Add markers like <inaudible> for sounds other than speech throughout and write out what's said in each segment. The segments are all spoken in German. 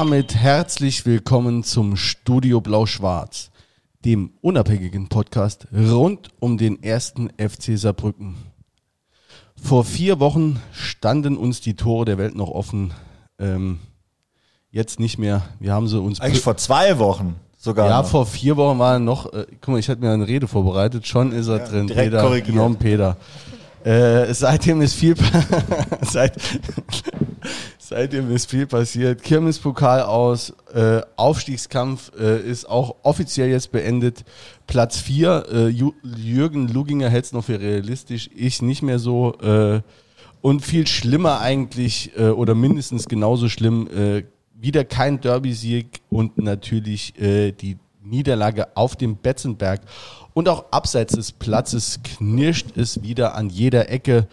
Damit herzlich willkommen zum Studio Blau-Schwarz, dem unabhängigen Podcast rund um den ersten FC Saarbrücken. Vor vier Wochen standen uns die Tore der Welt noch offen. Ähm, jetzt nicht mehr. Wir haben sie uns. Eigentlich vor zwei Wochen sogar. Ja, noch. vor vier Wochen war noch. Äh, guck mal, ich hatte mir eine Rede vorbereitet. Schon ist er Ja, drin. direkt Peter, korrigiert. genommen, Peter. Äh, seitdem ist viel, <laughs> seit, seitdem ist viel passiert. Kirmespokal aus, äh, Aufstiegskampf äh, ist auch offiziell jetzt beendet. Platz 4, äh, Jürgen Luginger hält es noch für realistisch, ich nicht mehr so. Äh, und viel schlimmer eigentlich, äh, oder mindestens genauso schlimm, äh, wieder kein Derby-Sieg und natürlich äh, die Niederlage auf dem Betzenberg. Und auch abseits des Platzes knirscht es wieder an jeder Ecke.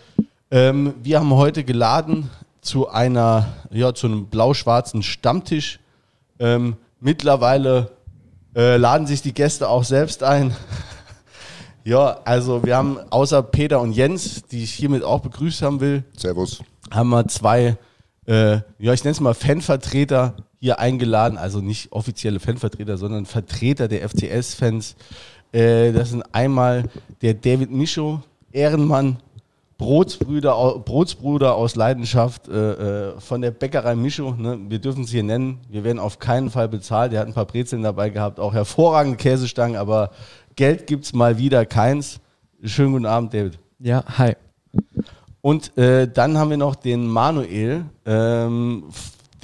Ähm, wir haben heute geladen zu einer, ja, zu einem blau-schwarzen Stammtisch. Ähm, mittlerweile äh, laden sich die Gäste auch selbst ein. <laughs> ja, also wir haben außer Peter und Jens, die ich hiermit auch begrüßt haben will, Servus. haben wir zwei, äh, ja, ich nenne es mal Fanvertreter hier eingeladen, also nicht offizielle Fanvertreter, sondern Vertreter der FCS-Fans. Äh, das sind einmal der David Micho, Ehrenmann, Brotsbrüder, Brotsbruder aus Leidenschaft äh, äh, von der Bäckerei Micho. Ne? Wir dürfen es hier nennen. Wir werden auf keinen Fall bezahlt. Der hat ein paar Brezeln dabei gehabt, auch hervorragende Käsestangen, aber Geld gibt's mal wieder keins. Schönen guten Abend, David. Ja, hi. Und äh, dann haben wir noch den Manuel, ähm,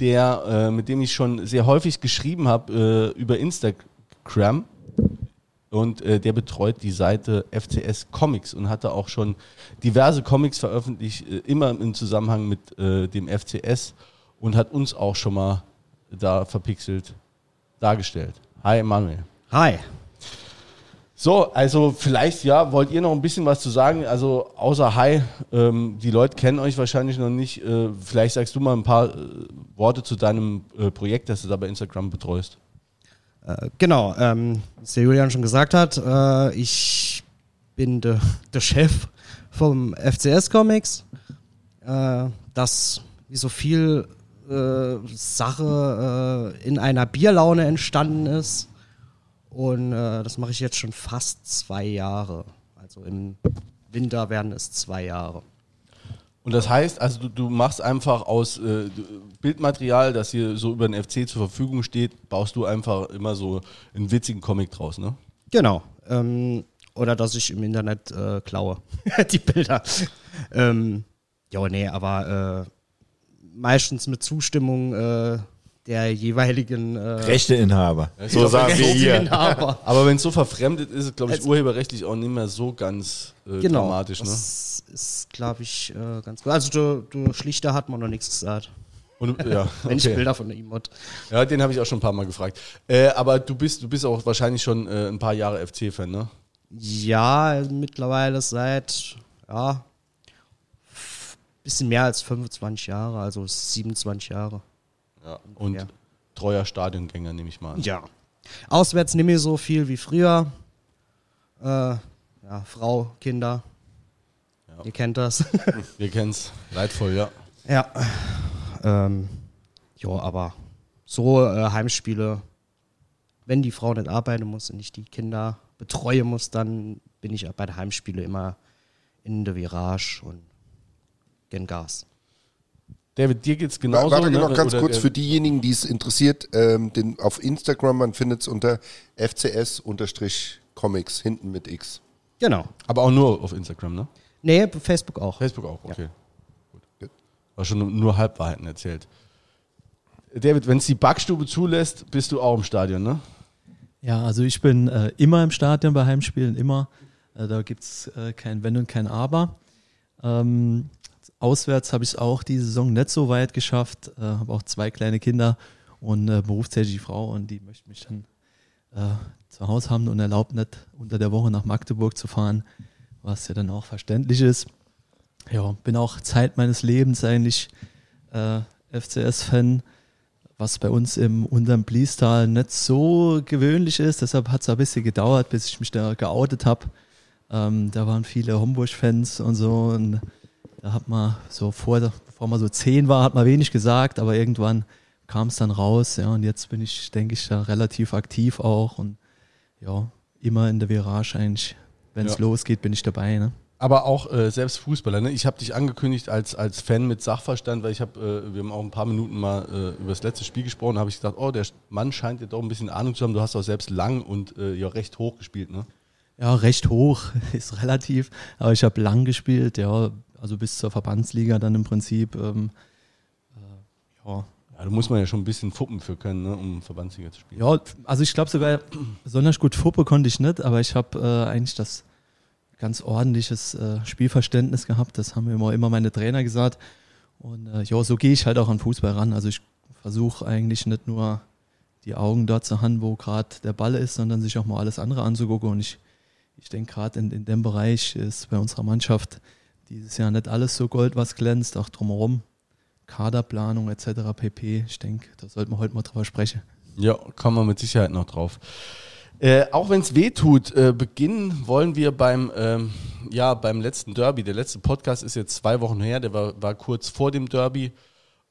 der, äh, mit dem ich schon sehr häufig geschrieben habe äh, über Instagram. Und äh, der betreut die Seite FCS Comics und hatte auch schon diverse Comics veröffentlicht, äh, immer im Zusammenhang mit äh, dem FCS und hat uns auch schon mal da verpixelt dargestellt. Hi Manuel. Hi. So, also vielleicht, ja, wollt ihr noch ein bisschen was zu sagen? Also außer Hi, ähm, die Leute kennen euch wahrscheinlich noch nicht. Äh, vielleicht sagst du mal ein paar äh, Worte zu deinem äh, Projekt, das du da bei Instagram betreust. Äh, genau, ähm, was der Julian schon gesagt hat, äh, ich bin der <laughs> der Chef vom FCS Comics. Äh, das, wie so viel äh, Sache äh, in einer Bierlaune entstanden ist. Und äh, das mache ich jetzt schon fast zwei Jahre. Also im Winter werden es zwei Jahre. Und das heißt, also du, du machst einfach aus äh, Bildmaterial, das hier so über den FC zur Verfügung steht, baust du einfach immer so einen witzigen Comic draus, ne? Genau. Ähm, oder dass ich im Internet äh, klaue. <laughs> die Bilder. Ähm, ja, nee, aber äh, meistens mit Zustimmung äh, der jeweiligen äh, Rechteinhaber. So sagen wir hier. <laughs> Aber wenn es so verfremdet ist, ist glaube ich Also- urheberrechtlich auch nicht mehr so ganz äh, Genau. dramatisch, ne? Das ist, glaube ich, äh, ganz gut. Also du, du Schlichter hat man noch nichts gesagt. Und, ja, <laughs> Wenn ich okay. Bilder von ihm hat. Ja, den habe ich auch schon ein paar Mal gefragt. Äh, aber du bist, du bist auch wahrscheinlich schon äh, ein paar Jahre FC-Fan, ne? Ja, mittlerweile seit, ja, bisschen mehr als 25 Jahre, also 27 Jahre. Ja. Und Ja. treuer Stadiongänger, nehme ich mal an. Ja. Auswärts nicht mehr so viel wie früher. Äh, ja, Frau, Kinder. Ja. Ihr kennt das. Wir <laughs> kennen's. Leidvoll, ja. ja. Ähm, jo, aber so äh, Heimspiele, wenn die Frau nicht arbeiten muss und ich die Kinder betreuen muss, dann bin ich bei den Heimspielen immer in der Virage und gen Gas. David, dir geht's genauso. Warte ne? noch ganz Oder, kurz äh, für diejenigen, die es interessiert. Ähm, den, auf Instagram, man findet es unter FCS-Comics, hinten mit X. Genau. Aber auch nur auf Instagram, ne? Nee, Facebook auch. Facebook auch, okay. Gut. War schon nur Halbwahrheiten erzählt. David, wenn es die Backstube zulässt, bist du auch im Stadion, ne? Ja, also ich bin äh, immer im Stadion bei Heimspielen, immer. Äh, da gibt es äh, kein Wenn und kein Aber. Ähm, auswärts habe ich es auch die Saison nicht so weit geschafft. Äh, habe auch zwei kleine Kinder und eine berufstätige Frau und die möchte mich dann äh, zu Hause haben und erlaubt nicht unter der Woche nach Magdeburg zu fahren, was ja dann auch verständlich ist. Ja, bin auch Zeit meines Lebens eigentlich äh, FCS-Fan, was bei uns im unteren Bliestal nicht so gewöhnlich ist. Deshalb hat es ein bisschen gedauert, bis ich mich da geoutet habe. Ähm, da waren viele Homburg-Fans und so. Und da hat man so vor, bevor man so zehn war, hat man wenig gesagt, aber irgendwann kam es dann raus, ja, und jetzt bin ich, denke ich, da relativ aktiv auch und ja, immer in der Virage eigentlich, wenn es Ja. losgeht, bin ich dabei, ne? Aber auch äh, selbst Fußballer. Ne? Ich habe dich angekündigt als, als Fan mit Sachverstand, weil ich habe, äh, wir haben auch ein paar Minuten mal äh, über das letzte Spiel gesprochen. Da habe ich gedacht, oh, der Mann scheint ja doch ein bisschen Ahnung zu haben. Du hast auch selbst lang und äh, ja recht hoch gespielt. Ne? Ja, recht hoch <laughs> ist relativ, aber ich habe lang gespielt, ja, also bis zur Verbandsliga dann im Prinzip. Ähm, äh, ja. Ja, da muss man ja schon ein bisschen fuppen für können, ne? um Verbandsliga zu spielen. ja, also ich glaube sogar, besonders gut Fuppe konnte ich nicht, aber ich habe äh, eigentlich das ganz ordentliches äh, Spielverständnis gehabt. Das haben mir immer, immer meine Trainer gesagt. Und äh, ja, so gehe ich halt auch an Fußball ran. Also ich versuche eigentlich nicht nur die Augen dort zu haben, wo gerade der Ball ist, sondern sich auch mal alles andere anzugucken. Und ich, ich denke gerade in, in dem Bereich ist bei unserer Mannschaft dieses Jahr nicht alles so Gold, was glänzt, auch drumherum. Kaderplanung etc. pp. Ich denke, da sollten wir heute mal drüber sprechen. Ja, kommen wir mit Sicherheit noch drauf. Äh, auch wenn es weh tut, äh, beginnen wollen wir beim, ähm, ja, beim letzten Derby. Der letzte Podcast ist jetzt zwei Wochen her, der war, war kurz vor dem Derby.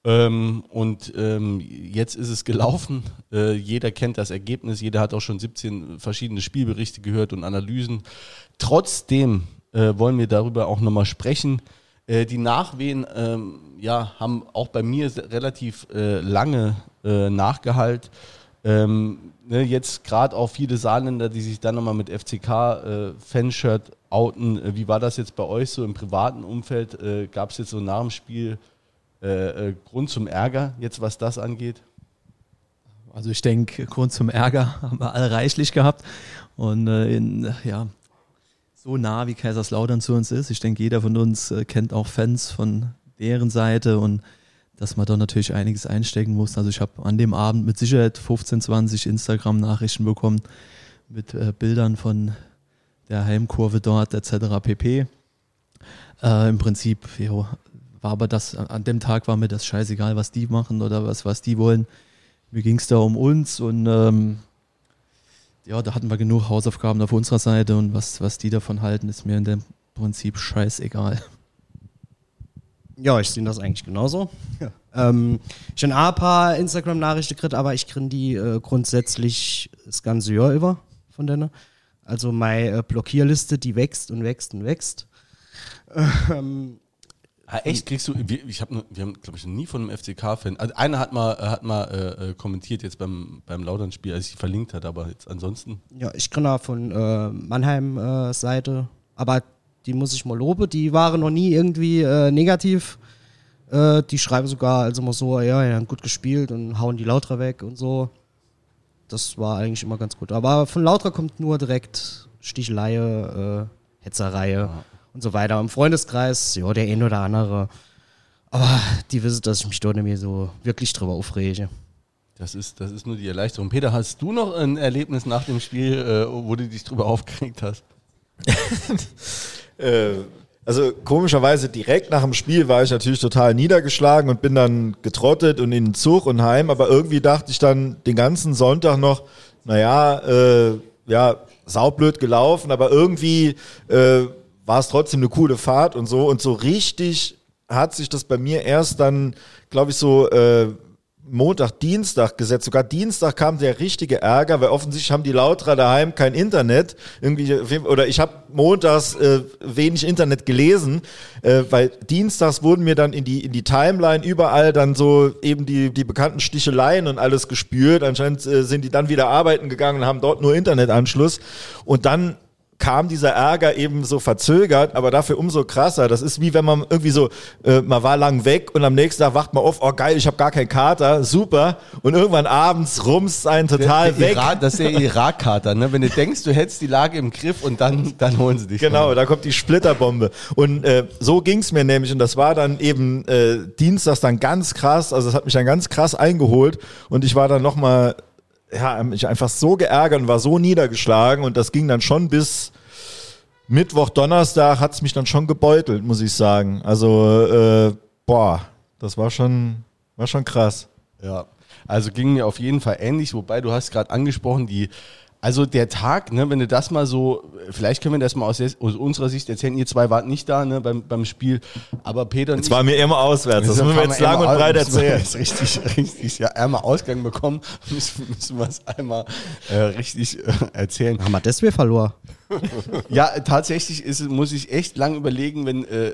Ähm, und ähm, jetzt ist es gelaufen. Äh, jeder kennt das Ergebnis, jeder hat auch schon 17 verschiedene Spielberichte gehört und Analysen. Trotzdem äh, wollen wir darüber auch nochmal sprechen. Äh, die Nachwehen ähm, ja, haben auch bei mir relativ lange äh, nachgehalt. Ähm, ne, jetzt gerade auch viele Saarländer, die sich dann nochmal mit FCK-Fanshirt outen. Äh, wie war das jetzt bei euch so im privaten Umfeld? Äh, Gab es jetzt so nach dem Spiel äh, äh, Grund zum Ärger, jetzt was das angeht? Also ich denke, Grund zum Ärger <laughs> haben wir alle reichlich gehabt. Und äh, in, ja, so nah wie Kaiserslautern zu uns ist, ich denke, jeder von uns äh, kennt auch Fans von deren Seite und dass man da natürlich einiges einstecken muss. Also ich habe an dem Abend mit Sicherheit 15, 20 Instagram-Nachrichten bekommen mit äh, Bildern von der Heimkurve dort etc. pp. Äh, Im Prinzip jo, war aber das, an dem Tag war mir das scheißegal, was die machen oder was, was die wollen. Mir ging es da um uns und ähm, ja, da hatten wir genug Hausaufgaben auf unserer Seite und was, was die davon halten, ist mir in dem Prinzip scheißegal. Ja, ich sehe das eigentlich genauso. Ähm, ich habe ein paar Instagram-Nachrichten gekriegt, aber ich kriege die äh, grundsätzlich das ganze Jahr über von denen. Also meine äh, Blockierliste, die wächst und wächst und wächst. Ähm, Ah, echt? Kriegst du, wir, ich hab, nur- wir haben, glaube ich, noch nie von einem FCK-Fan, also einer hat mal, äh, hat mal äh, äh, kommentiert jetzt beim, beim Lautern-Spiel, als ich verlinkt hat, aber jetzt ansonsten. ja, ich kriege auch von äh, Mannheim-Seite, aber die muss ich mal loben, die waren noch nie irgendwie äh, negativ. Äh, die schreiben sogar also mal so, ja, ja, gut gespielt und hauen die Lautra weg und so. Das war eigentlich immer ganz gut. Aber von Lautra kommt nur direkt Sticheleie, äh, Hetzereihe und so weiter. Im Freundeskreis, ja, der ein oder andere. Aber die wissen, dass ich mich dort nicht mehr so wirklich drüber aufrege. Das ist, das ist nur die Erleichterung. Peter, hast du noch ein Erlebnis nach dem Spiel, äh, wo du dich drüber aufgeregt hast? <laughs> Äh, also komischerweise direkt nach dem Spiel war ich natürlich total niedergeschlagen und bin dann getrottet und in den Zug und heim, aber irgendwie dachte ich dann den ganzen Sonntag noch, naja, äh, ja, saublöd gelaufen, aber irgendwie äh, war es trotzdem eine coole Fahrt und so. Und so richtig hat sich das bei mir erst dann, glaube ich, so äh, Montag, Dienstag gesetzt. Sogar Dienstag kam der richtige Ärger, weil offensichtlich haben die Lauterer daheim kein Internet. Irgendwie, oder ich habe montags äh, wenig Internet gelesen, äh, weil dienstags wurden mir dann in die, in die Timeline überall dann so eben die, die bekannten Sticheleien und alles gespürt. Anscheinend äh, sind die dann wieder arbeiten gegangen und haben dort nur Internetanschluss. Und dann kam dieser Ärger eben so verzögert, aber dafür umso krasser. Das ist wie wenn man irgendwie so, äh, man war lang weg und am nächsten Tag wacht man auf, oh geil, ich habe gar keinen Kater, super. Und irgendwann abends rumst einen total der weg. Irak, das ist der Irak-Kater, ne? Wenn du denkst, du hättest die Lage im Griff und dann, dann holen sie dich. Genau, da kommt die Splitterbombe. Und äh, so ging's mir nämlich. Und das war dann eben äh, dienstags dann ganz krass. Also es hat mich dann ganz krass eingeholt. Und ich war dann nochmal, ja, mich einfach so geärgert und war so niedergeschlagen. Und das ging dann schon bis Mittwoch, Donnerstag hat's mich dann schon gebeutelt, muss ich sagen. Also, äh, boah, das war schon, war schon krass. Ja, also ging mir auf jeden Fall ähnlich, wobei du hast gerade angesprochen, die Also der Tag, ne, wenn du das mal so, vielleicht können wir das mal aus, aus unserer Sicht erzählen. Ihr zwei wart nicht da ne, beim, beim Spiel, aber Peter und Jetzt waren wir immer auswärts. Das müssen wir jetzt lang und breit erzählen. Ist <laughs> richtig, richtig. Ja, einmal Ausgang bekommen, <laughs> müssen, müssen wir es einmal äh, richtig äh, erzählen. Haben wir das wir verloren? <laughs> Ja, tatsächlich ist, muss ich echt lang überlegen, wenn, äh,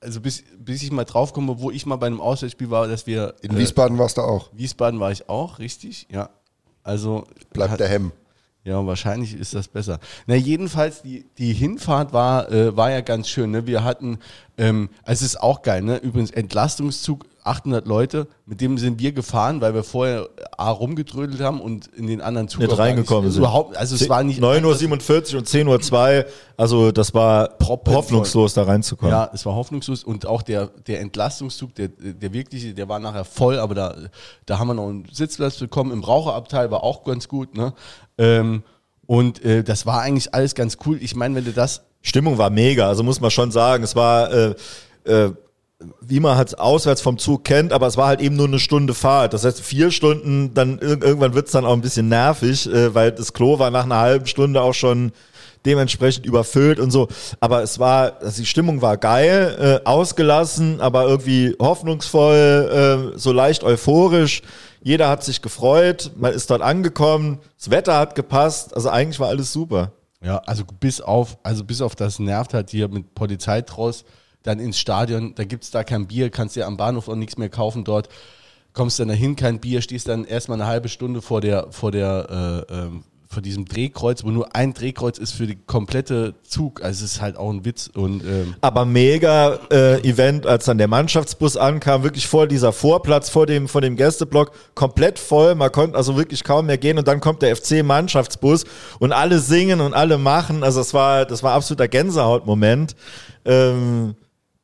also bis, bis ich mal draufkomme, wo ich mal bei einem Auswärtsspiel war, dass wir. In Wiesbaden warst du auch. Wiesbaden war ich auch, richtig, ja. Also. Bleibt der Hemm. Ja, wahrscheinlich ist das besser. Na, jedenfalls, die, die Hinfahrt war, äh, war ja ganz schön. Ne? Wir hatten, ähm, also es ist auch geil, ne? Übrigens, Entlastungszug, 800 Leute, mit dem sind wir gefahren, weil wir vorher äh, A rumgedrödelt haben und in den anderen Zug Nicht reingekommen sind. Überhaupt, also es war nicht. 9.47 Uhr und 10.02 Uhr, also das war Proppenvoll. hoffnungslos da reinzukommen. Ja, es war hoffnungslos und auch der, der Entlastungszug, der, der wirkliche, der war nachher voll, aber da, da haben wir noch einen Sitzplatz bekommen. Im Raucherabteil war auch ganz gut, ne? Ähm, und äh, das war eigentlich alles ganz cool. Ich meine, wenn du das Stimmung war mega, also muss man schon sagen. Es war, äh, äh, wie man halt auswärts vom Zug kennt, aber es war halt eben nur eine Stunde Fahrt. Das heißt, vier Stunden, dann ir irgendwann wird's dann auch ein bisschen nervig, äh, weil das Klo war nach einer halben Stunde auch schon dementsprechend überfüllt und so. Aber es war, also die Stimmung war geil, äh, ausgelassen, aber irgendwie hoffnungsvoll, äh, so leicht euphorisch. Jeder hat sich gefreut, man ist dort angekommen, das Wetter hat gepasst, also eigentlich war alles super. Ja, also bis auf, also bis auf das nervt halt hier mit Polizeitross, dann ins Stadion, da gibt's da kein Bier, kannst dir am Bahnhof auch nichts mehr kaufen dort, kommst dann dahin, kein Bier, stehst dann erstmal eine halbe Stunde vor der, vor der, äh, vor diesem Drehkreuz, wo nur ein Drehkreuz ist für die komplette Zug. Also es ist halt auch ein Witz und ähm, Aber mega äh, Event, als dann der Mannschaftsbus ankam, wirklich vor dieser Vorplatz, vor dem, vor dem Gästeblock, komplett voll. Man konnte also wirklich kaum mehr gehen und dann kommt der FC-Mannschaftsbus und alle singen und alle machen. Also das war, das war absoluter Gänsehautmoment. Ähm,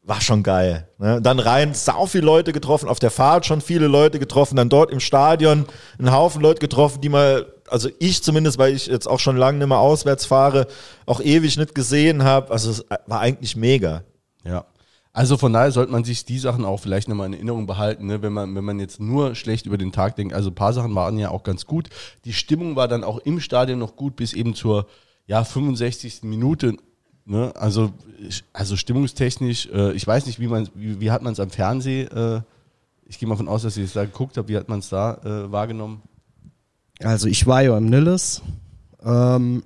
war schon geil. Ne? Dann rein, sau viele Leute getroffen, auf der Fahrt schon viele Leute getroffen, dann dort im Stadion einen Haufen Leute getroffen, die mal, also ich zumindest, weil ich jetzt auch schon lange nicht mehr auswärts fahre, auch ewig nicht gesehen habe. Also es war eigentlich mega. Ja. Also von daher sollte man sich die Sachen auch vielleicht nochmal in Erinnerung behalten, ne? wenn, man, wenn man jetzt nur schlecht über den Tag denkt. Also ein paar Sachen waren ja auch ganz gut. Die Stimmung war dann auch im Stadion noch gut bis eben zur ja, 65. Minute. Ne? Also, also stimmungstechnisch, äh, ich weiß nicht, wie, man, wie, wie hat man es am Fernsehen, äh, ich gehe mal von aus, dass ich es da geguckt habe, wie hat man es da äh, wahrgenommen? Also ich war ja im Nilles. Ähm,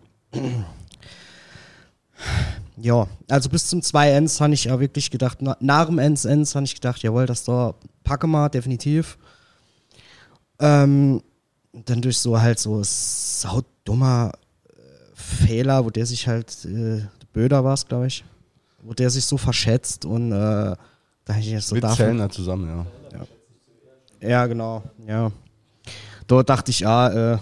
ja, also bis zum 2 Ends habe ich ja wirklich gedacht, na, nach dem Ends Ends habe ich gedacht, jawohl, das da packe mal, definitiv. Ähm, dann durch so halt so saudummer äh, Fehler, wo der sich halt, äh, Böder war es, glaube ich, wo der sich so verschätzt und äh, da habe ich jetzt so Mit davon- Zellner zusammen, ja. ja, genau, ja. Dort dachte ich, ja, äh,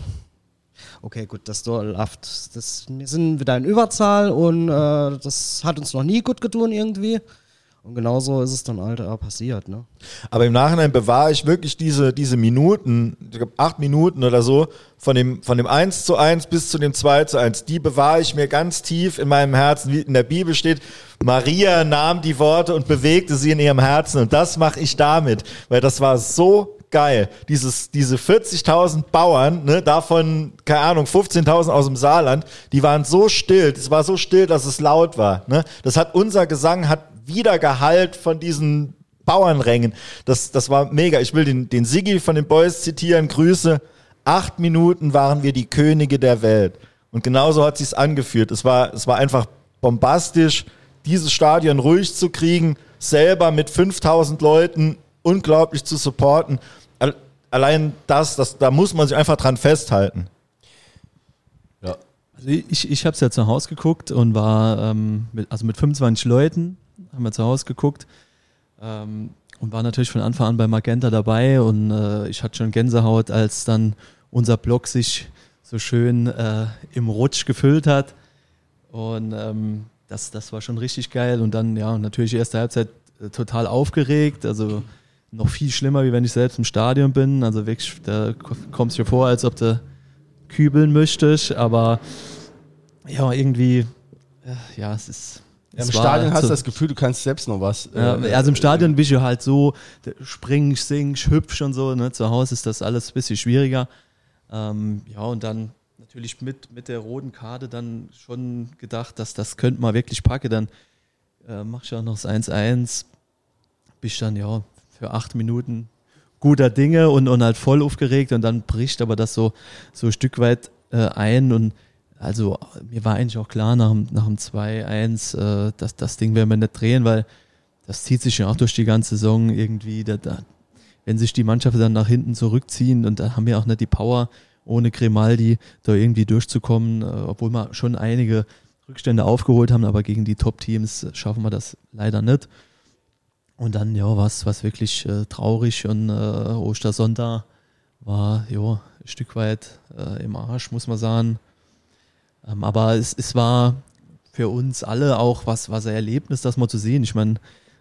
okay, gut, das läuft. Das, wir sind wieder in Überzahl und äh, das hat uns noch nie gut getan irgendwie. Und genauso ist es dann halt auch passiert, ne? Aber im Nachhinein bewahre ich wirklich diese, diese Minuten, ich glaub, acht Minuten oder so, von dem, von dem 1 zu 1 bis zu dem 2 zu 1, die bewahre ich mir ganz tief in meinem Herzen. Wie in der Bibel steht, Maria nahm die Worte und bewegte sie in ihrem Herzen. Und das mache ich damit, weil das war so geil. Dieses, diese 40.000 Bauern, ne, davon, keine Ahnung, 15.000 aus dem Saarland, die waren so still, es war so still, dass es laut war. Ne? Das hat, unser Gesang hat wieder Gehalt von diesen Bauernrängen. Das, das war mega. Ich will den, den Siggi von den Boys zitieren. Grüße. Acht Minuten waren wir die Könige der Welt. Und genauso hat sich's angefühlt. Es war, es war einfach bombastisch, dieses Stadion ruhig zu kriegen, selber mit 5000 Leuten unglaublich zu supporten. Al- Allein das, das, da muss man sich einfach dran festhalten. ja. Also ich, ich habe es ja zu Hause geguckt und war ähm, mit, also mit 25 Leuten haben wir zu Hause geguckt ähm, und war natürlich von Anfang an bei Magenta dabei und äh, ich hatte schon Gänsehaut, als dann unser Block sich so schön äh, im Rutsch gefüllt hat und ähm, das, das war schon richtig geil und dann ja natürlich erste Halbzeit äh, total aufgeregt, also noch viel schlimmer, wie wenn ich selbst im Stadion bin, also wirklich, da kommst du dir vor, als ob du kübeln möchtest, aber ja, irgendwie, äh, ja, es ist. Ja, Im es Stadion hast so- du das Gefühl, du kannst selbst noch was. ja, äh, also im Stadion bist du halt so, springst, singst, hübsch und so. Ne? Zu Hause ist das alles ein bisschen schwieriger. Ähm, ja, und dann natürlich mit, mit der roten Karte dann schon gedacht, dass das könnte man wirklich packen. Dann äh, machst du auch noch das 1-1, bist dann ja für acht Minuten guter Dinge und, und halt voll aufgeregt und dann bricht aber das so, so ein Stück weit äh, ein und also mir war eigentlich auch klar nach, dem- nach dem 2-1, äh, dass das Ding werden wir nicht drehen, weil das zieht sich ja auch durch die ganze Saison irgendwie. Da, da, wenn sich die Mannschaften dann nach hinten zurückziehen und da haben wir auch nicht die Power, ohne Grimaldi da irgendwie durchzukommen, äh, obwohl wir schon einige Rückstände aufgeholt haben, aber gegen die Top-Teams schaffen wir das leider nicht. Und dann, ja, was, was wirklich äh, traurig und äh, Ostersonntag war, ja, ein Stück weit äh, im Arsch, muss man sagen. Ähm, aber es, es war für uns alle auch was, was ein Erlebnis, das mal zu sehen. Ich meine,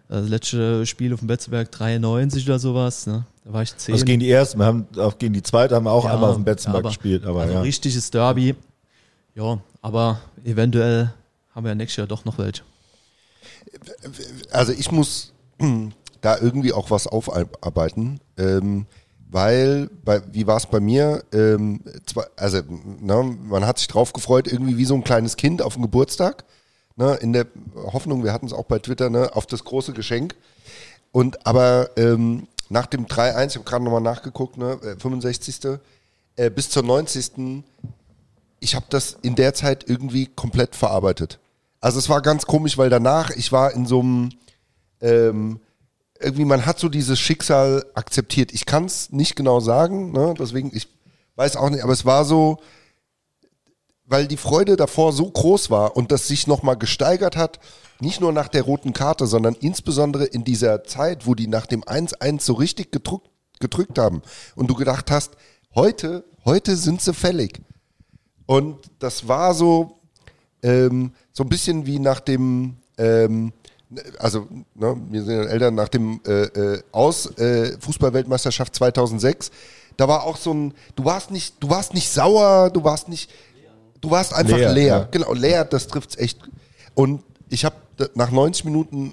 äh, das letzte Spiel auf dem Betzenberg 93 oder sowas, ne? Da war ich 10. Also gegen die ersten, wir haben auch gegen die zweite haben wir auch Ja, einmal auf dem Betzenberg aber- gespielt, aber also ja. richtiges Derby. Ja, aber eventuell haben wir ja nächstes Jahr doch noch welche. also ich muss <clears throat> da irgendwie auch was aufarbeiten, ähm, weil, bei, wie war es bei mir? Ähm, zwar, also, ne, man hat sich drauf gefreut, irgendwie wie so ein kleines Kind auf den Geburtstag, ne, in der Hoffnung, wir hatten es auch bei Twitter, ne, auf das große Geschenk. Und aber ähm, nach dem 3-1, ich habe gerade nochmal nachgeguckt, ne, äh, 65. Äh, bis zur 90. Ich habe das in der Zeit irgendwie komplett verarbeitet. Also es war ganz komisch, weil danach, ich war in so einem, ähm, irgendwie, man hat so dieses Schicksal akzeptiert. Ich kann es nicht genau sagen, ne? deswegen, ich weiß auch nicht, aber es war so, weil die Freude davor so groß war und das sich nochmal gesteigert hat, nicht nur nach der roten Karte, sondern insbesondere in dieser Zeit, wo die nach dem 1-1 so richtig gedrückt, gedrückt haben und du gedacht hast, heute, heute sind sie fällig. Und das war so, ähm, so ein bisschen wie nach dem, ähm, also ne, wir sind ja Eltern, nach dem äh, äh, Aus äh, Fußballweltmeisterschaft 2006, da war auch so ein, du warst nicht, du warst nicht sauer, du warst nicht, du warst einfach Leer, leer. ja. Genau, leer, das trifft's echt. Und ich habe nach 90 Minuten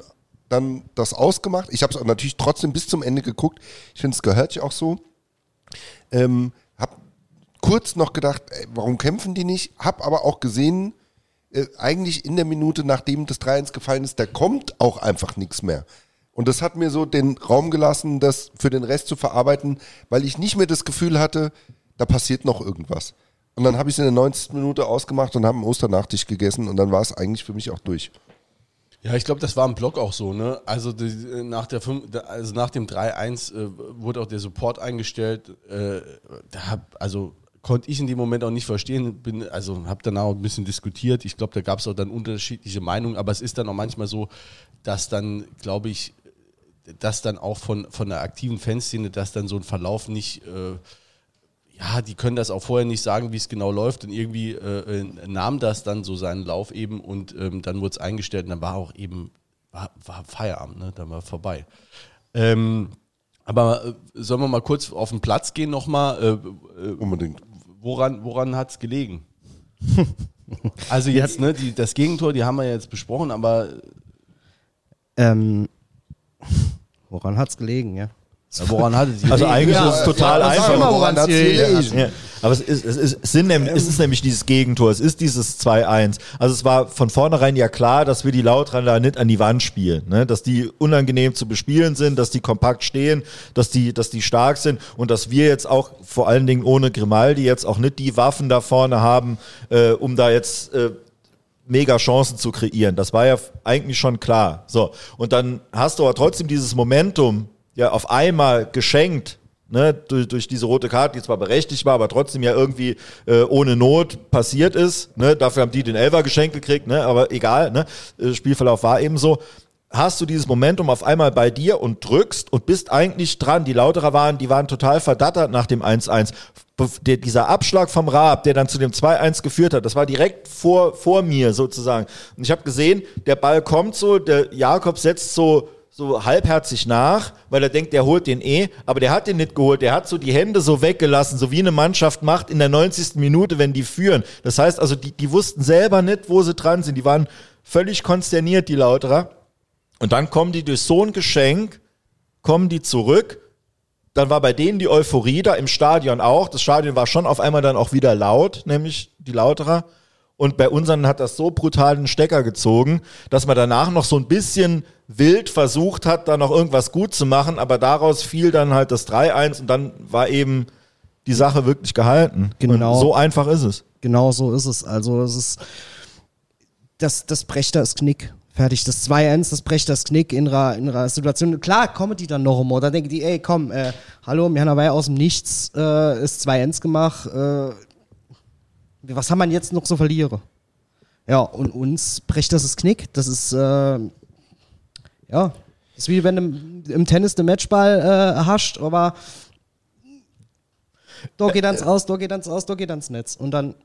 dann das ausgemacht. Ich habe es natürlich trotzdem bis zum Ende geguckt. Ich finde, es gehört ja auch so. Ähm, hab kurz noch gedacht, ey, warum kämpfen die nicht? Hab aber auch gesehen, äh, eigentlich in der Minute, nachdem das 3-1 gefallen ist, da kommt auch einfach nichts mehr. Und das hat mir so den Raum gelassen, das für den Rest zu verarbeiten, weil ich nicht mehr das Gefühl hatte, da passiert noch irgendwas. Und dann habe ich es in der 90. Minute ausgemacht und habe einen Osternachtisch gegessen und dann war es eigentlich für mich auch durch. Ja, ich glaube, das war im Blog auch so, ne? Also die, äh, nach der fünf, da- also nach dem 3-1 äh, wurde auch der Support eingestellt. Äh, da hab, also konnte ich in dem Moment auch nicht verstehen, bin, also habe danach auch ein bisschen diskutiert. Ich glaube, da gab es auch dann unterschiedliche Meinungen, aber es ist dann auch manchmal so, dass dann, glaube ich, dass dann auch von, von der aktiven Fanszene, dass dann so ein Verlauf nicht, äh, ja, die können das auch vorher nicht sagen, wie es genau läuft und irgendwie äh, äh, nahm das dann so seinen Lauf eben und ähm, dann wurde es eingestellt und dann war auch eben, war, war Feierabend, ne? dann war vorbei. Ähm, aber äh, sollen wir mal kurz auf den Platz gehen nochmal? Äh, äh, Unbedingt. Woran woran hat es gelegen? <laughs> also jetzt, ne, die, das Gegentor, die haben wir jetzt besprochen, aber Ähm, woran hat's gelegen, ja? Ja, woran hat es Also eigentlich ist es total Ja, einfach. mal, woran woran? Ja, aber es ist, es, ist, es, sind nämlich, es ist nämlich dieses Gegentor, es ist dieses 2-1. Also es war von vornherein ja klar, dass wir die Lautrander nicht an die Wand spielen, ne? dass die unangenehm zu bespielen sind, dass die kompakt stehen, dass die, dass die stark sind und dass wir jetzt auch vor allen Dingen ohne Grimaldi jetzt auch nicht die Waffen da vorne haben, äh, um da jetzt äh, mega Chancen zu kreieren. Das war ja eigentlich schon klar. So. Und dann hast du aber trotzdem dieses Momentum ja auf einmal geschenkt, ne, durch, durch diese rote Karte, die zwar berechtigt war, aber trotzdem ja irgendwie äh, ohne Not passiert ist. Ne? Dafür haben die den Elfer geschenkt gekriegt, ne? aber egal, ne? Äh, Spielverlauf war eben so. Hast du dieses Momentum auf einmal bei dir und drückst und bist eigentlich dran. Die Lauterer waren, die waren total verdattert nach dem 1-1. Bef- Der, dieser Abschlag vom Raab, der dann zu dem 2-1 geführt hat, das war direkt vor, vor mir sozusagen. Und ich habe gesehen, der Ball kommt so, der Jakob setzt so so halbherzig nach, weil er denkt, der holt den eh, aber der hat den nicht geholt. Der hat so die Hände so weggelassen, so wie eine Mannschaft macht in der 90. Minute, wenn die führen. Das heißt also, die, die wussten selber nicht, wo sie dran sind. Die waren völlig konsterniert, die Lauterer. Und dann kommen die durch so ein Geschenk, kommen die zurück dann war bei denen die Euphorie da im Stadion auch. Das Stadion war schon auf einmal dann auch wieder laut, nämlich die Lauterer. Und bei unseren hat das so brutal den Stecker gezogen, dass man danach noch so ein bisschen wild versucht hat, da noch irgendwas gut zu machen, aber daraus fiel dann halt das 3-1 und dann war eben die Sache wirklich gehalten. Genau. Und so einfach ist es. Genau so ist es. Also es ist das, das brecht das Knick. Fertig. Das 2-1, das brecht das Knick in einer, in einer Situation. Klar, kommen die dann noch immer. Da denken die, ey, komm, äh, hallo, wir haben ja aus dem Nichts äh, ist 2-1 gemacht. Äh, was haben wir jetzt noch so verliere? Ja, und uns bricht das das Knick. Das ist, äh, ja, das ist wie wenn du im, im Tennis den Matchball äh, hascht, aber da geht ans aus, da geht ans aus, da geht ans Netz. Und dann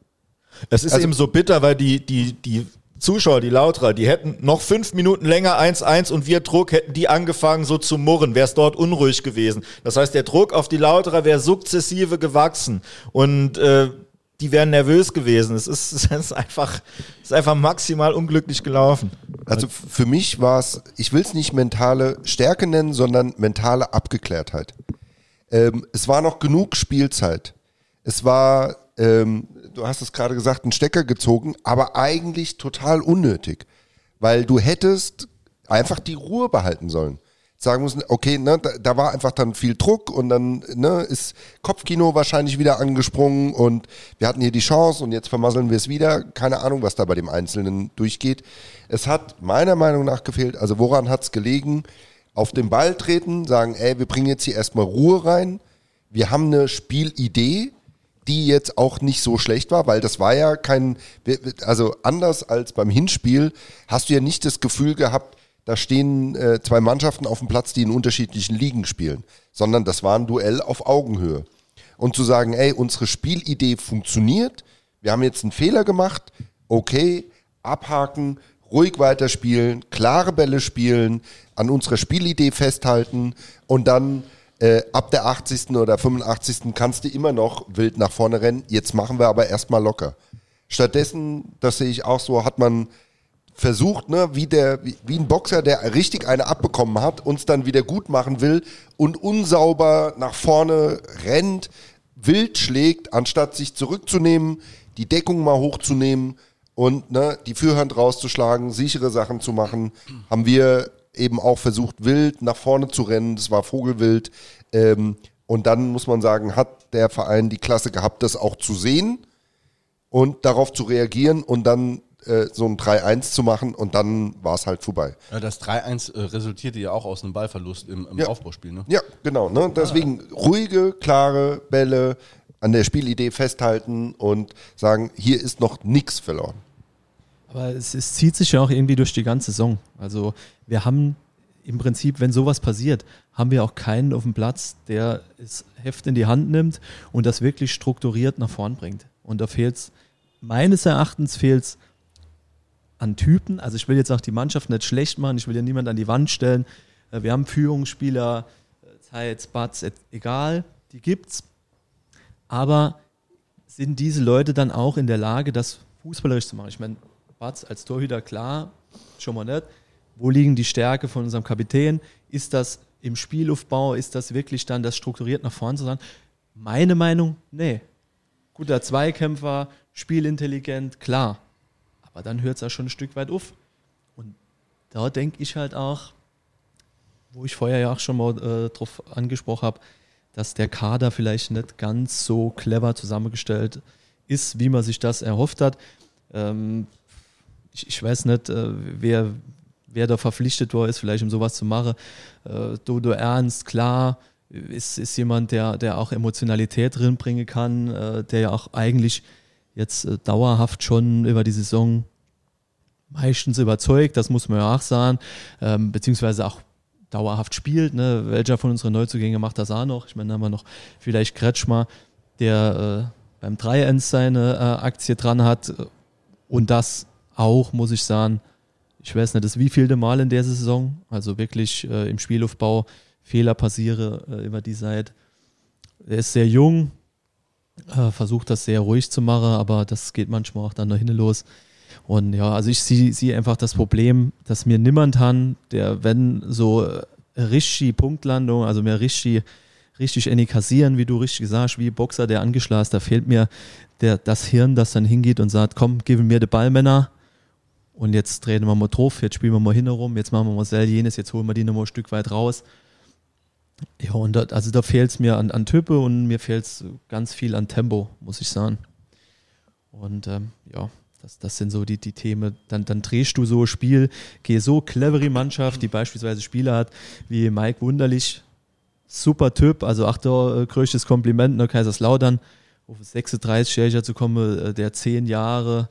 Es ist Also- eben so bitter, weil die, die, die Zuschauer, die Lauterer, die hätten noch fünf Minuten länger 1-1 und wir Druck hätten die angefangen so zu murren, wäre es dort unruhig gewesen. Das heißt, der Druck auf die Lauterer wäre sukzessive gewachsen und äh, die wären nervös gewesen. Es ist, <laughs> es ist einfach, es ist einfach maximal unglücklich gelaufen. Also für mich war es, ich will es nicht mentale Stärke nennen, sondern mentale Abgeklärtheit. Ähm, es war noch genug Spielzeit. Es war, ähm, du hast es gerade gesagt, ein Stecker gezogen, aber eigentlich total unnötig, weil du hättest einfach die Ruhe behalten sollen. Sagen müssen, okay, ne, da, da war einfach dann viel Druck und dann ne, ist Kopfkino wahrscheinlich wieder angesprungen und wir hatten hier die Chance und jetzt vermasseln wir es wieder. Keine Ahnung, was da bei dem Einzelnen durchgeht. Es hat meiner Meinung nach gefehlt, also woran hat es gelegen? Auf den Ball treten, sagen, ey, wir bringen jetzt hier erstmal Ruhe rein. Wir haben eine Spielidee, die jetzt auch nicht so schlecht war, weil das war ja kein, also anders als beim Hinspiel, hast du ja nicht das Gefühl gehabt, da stehen äh, zwei Mannschaften auf dem Platz, die in unterschiedlichen Ligen spielen, sondern das war ein Duell auf Augenhöhe. Und zu sagen, ey, unsere Spielidee funktioniert, wir haben jetzt einen Fehler gemacht, okay, abhaken, ruhig weiterspielen, klare Bälle spielen, an unserer Spielidee festhalten und dann äh, ab der 80. oder 85. kannst du immer noch wild nach vorne rennen. Jetzt machen wir aber erstmal locker. Stattdessen, das sehe ich auch so, hat man versucht, ne, wie, der, wie, wie ein Boxer, der richtig eine abbekommen hat, uns dann wieder gut machen will und unsauber nach vorne rennt, wild schlägt, anstatt sich zurückzunehmen, die Deckung mal hochzunehmen und ne, die Führhand rauszuschlagen, sichere Sachen zu machen, haben wir eben auch versucht, wild nach vorne zu rennen. Das war Vogelwild. Ähm, und dann muss man sagen, hat der Verein die Klasse gehabt, das auch zu sehen und darauf zu reagieren und dann äh, so ein 3-1 zu machen und dann war es halt vorbei. Ja, das 3-1 äh, resultierte ja auch aus einem Ballverlust im, im Ja. Aufbauspiel. Ne? Ja, genau. Ne? Deswegen ruhige, klare Bälle an der Spielidee festhalten und sagen, hier ist noch nichts verloren. Aber es, es zieht sich ja auch irgendwie durch die ganze Saison. Also wir haben im Prinzip, wenn sowas passiert, haben wir auch keinen auf dem Platz, der das Heft in die Hand nimmt und das wirklich strukturiert nach vorn bringt. Und da fehlt es, meines Erachtens fehlt es an Typen. Also ich will jetzt auch die Mannschaft nicht schlecht machen, ich will ja niemand an die Wand stellen. Äh, Wir haben Führungsspieler, äh, Zeitz, Batz, egal, die gibt's. Aber sind diese Leute dann auch in der Lage, das fußballerisch zu machen? Ich meine, Batz als Torhüter, klar, schon mal nicht. Wo liegen die Stärke von unserem Kapitän? Ist das im Spielaufbau? Ist das wirklich dann das strukturiert nach vorne zu sein? Meine Meinung, nee. Guter Zweikämpfer, spielintelligent, klar. Aber dann hört es ja schon ein Stück weit auf. Und da denke ich halt auch, wo ich vorher ja auch schon mal äh, drauf angesprochen habe, dass der Kader vielleicht nicht ganz so clever zusammengestellt ist, wie man sich das erhofft hat. Ähm, ich, ich weiß nicht, äh, wer, wer da verpflichtet war, ist vielleicht um sowas zu machen. Äh, Dodo Ernst, klar, ist, ist jemand, der, der auch Emotionalität drin bringen kann, äh, der ja auch eigentlich jetzt äh, dauerhaft schon über die Saison meistens überzeugt, das muss man ja auch sagen, ähm, beziehungsweise auch dauerhaft spielt. Ne? Welcher von unseren Neuzugängen macht das auch noch? Ich meine, da haben wir noch vielleicht Kretschmer, der äh, beim 3-1 seine äh, Aktie dran hat und das auch, muss ich sagen, ich weiß nicht, das wievielte Mal in der Saison, also wirklich äh, im Spielaufbau Fehler passiere äh, über die Seite. Er ist sehr jung, äh, versucht das sehr ruhig zu machen, aber das geht manchmal auch dann nach hinten los. Und ja, also ich sehe sehe einfach das Problem, dass mir niemand han, der, wenn so äh, richtig Punktlandung, also mehr richtig richtig any kassieren, wie du richtig gesagt hast, wie Boxer, der angeschlagen ist. Da fehlt mir der, das Hirn, das dann hingeht und sagt, komm, gib mir den Ball, Männer. Und jetzt drehen wir mal drauf, jetzt spielen wir mal hinterum, jetzt machen wir mal sel jenes, jetzt holen wir die nochmal ein Stück weit raus. Ja, und da, also da fehlt es mir an, an Type und mir fehlt es ganz viel an Tempo, muss ich sagen. Und ähm, ja, das, das sind so die, die Themen. Dann, dann drehst du so ein Spiel, geh so clevere Mannschaft, die beispielsweise Spieler hat wie Mike Wunderlich, super Typ, also ach da, äh, größtes Kompliment, ne, Kaiserslautern, auf 36-Jähriger zu kommen, äh, der zehn Jahre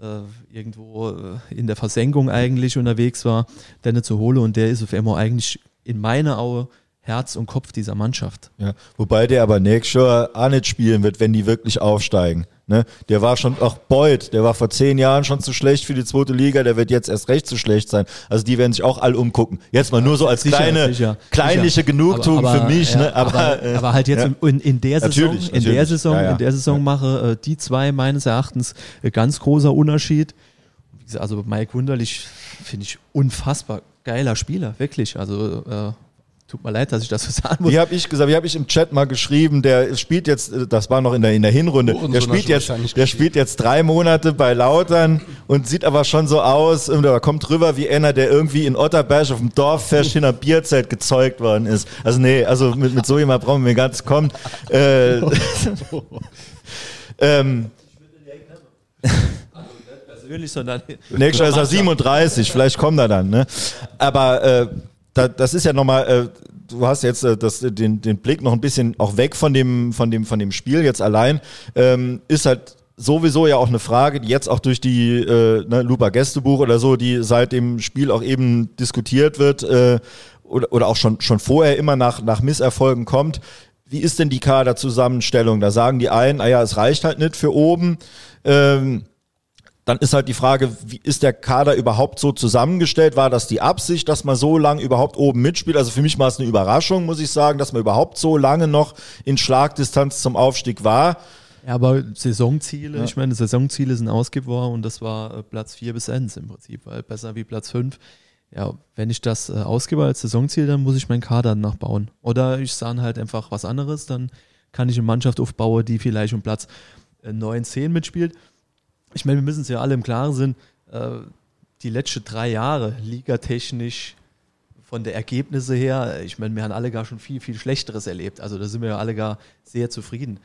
äh, irgendwo äh, in der Versenkung eigentlich unterwegs war, der nicht zu holen und der ist auf einmal eigentlich in meiner Auge Herz und Kopf dieser Mannschaft. Ja, wobei der aber nächstes Jahr auch nicht spielen wird, wenn die wirklich aufsteigen. Ne? Der war schon, auch Beuth, der war vor zehn Jahren schon zu schlecht für die zweite Liga, der wird jetzt erst recht zu schlecht sein. Also die werden sich auch alle umgucken. Jetzt mal nur so als Sicher, kleine, sicher, kleinliche sicher. Genugtuung Aber- aber, für mich. ja, ne? aber, aber, äh, aber halt jetzt ja. in, in der Saison, Natürlich, in der natürlich. Saison, Ja, ja. in der Saison mache äh, die zwei meines Erachtens äh, ganz großer Unterschied. Also Mike Wunderlich finde ich unfassbar geiler Spieler, wirklich. Also äh, tut mir leid, dass ich das so sagen muss. Wie habe ich gesagt, wie habe ich im Chat mal geschrieben, der spielt jetzt, äh, das war noch in der, in der Hinrunde, Hurensohn der spielt jetzt, der spielt jetzt drei Monate bei Lautern und sieht aber schon so aus, da kommt rüber wie einer, der irgendwie in Otterberg auf dem Dorffest in einer Bierzelt gezeugt worden ist. Also nee, also mit, mit so jemand brauchen wir gar nicht kommen. Äh, <laughs> ähm, persönlich, sondern Nächstes Jahr ist er 37, vielleicht kommt er dann. Ne? Aber äh, da, das ist ja nochmal, äh, du hast jetzt äh, das, den, den Blick noch ein bisschen auch weg von dem, von dem, von dem Spiel jetzt allein. Ähm, ist halt sowieso ja auch eine Frage, die jetzt auch durch die äh, ne, Lupa Gästebuch oder so, die seit dem Spiel auch eben diskutiert wird äh, oder, oder auch schon, schon vorher immer nach, nach Misserfolgen kommt. Wie ist denn die Kaderzusammenstellung? Da sagen die einen, ah ja, es reicht halt nicht für oben. Ähm, dann ist halt die Frage, wie ist der Kader überhaupt so zusammengestellt? War das die Absicht, dass man so lange überhaupt oben mitspielt? Also für mich war es eine Überraschung, muss ich sagen, dass man überhaupt so lange noch in Schlagdistanz zum Aufstieg war. Ja, aber Saisonziele, ich meine, Saisonziele sind ausgeworden und das war äh, Platz 4 bis 1 im Prinzip, weil besser wie Platz 5. Ja, wenn ich das äh, ausgebe als Saisonziel, dann muss ich meinen Kader nachbauen. Oder ich sage halt einfach was anderes, dann kann ich eine Mannschaft aufbauen, die vielleicht um Platz äh, 9, 10 mitspielt. Ich meine, wir müssen es ja alle im Klaren sind, äh, die letzten drei Jahre ligatechnisch von der Ergebnisse her, ich meine, wir haben alle gar schon viel, viel Schlechteres erlebt. Also da sind wir ja alle gar sehr zufrieden.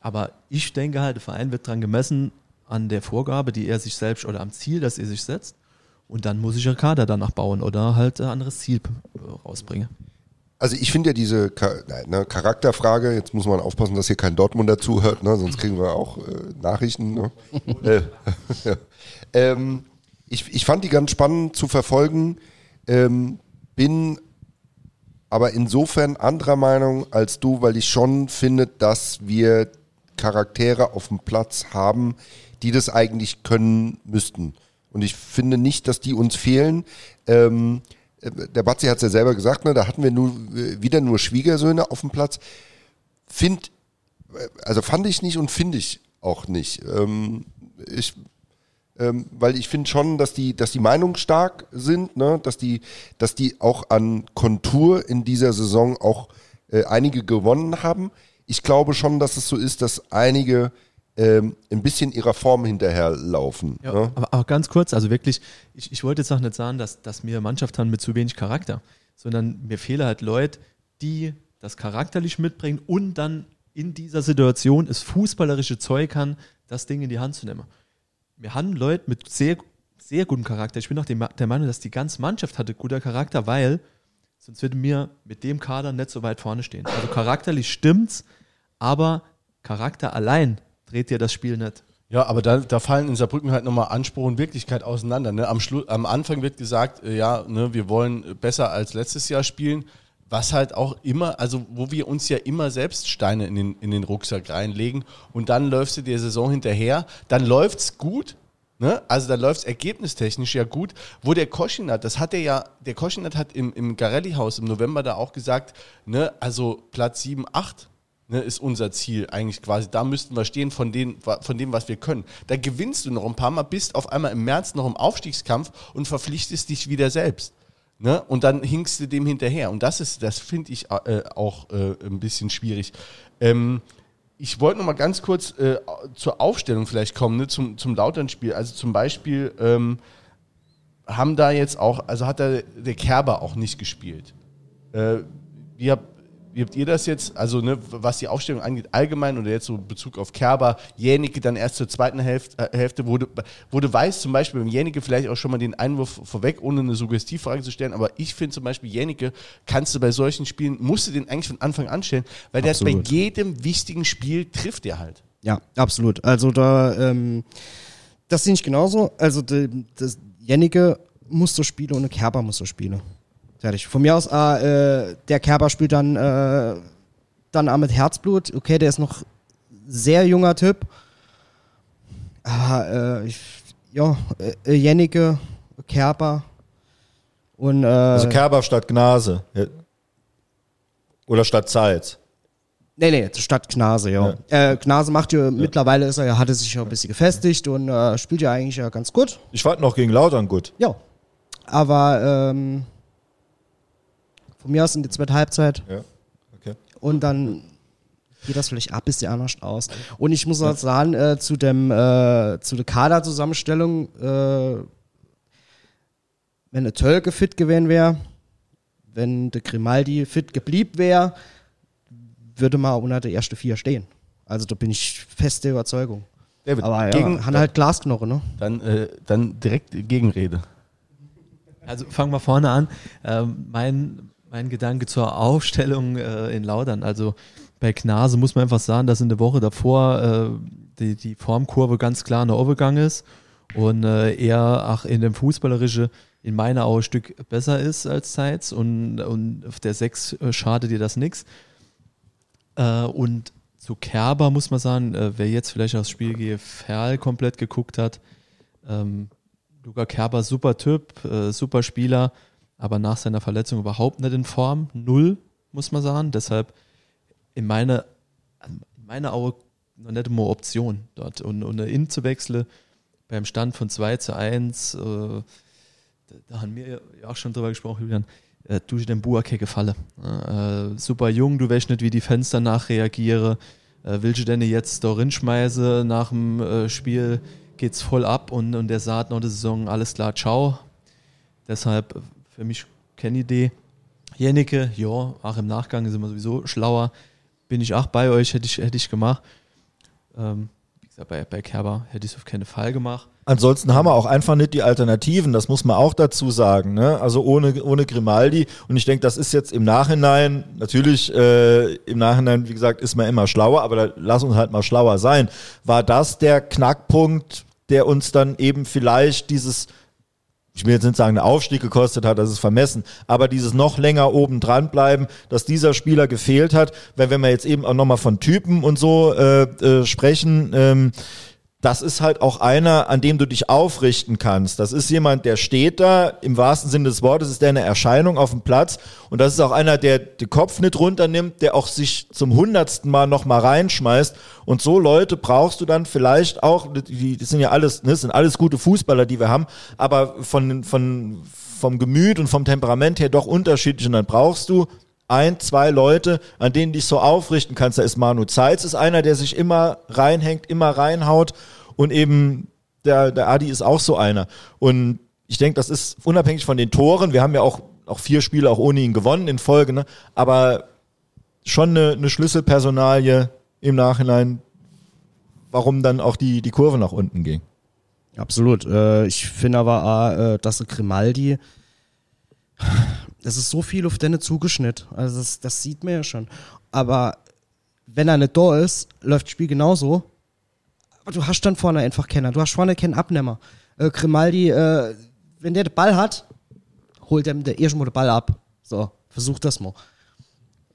Aber ich denke halt, der Verein wird dran gemessen an der Vorgabe, die er sich selbst oder am Ziel, das er sich setzt. Und dann muss ich einen Kader danach bauen oder halt ein anderes Ziel äh, rausbringen. Also ich finde ja diese ne, Charakterfrage, jetzt muss man aufpassen, dass hier kein Dortmunder zuhört, ne, sonst kriegen wir auch äh, Nachrichten. Ne? <laughs> äh, <laughs> ja. ähm, ich, ich fand die ganz spannend zu verfolgen, ähm, bin aber insofern anderer Meinung als du, weil ich schon finde, dass wir Charaktere auf dem Platz haben, die das eigentlich können müssten. Und ich finde nicht, dass die uns fehlen. Ähm, äh, der Batzi hat es ja selber gesagt, ne, da hatten wir nur, wieder nur Schwiegersöhne auf dem Platz. Find, äh, also fand ich nicht und finde ich auch nicht. Ähm, ich, ähm, weil ich finde schon, dass die, dass die meinungsstark sind, ne? dass, die, dass die auch an Kontur in dieser Saison auch äh, einige gewonnen haben. Ich glaube schon, dass es so ist, dass einige ähm, ein bisschen ihrer Form hinterherlaufen. Ja, ne? aber, aber ganz kurz, also wirklich, ich, ich wollte jetzt auch nicht sagen, dass, dass wir Mannschaft haben mit zu wenig Charakter, sondern mir fehlen halt Leute, die das charakterlich mitbringen und dann in dieser Situation das fußballerische Zeug haben, das Ding in die Hand zu nehmen. Wir haben Leute mit sehr, sehr gutem Charakter. Ich bin auch der Meinung, dass die ganze Mannschaft hatte guter Charakter, weil sonst würden wir mit dem Kader nicht so weit vorne stehen. Also charakterlich stimmt's, aber Charakter allein dreht dir das Spiel nicht. Ja, aber da, da fallen in Saarbrücken halt nochmal Anspruch und Wirklichkeit auseinander. Ne? Am, Schlu am Anfang wird gesagt, äh, ja, ne, wir wollen besser als letztes Jahr spielen, was halt auch immer, also wo wir uns ja immer selbst Steine in den, in den Rucksack reinlegen und dann läufst du der Saison hinterher, dann läuft's gut, ne? also dann läuft's ergebnistechnisch ja gut, wo der Koschinat, das hat er ja, der Koschinat hat im, im Garelli-Haus im November da auch gesagt, ne, also Platz 7, 8, ne, ist unser Ziel eigentlich quasi. Da müssten wir stehen von, den, von dem, was wir können. Da gewinnst du noch ein paar Mal, bist auf einmal im März noch im Aufstiegskampf und verpflichtest dich wieder selbst. Ne? Und dann hinkst du dem hinterher. Und das ist, das finde ich äh, auch äh, ein bisschen schwierig. Ähm, ich wollte noch mal ganz kurz äh, zur Aufstellung vielleicht kommen, ne? zum, zum Lautern-Spiel. Also zum Beispiel ähm, haben da jetzt auch, also hat da der Kerber auch nicht gespielt. Äh, wie, habt, wie habt ihr das jetzt, also ne, was die Aufstellung angeht, allgemein oder jetzt so in Bezug auf Kerber, Jänicke dann erst zur zweiten Hälfte, äh, Hälfte wo du weißt, zum Beispiel beim Jänicke vielleicht auch schon mal den Einwurf vorweg, ohne eine Suggestivfrage zu stellen, aber ich finde zum Beispiel Jänicke kannst du bei solchen Spielen, musst du den eigentlich von Anfang an stellen, weil der bei jedem wichtigen Spiel trifft der halt. Ja, absolut. Also da, ähm, das sehe ich genauso. Also de, das Jennike muss so spielen und Kerber muss so spielen. Fertig. Von mir aus, ah, äh, der Kerber spielt dann, äh, dann auch mit Herzblut. Okay, der ist noch sehr junger Typ. Aber äh, ich, ja, äh, Jennike, Kerber und äh, Also Kerber statt Gnase. Ja. Oder statt Zeitz. Nee, nee, statt Gnase, ja. Äh, Gnase macht ja, mittlerweile ist er ja, hatte sich ja ein bisschen gefestigt und äh, spielt ja eigentlich ja ganz gut. Ich fand noch gegen Lautern gut. Ja. Aber ähm, von mir aus in die zweite Halbzeit Ja. Okay. und dann geht das vielleicht ab, bisschen anders aus. Und ich muss auch sagen, äh, zu dem äh, zu der Kaderzusammenstellung, äh, wenn der Tölke fit gewesen wäre, wenn der Grimaldi fit geblieben wäre, würde mal unter der erste vier stehen. Also da bin ich feste Überzeugung. David, Aber ja, gegen, haben halt Glasknochen, ne? dann, äh, dann direkt Gegenrede. Also fangen wir vorne an. Ähm, mein, mein Gedanke zur Aufstellung äh, in Laudern. Also bei Knase muss man einfach sagen, dass in der Woche davor äh, die, die Formkurve ganz klar nach oben gegangen ist und äh, er auch in dem Fußballerische in meiner Augen ein Stück besser ist als Zeitz und, und auf der 6 äh, schadet dir das nichts. Äh, und zu Kerber muss man sagen, äh, wer jetzt vielleicht aufs Spiel GFL komplett geguckt hat, ähm, Luca Kerber, super Typ, super Spieler, aber nach seiner Verletzung überhaupt nicht in Form. Null, muss man sagen. Deshalb in meiner in meiner Augen noch nicht immer Option dort. Und, und In zu wechseln beim Stand von 2 zu 1, äh, da, da haben wir ja auch schon drüber gesprochen, Julian, äh, du den Buake gefallen. Äh, super jung, du weißt nicht, wie die Fans danach reagieren. Äh, willst du denn jetzt da rinschmeißen nach dem äh, Spiel? Geht's voll ab und, und der sagt noch die Saison, alles klar, ciao. Deshalb für mich keine Idee. Jennike, ja, auch im Nachgang sind wir sowieso schlauer. Bin ich auch bei euch, hätte ich, hätte ich gemacht. Ähm, wie gesagt, bei, bei Kerber hätte ich es auf keinen Fall gemacht. Ansonsten haben wir auch einfach nicht die Alternativen, das muss man auch dazu sagen. Ne? Also ohne, ohne Grimaldi. Und ich denke, das ist jetzt im Nachhinein, natürlich äh, im Nachhinein, wie gesagt, ist man immer schlauer, aber lass uns halt mal schlauer sein. War das der Knackpunkt, der uns dann eben vielleicht dieses, ich will jetzt nicht sagen, einen Aufstieg gekostet hat, das ist vermessen, aber dieses noch länger oben dran bleiben, dass dieser Spieler gefehlt hat, weil wenn wir jetzt eben auch nochmal von Typen und so äh, äh, sprechen, ähm, das ist halt auch einer, an dem du dich aufrichten kannst. Das ist jemand, der steht da, im wahrsten Sinne des Wortes ist der eine Erscheinung auf dem Platz. Und das ist auch einer, der den Kopf nicht runternimmt, der auch sich zum hundertsten Mal nochmal reinschmeißt. Und so Leute brauchst du dann vielleicht auch, die, das sind ja alles, ne, sind alles gute Fußballer, die wir haben, aber von, von, vom Gemüt und vom Temperament her doch unterschiedlich. Und dann brauchst du ein, zwei Leute, an denen dich so aufrichten kannst. Da ist Manu Zeitz, ist einer, der sich immer reinhängt, immer reinhaut und eben der, der Adi ist auch so einer. Und ich denke, das ist unabhängig von den Toren. Wir haben ja auch, auch vier Spiele auch ohne ihn gewonnen in Folge, ne? aber schon eine, eine Schlüsselpersonalie im Nachhinein, warum dann auch die, die Kurve nach unten ging. Absolut. Äh, ich finde aber, äh, dass der Grimaldi, das ist so viel auf deine zugeschnitten. Also das, das sieht man ja schon. Aber wenn er nicht da ist, läuft das Spiel genauso. Aber du hast dann vorne einfach keinen. Du hast vorne keinen Abnehmer. Äh, Grimaldi, äh, wenn der den Ball hat, holt dem der erstmal den Ball ab. So, versuch das mal.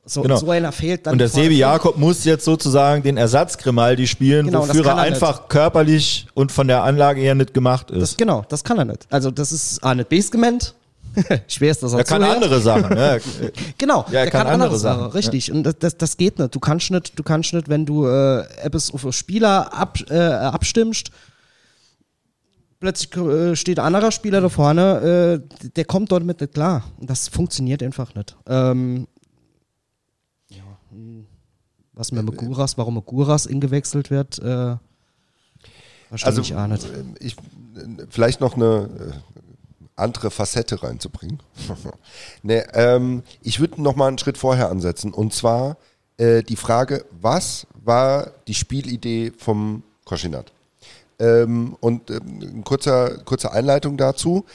So, Genau. so einer fehlt dann. Und der. Sebi Jakob muss jetzt sozusagen den Ersatz Grimaldi spielen, Genau, wofür er er einfach körperlich und von der Anlage her nicht gemacht ist. Das, genau, das kann er nicht. Also das ist A nicht basement. <laughs> Schwer ist das auch er kann zuhört. andere Sachen. Ne? <laughs> Genau, Ja, er kann kann, andere Sachen. Sachen, Richtig. Und das, das, das geht nicht. Du kannst nicht, du kannst nicht, wenn du äh, etwas auf Spieler ab, äh, abstimmst, plötzlich äh, steht ein anderer Spieler da vorne, äh, der kommt dort mit nicht klar. Und das funktioniert einfach nicht. Ähm, ja, hm, was mit Maguras, warum Maguras ingewechselt wird, äh, also, ich auch nicht. Ich, vielleicht noch eine äh, andere Facette reinzubringen. <laughs> nee, ähm, ich würde noch mal einen Schritt vorher ansetzen. Und zwar äh, die Frage, was war die Spielidee vom Koschinat? Ähm, und ähm, kurzer, kurze Einleitung dazu.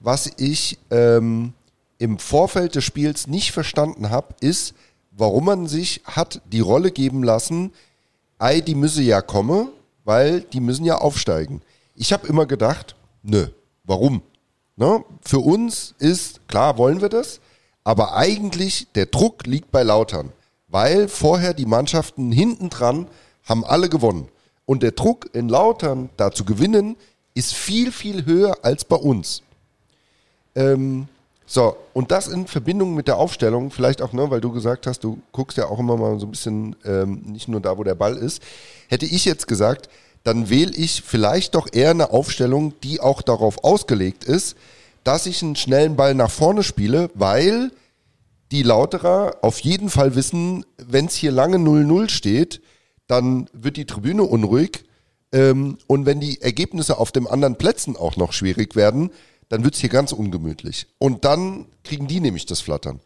Was ich ähm, im Vorfeld des Spiels nicht verstanden habe, ist, warum man sich hat die Rolle geben lassen, ei, die müsse ja kommen, weil die müssen ja aufsteigen. Ich habe immer gedacht, nö, warum? Ne? Für uns ist, klar wollen wir das, aber eigentlich der Druck liegt bei Lautern, weil vorher die Mannschaften hinten dran haben alle gewonnen. Und der Druck in Lautern da zu gewinnen, ist viel, viel höher als bei uns. Ähm, so, und das in Verbindung mit der Aufstellung, vielleicht auch, ne, weil du gesagt hast, du guckst ja auch immer mal so ein bisschen ähm, nicht nur da, wo der Ball ist, hätte ich jetzt gesagt, dann wähle ich vielleicht doch eher eine Aufstellung, die auch darauf ausgelegt ist, dass ich einen schnellen Ball nach vorne spiele, weil die Lauterer auf jeden Fall wissen, wenn es hier lange 0-0 steht, dann wird die Tribüne unruhig. Ähm, und wenn die Ergebnisse auf den anderen Plätzen auch noch schwierig werden, dann wird es hier ganz ungemütlich. Und dann kriegen die nämlich das Flattern.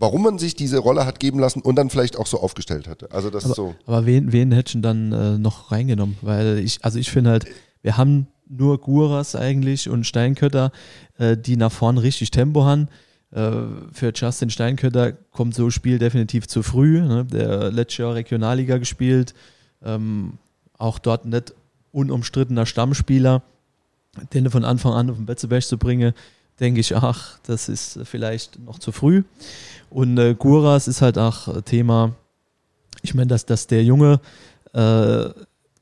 Warum man sich diese Rolle hat geben lassen und dann vielleicht auch so aufgestellt hatte. Also das aber, ist so. Aber wen, wen hätten dann äh, noch reingenommen? Weil ich, also ich finde halt, wir haben nur Guras eigentlich und Steinkötter, äh, die nach vorne richtig Tempo haben. Äh, für Justin Steinkötter kommt so ein Spiel definitiv zu früh. Ne? Der letztes Jahr Regionalliga gespielt, ähm, auch dort nicht unumstrittener Stammspieler, den von Anfang an auf den Betzeberg zu bringen, denke ich, ach, das ist vielleicht noch zu früh. Und äh, Guras ist halt auch Thema, ich meine, dass, dass der Junge äh,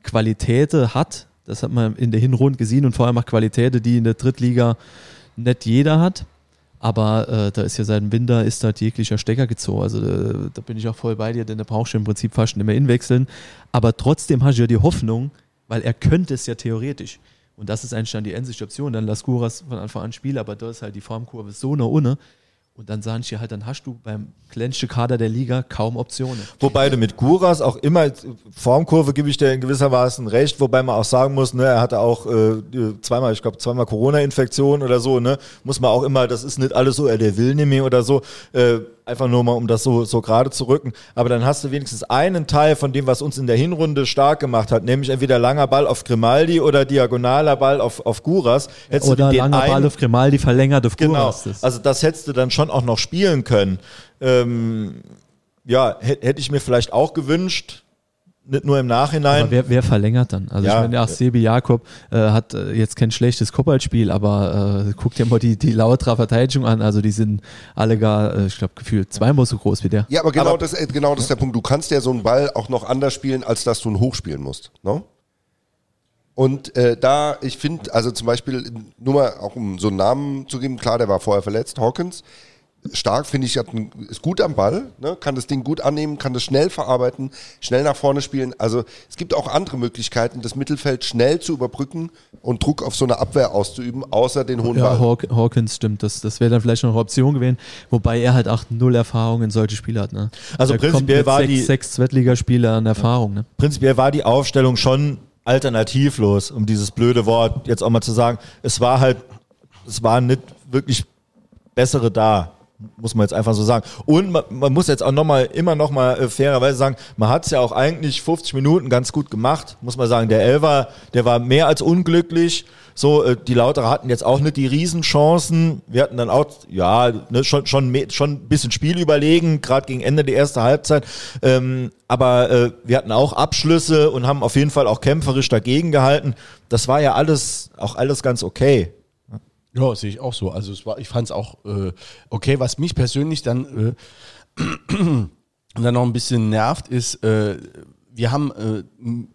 Qualitäten hat, das hat man in der Hinrunde gesehen und vor allem auch Qualitäten, die in der Drittliga nicht jeder hat. Aber äh, da ist ja seit dem Winter ist da jeglicher Stecker gezogen. Also da, da, bin ich auch voll bei dir, denn da brauchst du im Prinzip fast nicht mehr inwechseln. Aber trotzdem hast du ja die Hoffnung, weil er könnte es ja theoretisch. Und das ist eigentlich dann die endliche Option. Dann lass Guras von Anfang an spielen, aber da ist halt die Formkurve so eine ohne. Und dann sagen sie halt, dann hast du beim kleinsten Kader der Liga kaum Optionen. Wobei du mit Guras auch immer, Formkurve gebe ich dir in gewissermaßen recht, wobei man auch sagen muss, ne, er hatte auch äh, zweimal, ich glaube, zweimal Corona-Infektion oder so, ne, muss man auch immer, das ist nicht alles so, er der will nicht mehr oder so, äh, Einfach nur mal, um das so, so gerade zu rücken. Aber dann hast du wenigstens einen Teil von dem, was uns in der Hinrunde stark gemacht hat, nämlich entweder langer Ball auf Grimaldi oder diagonaler Ball auf, auf Guras. Hättest oder langer einen, Ball auf Grimaldi verlängert auf genau, Guras. Genau. Also das hättest du dann schon auch noch spielen können. Ähm, ja, hätte ich mir vielleicht auch gewünscht nicht nur im Nachhinein. Aber wer, wer verlängert dann? Also ja. ich meine, ja, Sebi Jakob äh, hat äh, jetzt kein schlechtes Kopfballspiel, aber äh, guck dir mal die, die Lauterer Verteidigung an. Also die sind alle gar, äh, ich glaube, gefühlt zweimal so groß wie der. Ja, aber genau, aber, das, äh, genau das ist der Punkt. Du kannst ja so einen Ball auch noch anders spielen, als dass du ihn hochspielen musst. No? Und äh, da, ich finde, also zum Beispiel, nur mal auch um so einen Namen zu geben, klar, der war vorher verletzt, Hawkins stark, finde ich, ist gut am Ball, ne? kann das Ding gut annehmen, kann das schnell verarbeiten, schnell nach vorne spielen. Also es gibt auch andere Möglichkeiten, das Mittelfeld schnell zu überbrücken und Druck auf so eine Abwehr auszuüben, außer den hohen ja, Ball. Hawkins stimmt, das, das wäre dann vielleicht noch eine Option gewesen, wobei er halt auch null Erfahrung in solche Spiele hat. Ne? Also da prinzipiell war sechs, die sechs Zweitligaspiele an Erfahrung. Ne? Prinzipiell war die Aufstellung schon alternativlos, um dieses blöde Wort jetzt auch mal zu sagen. Es war halt, es waren nicht wirklich bessere da muss man jetzt einfach so sagen. Und man, man muss jetzt auch noch mal, immer noch mal äh, fairerweise sagen, man hat es ja auch eigentlich 50 Minuten ganz gut gemacht, muss man sagen. Der Elver, der war mehr als unglücklich. So, äh, die Lauterer hatten jetzt auch nicht die Riesenchancen. Wir hatten dann auch, ja, ne, schon, schon, schon ein bisschen Spiel überlegen, gerade gegen Ende der ersten Halbzeit. Ähm, aber äh, wir hatten auch Abschlüsse und haben auf jeden Fall auch kämpferisch dagegen gehalten. Das war ja alles, auch alles ganz okay. Ja, sehe ich auch so. Also es war, ich fand es auch äh, okay. Was mich persönlich dann, äh, <clears throat> dann noch ein bisschen nervt, ist, äh, wir haben äh,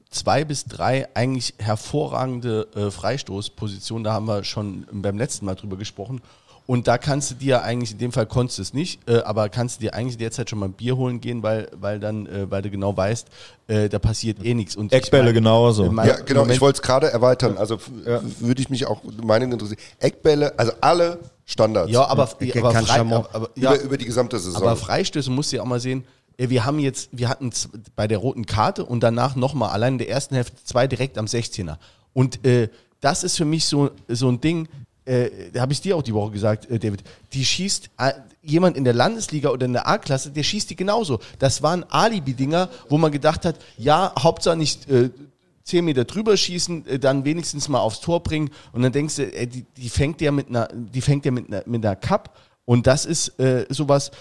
zwei bis drei eigentlich hervorragende äh, Freistoßpositionen. Da haben wir schon beim letzten Mal drüber gesprochen. Und da kannst du dir eigentlich, in dem Fall konntest du es nicht, äh, aber kannst du dir eigentlich derzeit schon mal ein Bier holen gehen, weil, weil dann, äh, weil du genau weißt, äh, da passiert eh nichts. Und ich Eckbälle meine, genauso. Ja, genau, Moment- ich wollte es gerade erweitern. Also f- würde ich mich auch Meinung interessieren. Eckbälle, also alle Standards. Ja, aber, Ja, aber, kann frei, aber, aber ja, über, über die gesamte Saison. aber Freistöße musst du ja auch mal sehen. Wir haben jetzt, wir hatten bei der roten Karte und danach nochmal, allein in der ersten Hälfte zwei direkt am 16er. Und äh, das ist für mich so, so ein Ding, äh, da habe ich dir auch die Woche gesagt, äh, David, die schießt äh, jemand in der Landesliga oder in der A-Klasse, der schießt die genauso. Das waren Alibi-Dinger, wo man gedacht hat, ja, Hauptsache nicht äh, 10 Meter drüber schießen, äh, dann wenigstens mal aufs Tor bringen und dann denkst du, ey, die, die fängt ja mit einer, die fängt ja mit einer, mit einer Cup und das ist äh, sowas,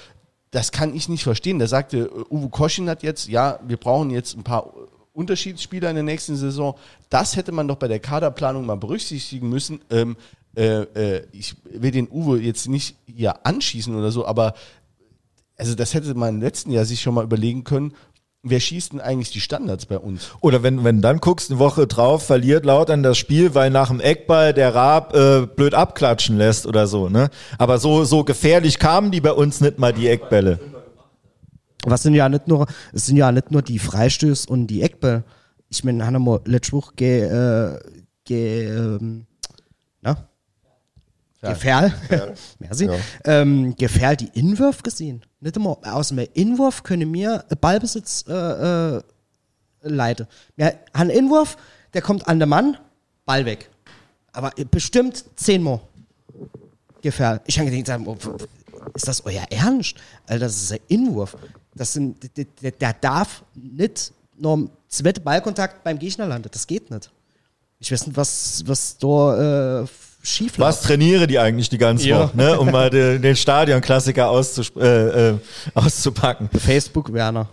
das kann ich nicht verstehen. Da sagte äh, Uwe Koschin hat jetzt, ja, wir brauchen jetzt ein paar Unterschiedsspieler in der nächsten Saison. Das hätte man doch bei der Kaderplanung mal berücksichtigen müssen. Ähm, äh, äh, ich will den Uwe jetzt nicht hier anschießen oder so, aber also das hätte man im letzten Jahr sich schon mal überlegen können. Wer schießt denn eigentlich die Standards bei uns? Oder wenn, wenn du dann guckst, eine Woche drauf, verliert Lautern das Spiel, weil nach dem Eckball der Raab äh, blöd abklatschen lässt oder so, ne? Aber so, so gefährlich kamen die bei uns nicht mal, die Eckbälle. Was sind ja nicht nur, es sind ja nicht nur die Freistöße und die Eckbälle. Ich meine, haben wir letzte Woche ge, äh, ge, ähm? Gefährl. <laughs> Merci. Ja. Ähm, Gefährl die Inwurf gesehen. Nicht immer aus dem Inwurf können mir Ballbesitz äh, äh, leiten. Wir haben einen Inwurf, der kommt an den Mann, Ball weg. Aber bestimmt zehnmal. Gefährl. Ich habe gedacht, oh, ist das euer Ernst? Alter, das ist ein Inwurf. Das sind, der, der, darf nicht noch im zweiten Ballkontakt beim Gegner landen. Das geht nicht. Ich weiß nicht, was, was da äh, schief läuft. Was trainiere die eigentlich die ganze Ja. Woche, ne? Um mal den, den Stadionklassiker auszusp- äh, äh, auszupacken. Facebook, Werner.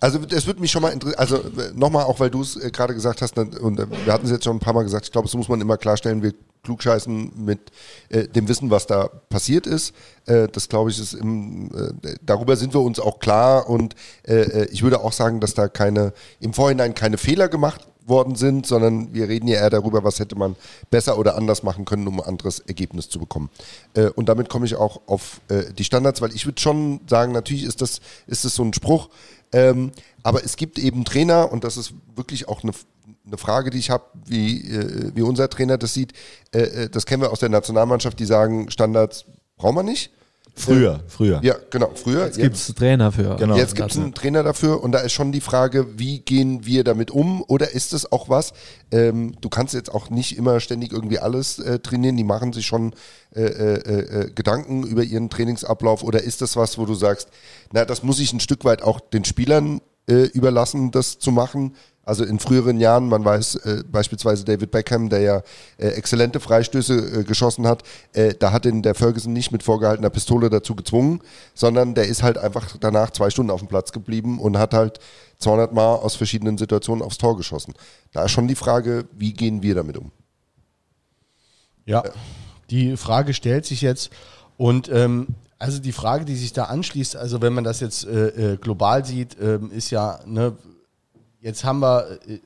Also es würde mich schon mal interessieren, also nochmal, auch weil du es äh, gerade gesagt hast, ne, und äh, wir hatten es jetzt schon ein paar Mal gesagt, ich glaube, das muss man immer klarstellen, wir klugscheißen mit äh, dem Wissen, was da passiert ist. Äh, das glaube ich ist im, äh, darüber sind wir uns auch klar und äh, ich würde auch sagen, dass da keine, im Vorhinein keine Fehler gemacht worden sind, sondern wir reden ja eher darüber, was hätte man besser oder anders machen können, um ein anderes Ergebnis zu bekommen. Äh, und damit komme ich auch auf äh, die Standards, weil ich würde schon sagen, natürlich ist das, ist das so ein Spruch, ähm, aber es gibt eben Trainer, und das ist wirklich auch eine, eine Frage, die ich habe, wie, äh, wie unser Trainer das sieht. Äh, äh, das kennen wir aus der Nationalmannschaft, die sagen, Standards brauchen wir nicht. Früher, früher. Ja, genau, früher. Jetzt gibt es Trainer für. Genau. Jetzt gibt es einen Trainer dafür und da ist schon die Frage, wie gehen wir damit um oder ist es auch was? Ähm, du kannst jetzt auch nicht immer ständig irgendwie alles äh, trainieren, die machen sich schon äh, äh, äh, Gedanken über ihren Trainingsablauf oder ist das was, wo du sagst, na, das muss ich ein Stück weit auch den Spielern äh, überlassen, das zu machen? Also in früheren Jahren, man weiß äh, beispielsweise David Beckham, der ja äh, exzellente Freistöße äh, geschossen hat, äh, da hat ihn der Ferguson nicht mit vorgehaltener Pistole dazu gezwungen, sondern der ist halt einfach danach zwei Stunden auf dem Platz geblieben und hat halt 200 Mal aus verschiedenen Situationen aufs Tor geschossen. Da ist schon die Frage, wie gehen wir damit um? Ja, die Frage stellt sich jetzt und ähm, also die Frage, die sich da anschließt, also wenn man das jetzt äh, äh, global sieht, ähm, ist ja, ne, jetzt haben wir äh,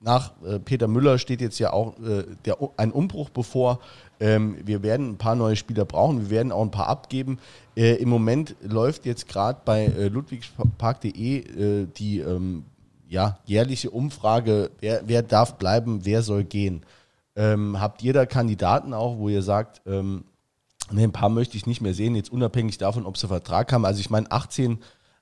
nach äh, Peter Müller steht jetzt ja auch äh, der, ein Umbruch bevor. Ähm, wir werden ein paar neue Spieler brauchen, wir werden auch ein paar abgeben. Im Moment läuft jetzt gerade bei ludwigspark.de die ähm, ja, jährliche Umfrage, wer, wer darf bleiben, wer soll gehen. Ähm, habt ihr da Kandidaten auch, wo ihr sagt, ähm, ne, ein paar möchte ich nicht mehr sehen, jetzt unabhängig davon, ob sie Vertrag haben. Also ich meine, 18,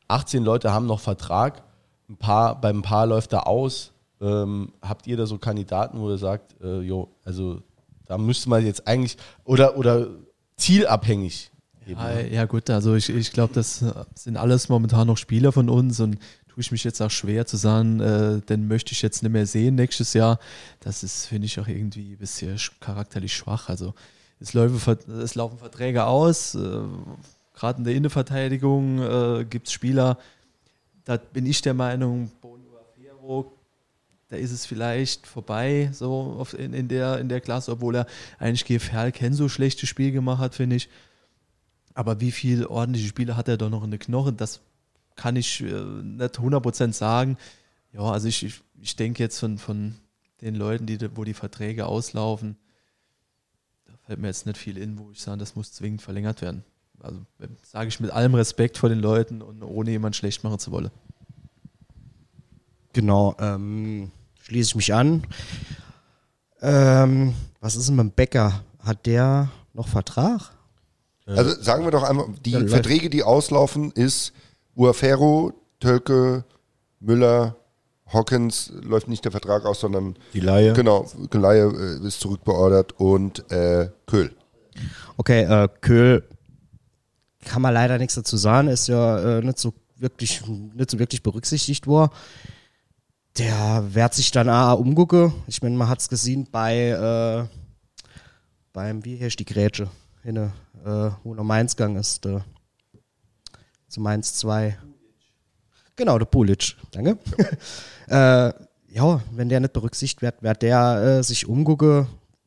18 Leute haben noch Vertrag, ein paar, beim paar läuft da aus. Ähm, habt ihr da so Kandidaten, wo ihr sagt, äh, jo, also da müsste man jetzt eigentlich, oder, oder zielabhängig. Ja, ne? ja gut, also ich, ich glaube, das sind alles momentan noch Spieler von uns und tue ich mich jetzt auch schwer zu sagen, äh, den möchte ich jetzt nicht mehr sehen nächstes Jahr. Das ist, finde ich, auch irgendwie ein bisschen sch- charakterlich schwach. Also es, läuft, es laufen Verträge aus, äh, gerade in der Innenverteidigung äh, gibt es Spieler, da bin ich der Meinung, Bono Afero, da ist es vielleicht vorbei, so in, in, der, in der Klasse, obwohl er eigentlich GFL kein so schlechtes Spiel gemacht hat, finde ich. Aber wie viele ordentliche Spiele hat er doch noch in den Knochen? Das kann ich äh, nicht 100% sagen. Ja, also ich, ich, ich denke jetzt von, von den Leuten, die, wo die Verträge auslaufen, da fällt mir jetzt nicht viel in, wo ich sage, das muss zwingend verlängert werden. Also sage ich mit allem Respekt vor den Leuten und ohne jemand schlecht machen zu wollen. Genau, ähm, schließe ich mich an. Ähm, was ist denn mit dem Bäcker? Hat der noch Vertrag? Also sagen wir doch einmal, die Ja. Verträge, die auslaufen, ist Uafero, Tölke, Müller, Hawkins läuft nicht der Vertrag aus, sondern Die Laie. genau, Laie äh, ist zurückbeordert und äh, Köhl. Okay, äh, Köhl kann man leider nichts dazu sagen, ist ja äh, nicht so wirklich, nicht so wirklich berücksichtigt worden. Der wird sich dann auch umgucken. Ich meine, man hat es gesehen bei äh, beim, wie heißt die Grätsche, hinne, äh, wo noch Mainz gegangen ist, der, zu Mainz 2. Genau, der Pulic, danke. <laughs> äh, ja, wenn der nicht berücksichtigt wird, wird der äh, sich umgucken.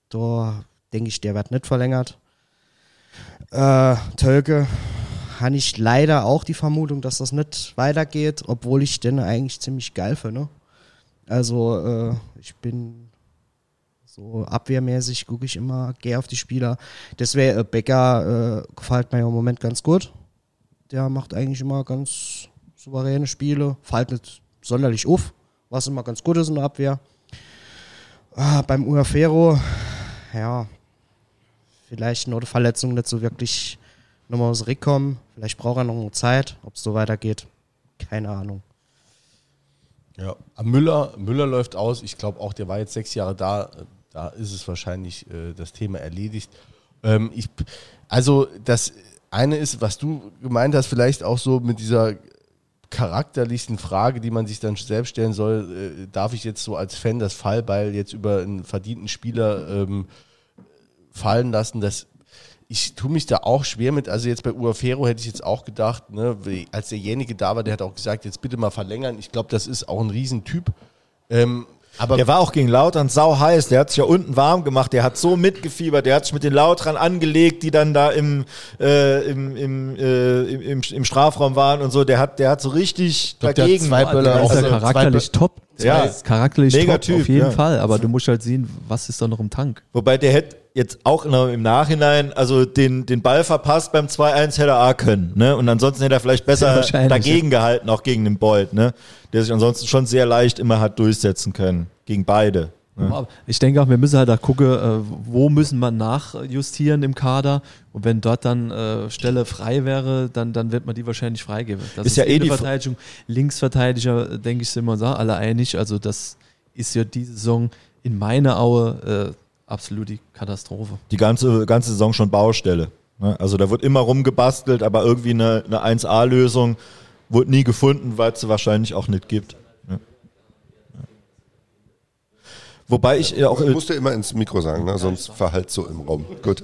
Da denke ich, der wird nicht verlängert. Äh, Tölke habe ich leider auch die Vermutung, dass das nicht weitergeht, obwohl ich den eigentlich ziemlich geil finde. Also äh, ich bin so abwehrmäßig, gucke ich immer, gehe auf die Spieler. Deswegen äh, Becker äh, gefällt mir im Moment ganz gut. Der macht eigentlich immer ganz souveräne Spiele, fällt nicht sonderlich auf, was immer ganz gut ist in der Abwehr. Ah, beim Uafero, ja, vielleicht eine Verletzung nicht so wirklich nochmal zurückkommen. Vielleicht braucht er noch eine Zeit, ob es so weitergeht. Keine Ahnung. Ja, Müller, Müller läuft aus. Ich glaube auch, der war jetzt sechs Jahre da. Da ist es wahrscheinlich äh, das Thema erledigt. Ähm, ich, also das eine ist, was du gemeint hast, vielleicht auch so mit dieser charakterlichen Frage, die man sich dann selbst stellen soll, äh, darf ich jetzt so als Fan das Fallbeil jetzt über einen verdienten Spieler ähm, fallen lassen? Das ich tue mich da auch schwer mit. Also jetzt bei Uafero hätte ich jetzt auch gedacht, ne, als derjenige da war, der hat auch gesagt, jetzt bitte mal verlängern. Ich glaube, das ist auch ein Riesentyp. Ähm, aber Der war auch gegen Lautern sau heiß, der hat sich ja unten warm gemacht, der hat so mitgefiebert, der hat sich mit den Lautrern angelegt, die dann da im, äh, im, im, äh, im, im, Strafraum waren und so, der hat, der hat so richtig glaub, der hat dagegen. zwei Böller auch ja so charakterlich zwei- top. Ja. ist charakterlich Mega top, Typ, auf jeden ja. Fall. Aber du musst halt sehen, was ist da noch im Tank. Wobei der hätte jetzt auch im Nachhinein, also den, den Ball verpasst beim 2-1 hätte er A können, ne? Und ansonsten hätte er vielleicht besser <laughs> Wahrscheinlich, dagegen gehalten, auch gegen den Boyd, ne? Der sich ansonsten schon sehr leicht immer hat durchsetzen können. Gegen beide. Ne? Aber Ich denke auch, wir müssen halt da gucken, äh, wo müssen wir nachjustieren im Kader. Und wenn dort dann äh, Stelle frei wäre, dann, dann wird man die wahrscheinlich freigeben. Das Ist ja eh die Innenverteidigung, Linksverteidiger, denke ich, sind wir uns alle einig. Also das ist ja diese Saison in meiner Aue äh, absolut die Katastrophe. die ganze, ganze Saison schon Baustelle. Ne? Also da wird immer rumgebastelt, aber irgendwie eine, eine 1A-Lösung wurde nie gefunden, weil es sie wahrscheinlich auch nicht gibt. Ne? Ja. Wobei ich ja auch Ich musste immer ins Mikro sagen, ne? sonst verhallt so im Raum. Gut.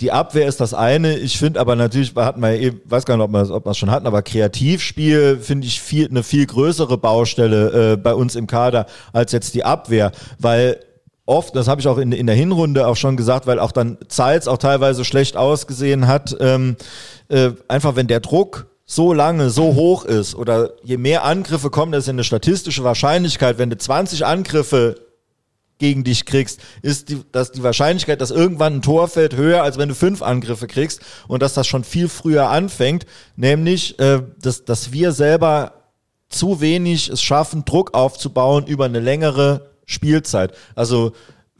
die Abwehr ist das eine. Ich finde aber natürlich, hatten wir eben, weiß gar nicht, ob wir ob es schon hatten, aber Kreativspiel finde ich viel, eine viel größere Baustelle äh, bei uns im Kader als jetzt die Abwehr, weil oft, das habe ich auch in, in der Hinrunde auch schon gesagt, weil auch dann Zeitz auch teilweise schlecht ausgesehen hat, ähm, äh, einfach wenn der Druck so lange, so hoch ist oder je mehr Angriffe kommen, das ist ja eine statistische Wahrscheinlichkeit, wenn du 20 Angriffe gegen dich kriegst, ist die, dass die Wahrscheinlichkeit, dass irgendwann ein Tor fällt, höher, als wenn du fünf Angriffe kriegst und dass das schon viel früher anfängt, nämlich, äh, dass, dass wir selber zu wenig es schaffen, Druck aufzubauen über eine längere Spielzeit. Also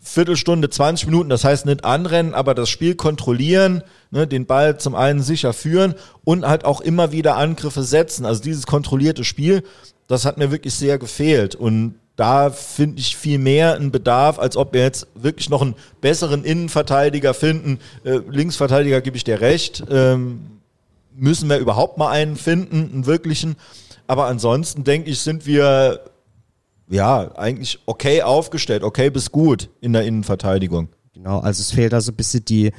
Viertelstunde, 20 Minuten, das heißt nicht anrennen, aber das Spiel kontrollieren, ne, den Ball zum einen sicher führen und halt auch immer wieder Angriffe setzen. Also dieses kontrollierte Spiel, das hat mir wirklich sehr gefehlt und da finde ich viel mehr einen Bedarf, als ob wir jetzt wirklich noch einen besseren Innenverteidiger finden. Äh, Linksverteidiger gebe ich dir recht. Ähm, müssen wir überhaupt mal einen finden, einen wirklichen. Aber ansonsten denke ich, sind wir ja eigentlich okay aufgestellt, okay bis gut in der Innenverteidigung. Genau, also es fehlt also ein bisschen die,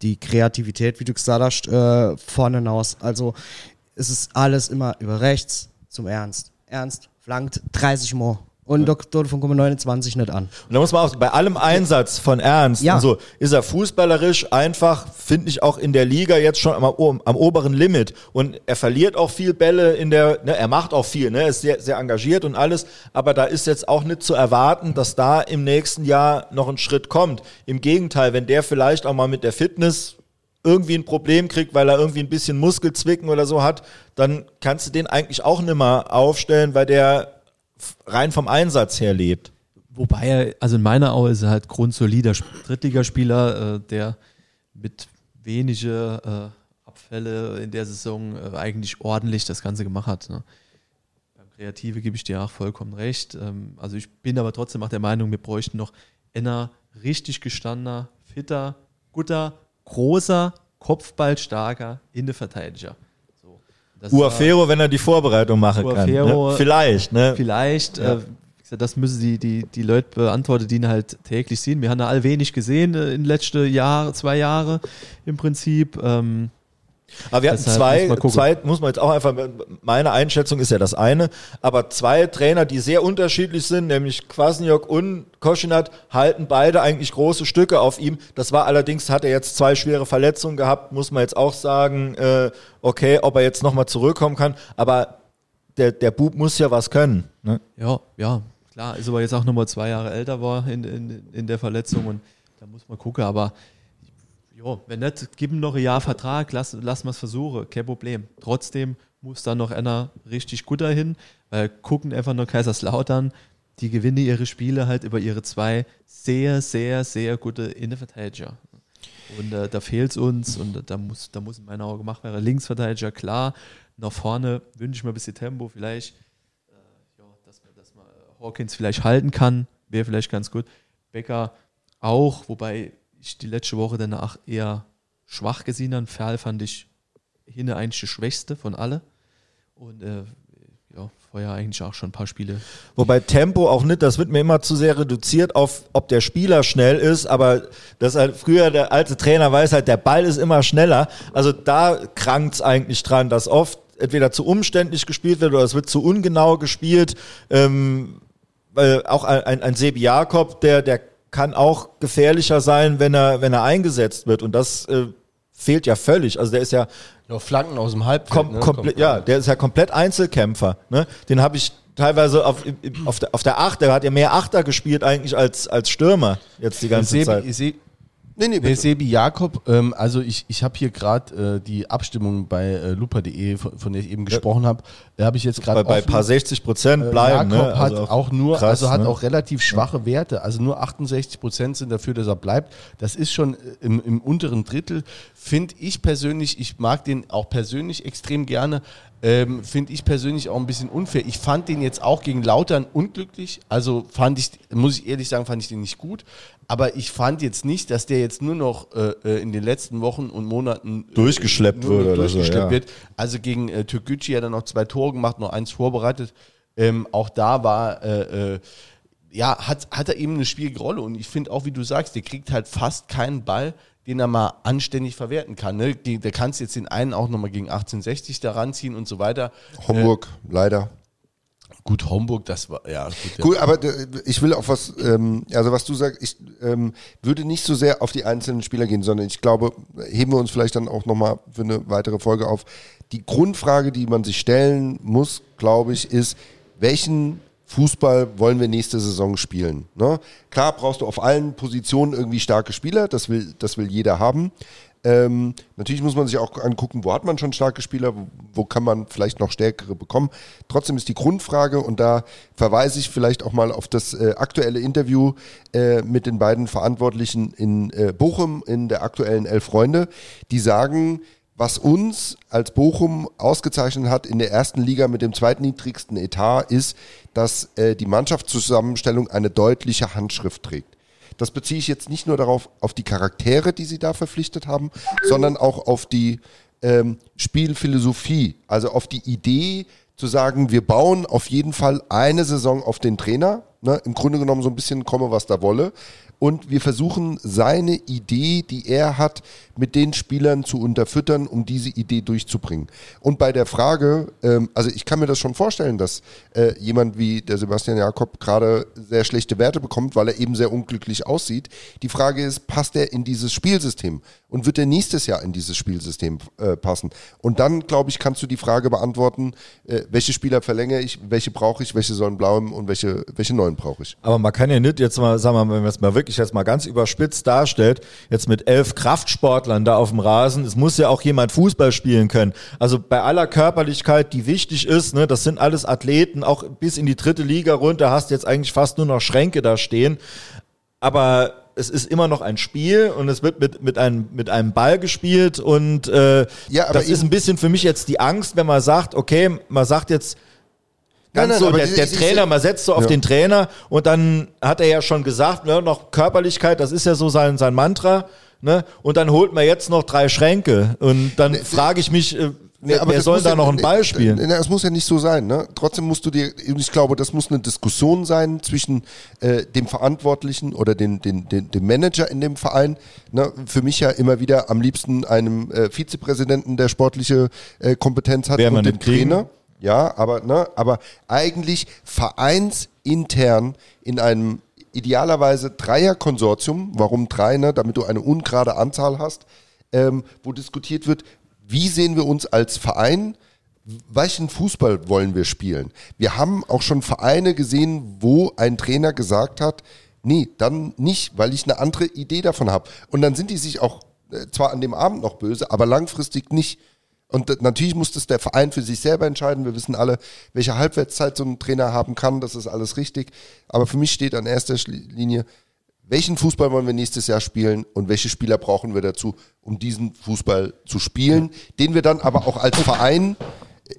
die Kreativität, wie du gesagt hast, äh, vorne hinaus. Also es ist alles immer über rechts zum Ernst. Ernst flankt 30 Mal. Und dort, dort kommen 29 nicht an. Und da muss man auch bei allem Einsatz von Ernst Ja. so ist er fußballerisch einfach, finde ich auch in der Liga jetzt schon am, am oberen Limit. Und er verliert auch viel Bälle in der, ne, er macht auch viel, ne, er ist sehr, sehr engagiert und alles, aber da ist jetzt auch nicht zu erwarten, dass da im nächsten Jahr noch ein Schritt kommt. Im Gegenteil, wenn der vielleicht auch mal mit der Fitness irgendwie ein Problem kriegt, weil er irgendwie ein bisschen Muskelzwicken oder so hat, dann kannst du den eigentlich auch nimmer aufstellen, weil der rein vom Einsatz her lebt. Wobei er, also in meiner Auge ist er halt grundsolider Sp- Drittligaspieler, äh, der mit wenige äh, Abfälle in der Saison äh, eigentlich ordentlich das Ganze gemacht hat. Ne? Beim Kreative gebe ich dir auch vollkommen recht. Ähm, also ich bin aber trotzdem auch der Meinung, wir bräuchten noch einer richtig gestandener, fitter, guter, großer, kopfballstarker Innenverteidiger. Uafero, wenn er die Vorbereitung machen Uafero- kann. Ne? Vielleicht, ne? Vielleicht, Ja. äh, das müssen die, die, die Leute beantworten, die ihn halt täglich sehen. Wir haben da all wenig gesehen äh, in den letzten Jahr, zwei Jahre im Prinzip. Ähm, Aber wir hatten Deshalb zwei, muss zwei, muss man jetzt auch einfach, meine Einschätzung ist ja das eine, aber zwei Trainer, die sehr unterschiedlich sind, nämlich Kwasniok und Koschinat, halten beide eigentlich große Stücke auf ihm. Das war allerdings, hat er jetzt zwei schwere Verletzungen gehabt, muss man jetzt auch sagen, äh, okay, ob er jetzt nochmal zurückkommen kann, aber der, der Bub muss ja was können. Ne? ja, ja, klar, ist aber jetzt auch nochmal zwei Jahre älter war in, in, in der Verletzung und da muss man gucken, aber ja, wenn nicht, gib ihm noch ein Jahr Vertrag, lass, lass mal es versuchen, kein Problem. Trotzdem muss da noch einer richtig gut dahin, weil gucken einfach nur Kaiserslautern, die gewinnen ihre Spiele halt über ihre zwei sehr, sehr, sehr gute Innenverteidiger. Und äh, da fehlt es uns und da muss, da muss in meiner Augen gemacht werden. Linksverteidiger, klar. Nach vorne wünsche ich mir ein bisschen Tempo, vielleicht, äh, ja, dass man, dass man äh, Hawkins vielleicht halten kann, wäre vielleicht ganz gut. Becker auch, wobei ich die letzte Woche danach eher schwach gesehen habe. Ferl fand ich hinne eigentlich die schwächste von alle. Und äh, ja, vorher eigentlich auch schon ein paar Spiele. Wobei Tempo auch nicht, das wird mir immer zu sehr reduziert auf, ob der Spieler schnell ist, aber das halt früher der alte Trainer weiß halt, der Ball ist immer schneller. Also da krankt's eigentlich dran, dass oft entweder zu umständlich gespielt wird oder es wird zu ungenau gespielt. Ähm, weil auch ein, ein, ein Sebi Jakob, der, der kann auch gefährlicher sein, wenn er, wenn er eingesetzt wird. Und das äh, fehlt ja völlig. Also der ist ja Noch Flanken aus dem Halbfeld. Kom ne? komplett, ja, der ist ja komplett Einzelkämpfer. Ne? Den habe ich teilweise auf, auf, der, auf der Acht, der hat ja mehr Achter gespielt eigentlich als, als Stürmer jetzt die ganze Zeit. Sebi, Se Nee, nee, bitte. Sebi Jakob, ähm, also ich, ich habe hier gerade äh, die Abstimmung bei äh, lupa.de, von, von der ich eben gesprochen habe, da habe ich jetzt gerade Bei, bei paar 60 Prozent Äh, bleiben. Jakob ne? hat Also auch nur, krass, also hat ne? auch relativ schwache Werte. Also nur 68 Prozent sind dafür, dass er bleibt. Das ist schon äh, im, im unteren Drittel. Finde ich persönlich, ich mag den auch persönlich extrem gerne. Ähm, Finde ich persönlich auch ein bisschen unfair. Ich fand den jetzt auch gegen Lautern unglücklich. Also fand ich, muss ich ehrlich sagen, fand ich den nicht gut. Aber ich fand jetzt nicht, dass der jetzt nur noch äh, äh, in den letzten Wochen und Monaten äh, Durchgeschleppt nur noch wurde oder so, durchgeschleppt ja. wird. Also gegen äh, Türkgücü hat er noch zwei Tore gemacht, noch eins vorbereitet. Ähm, auch da war, äh, äh, ja, hat, hat er eben eine schwierige Rolle. Und ich finde auch, wie du sagst, der kriegt halt fast keinen Ball, den er mal anständig verwerten kann. Ne? Der kannst jetzt den einen auch nochmal gegen 1860 da ranziehen und so weiter. Homburg, leider. Gut, Homburg, das war, ja, gut. Ja. Cool, aber äh, ich will auch was, ähm, also was du sagst, ich ähm, würde nicht so sehr auf die einzelnen Spieler gehen, sondern ich glaube, heben wir uns vielleicht dann auch nochmal für eine weitere Folge auf. Die Grundfrage, die man sich stellen muss, glaube ich, ist, welchen Fußball wollen wir nächste Saison spielen? Ne? Klar brauchst du auf allen Positionen irgendwie starke Spieler, das will, das will jeder haben. Ähm, natürlich muss man sich auch angucken, wo hat man schon starke Spieler, wo, kann man vielleicht noch stärkere bekommen. Trotzdem ist die Grundfrage, und da verweise ich vielleicht auch mal auf das äh, aktuelle Interview äh, mit den beiden Verantwortlichen in äh, Bochum in der aktuellen Elf Freunde, die sagen, was uns als Bochum ausgezeichnet hat in der ersten Liga mit dem zweitniedrigsten Etat, ist, dass äh, die Mannschaftszusammenstellung eine deutliche Handschrift trägt. Das beziehe ich jetzt nicht nur darauf, auf die Charaktere, die sie da verpflichtet haben, sondern auch auf die ähm, Spielphilosophie, also auf die Idee zu sagen, wir bauen auf jeden Fall eine Saison auf den Trainer. Ne? Im Grunde genommen so ein bisschen komme, was da wolle. Und wir versuchen seine Idee, die er hat, mit den Spielern zu unterfüttern, um diese Idee durchzubringen. Und bei der Frage, ähm, also ich kann mir das schon vorstellen, dass äh, jemand wie der Sebastian Jakob gerade sehr schlechte Werte bekommt, weil er eben sehr unglücklich aussieht. Die Frage ist, passt er in dieses Spielsystem? Und wird er nächstes Jahr in dieses Spielsystem äh, passen? Und dann, glaube ich, kannst du die Frage beantworten, äh, welche Spieler verlängere ich, welche brauche ich, welche sollen bleiben und welche, welche neuen brauche ich. Aber man kann ja nicht jetzt mal, sagen wir mal, wenn man es mal wirklich jetzt mal ganz überspitzt darstellt, jetzt mit elf Kraftsportlern da auf dem Rasen, es muss ja auch jemand Fußball spielen können. Also bei aller Körperlichkeit, die wichtig ist, ne, das sind alles Athleten, auch bis in die dritte Liga runter hast jetzt eigentlich fast nur noch Schränke da stehen. Aber es ist immer noch ein Spiel und es wird mit, mit, einem, mit einem Ball gespielt und äh, Ja, das ist ein bisschen für mich jetzt die Angst, wenn man sagt, okay, man sagt jetzt ganz nein, so, aber der, der ist- Trainer, man setzt so auf Ja. den Trainer und dann hat er ja schon gesagt, ne, noch Körperlichkeit, das ist ja so sein, sein Mantra, ne, und dann holt man jetzt noch drei Schränke und dann frage ich mich, äh, wer, wer soll da ja- noch einen Ball spielen? Nee, Das muss ja nicht so sein. Ne? Trotzdem musst du dir, ich glaube, das muss eine Diskussion sein zwischen äh, dem Verantwortlichen oder den, den, den, dem Manager in dem Verein. Ne? Für mich ja immer wieder am liebsten einem äh, Vizepräsidenten, der sportliche äh, Kompetenz hat wir und dem nicht kriegen. Ja, aber, ne, aber eigentlich vereinsintern in einem idealerweise Dreierkonsortium, warum drei, ne, damit du eine ungerade Anzahl hast, ähm, wo diskutiert wird, wie sehen wir uns als Verein, welchen Fußball wollen wir spielen? Wir haben auch schon Vereine gesehen, wo ein Trainer gesagt hat, nee, dann nicht, weil ich eine andere Idee davon habe. Und dann sind die sich auch äh, zwar an dem Abend noch böse, aber langfristig nicht. Und natürlich muss das der Verein für sich selber entscheiden. Wir wissen alle, welche Halbwertszeit so ein Trainer haben kann. Das ist alles richtig. Aber für mich steht an erster Linie, welchen Fußball wollen wir nächstes Jahr spielen und welche Spieler brauchen wir dazu, um diesen Fußball zu spielen, den wir dann aber auch als Verein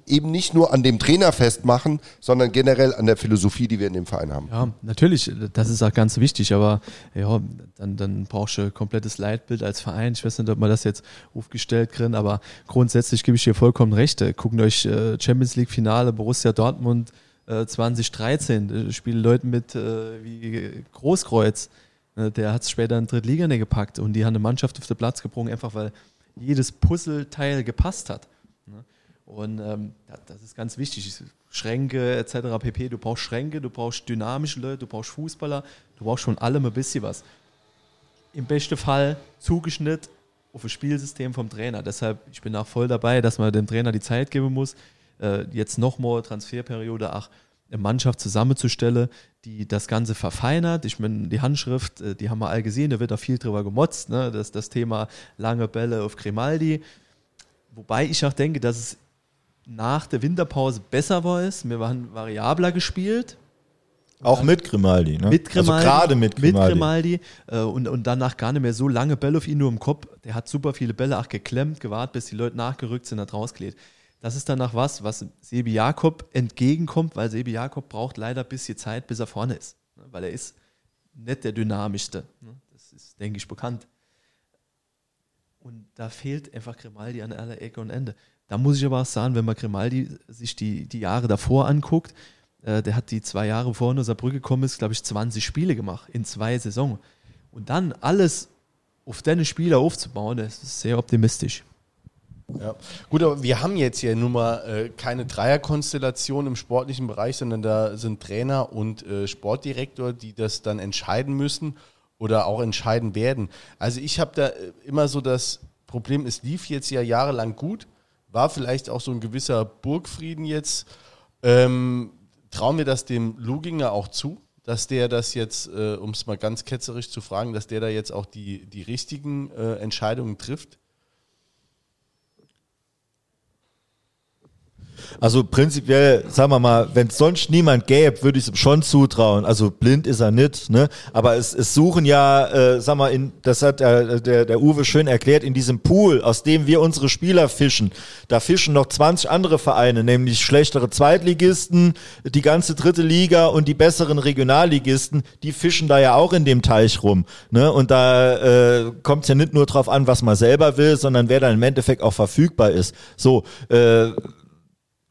eben nicht nur an dem Trainer festmachen, sondern generell an der Philosophie, die wir in dem Verein haben. Ja, natürlich, das ist auch ganz wichtig, aber ja, dann, dann brauchst du ein komplettes Leitbild als Verein. Ich weiß nicht, ob man das jetzt aufgestellt kriegen, aber grundsätzlich gebe ich dir vollkommen recht. Guckt euch äh, Champions League Finale Borussia Dortmund äh, 2013, äh, spielen Leute mit äh, wie Großkreuz. Äh, Der hat es später in Drittliga gepackt und die haben eine Mannschaft auf den Platz gebrungen, einfach weil jedes Puzzleteil gepasst hat. Und ähm, das, ist ganz wichtig. Schränke etc. pp. Du brauchst Schränke, du brauchst dynamische Leute, du brauchst Fußballer, du brauchst schon allem ein bisschen was. Im besten Fall zugeschnitten auf das Spielsystem vom Trainer. Deshalb, ich bin auch voll dabei, dass man dem Trainer die Zeit geben muss, äh, jetzt nochmal Transferperiode auch eine Mannschaft zusammenzustellen, die das Ganze verfeinert. Ich meine, die Handschrift, äh, die haben wir all gesehen, da wird auch viel drüber gemotzt, ne? das, das Thema lange Bälle auf Grimaldi. Wobei ich auch denke, dass es nach der Winterpause besser war ist. Wir waren variabler gespielt. Auch mit Grimaldi, ne? Mit Grimaldi. Also gerade mit Grimaldi. Mit Grimaldi äh, und, und danach gar nicht mehr so lange Bälle auf ihn nur im Kopf. Der hat super viele Bälle auch geklemmt, gewartet, bis die Leute nachgerückt sind, hat rausgelegt. Das ist danach was, was Sebi Jakob entgegenkommt, weil Sebi Jakob braucht leider ein bisschen Zeit, bis er vorne ist. Ne? Weil er ist nicht der dynamischste. Ne? Das ist, denke ich, bekannt. Und da fehlt einfach Grimaldi an aller Ecke und Ende. Da muss ich aber auch sagen, wenn man Grimaldi sich die, die Jahre davor anguckt, äh, der hat die zwei Jahre vor in Saarbrücken gekommen ist, glaube ich, 20 Spiele gemacht in zwei Saisons. Und dann alles auf deine Spieler aufzubauen, das ist sehr optimistisch. Ja. Gut, aber wir haben jetzt hier nun mal äh, keine Dreierkonstellation im sportlichen Bereich, sondern da sind Trainer und äh, Sportdirektor, die das dann entscheiden müssen oder auch entscheiden werden. Also ich habe da äh, immer so das Problem, es lief jetzt ja jahrelang gut, war vielleicht auch so ein gewisser Burgfrieden jetzt. Ähm, trauen wir das dem Luginger auch zu, dass der das jetzt, äh, um es mal ganz ketzerisch zu fragen, dass der da jetzt auch die, die richtigen äh, Entscheidungen trifft? Also prinzipiell, sagen wir mal, wenn es sonst niemand gäbe, würde ich es ihm schon zutrauen. Also blind ist er nicht, ne? Aber es, es suchen ja, äh, sag mal, in, das hat der, der, der Uwe schön erklärt, in diesem Pool, aus dem wir unsere Spieler fischen, da fischen noch 20 andere Vereine, nämlich schlechtere Zweitligisten, die ganze dritte Liga und die besseren Regionalligisten, die fischen da ja auch in dem Teich rum. Ne? Und da äh, kommt es ja nicht nur drauf an, was man selber will, sondern wer dann im Endeffekt auch verfügbar ist. So, äh,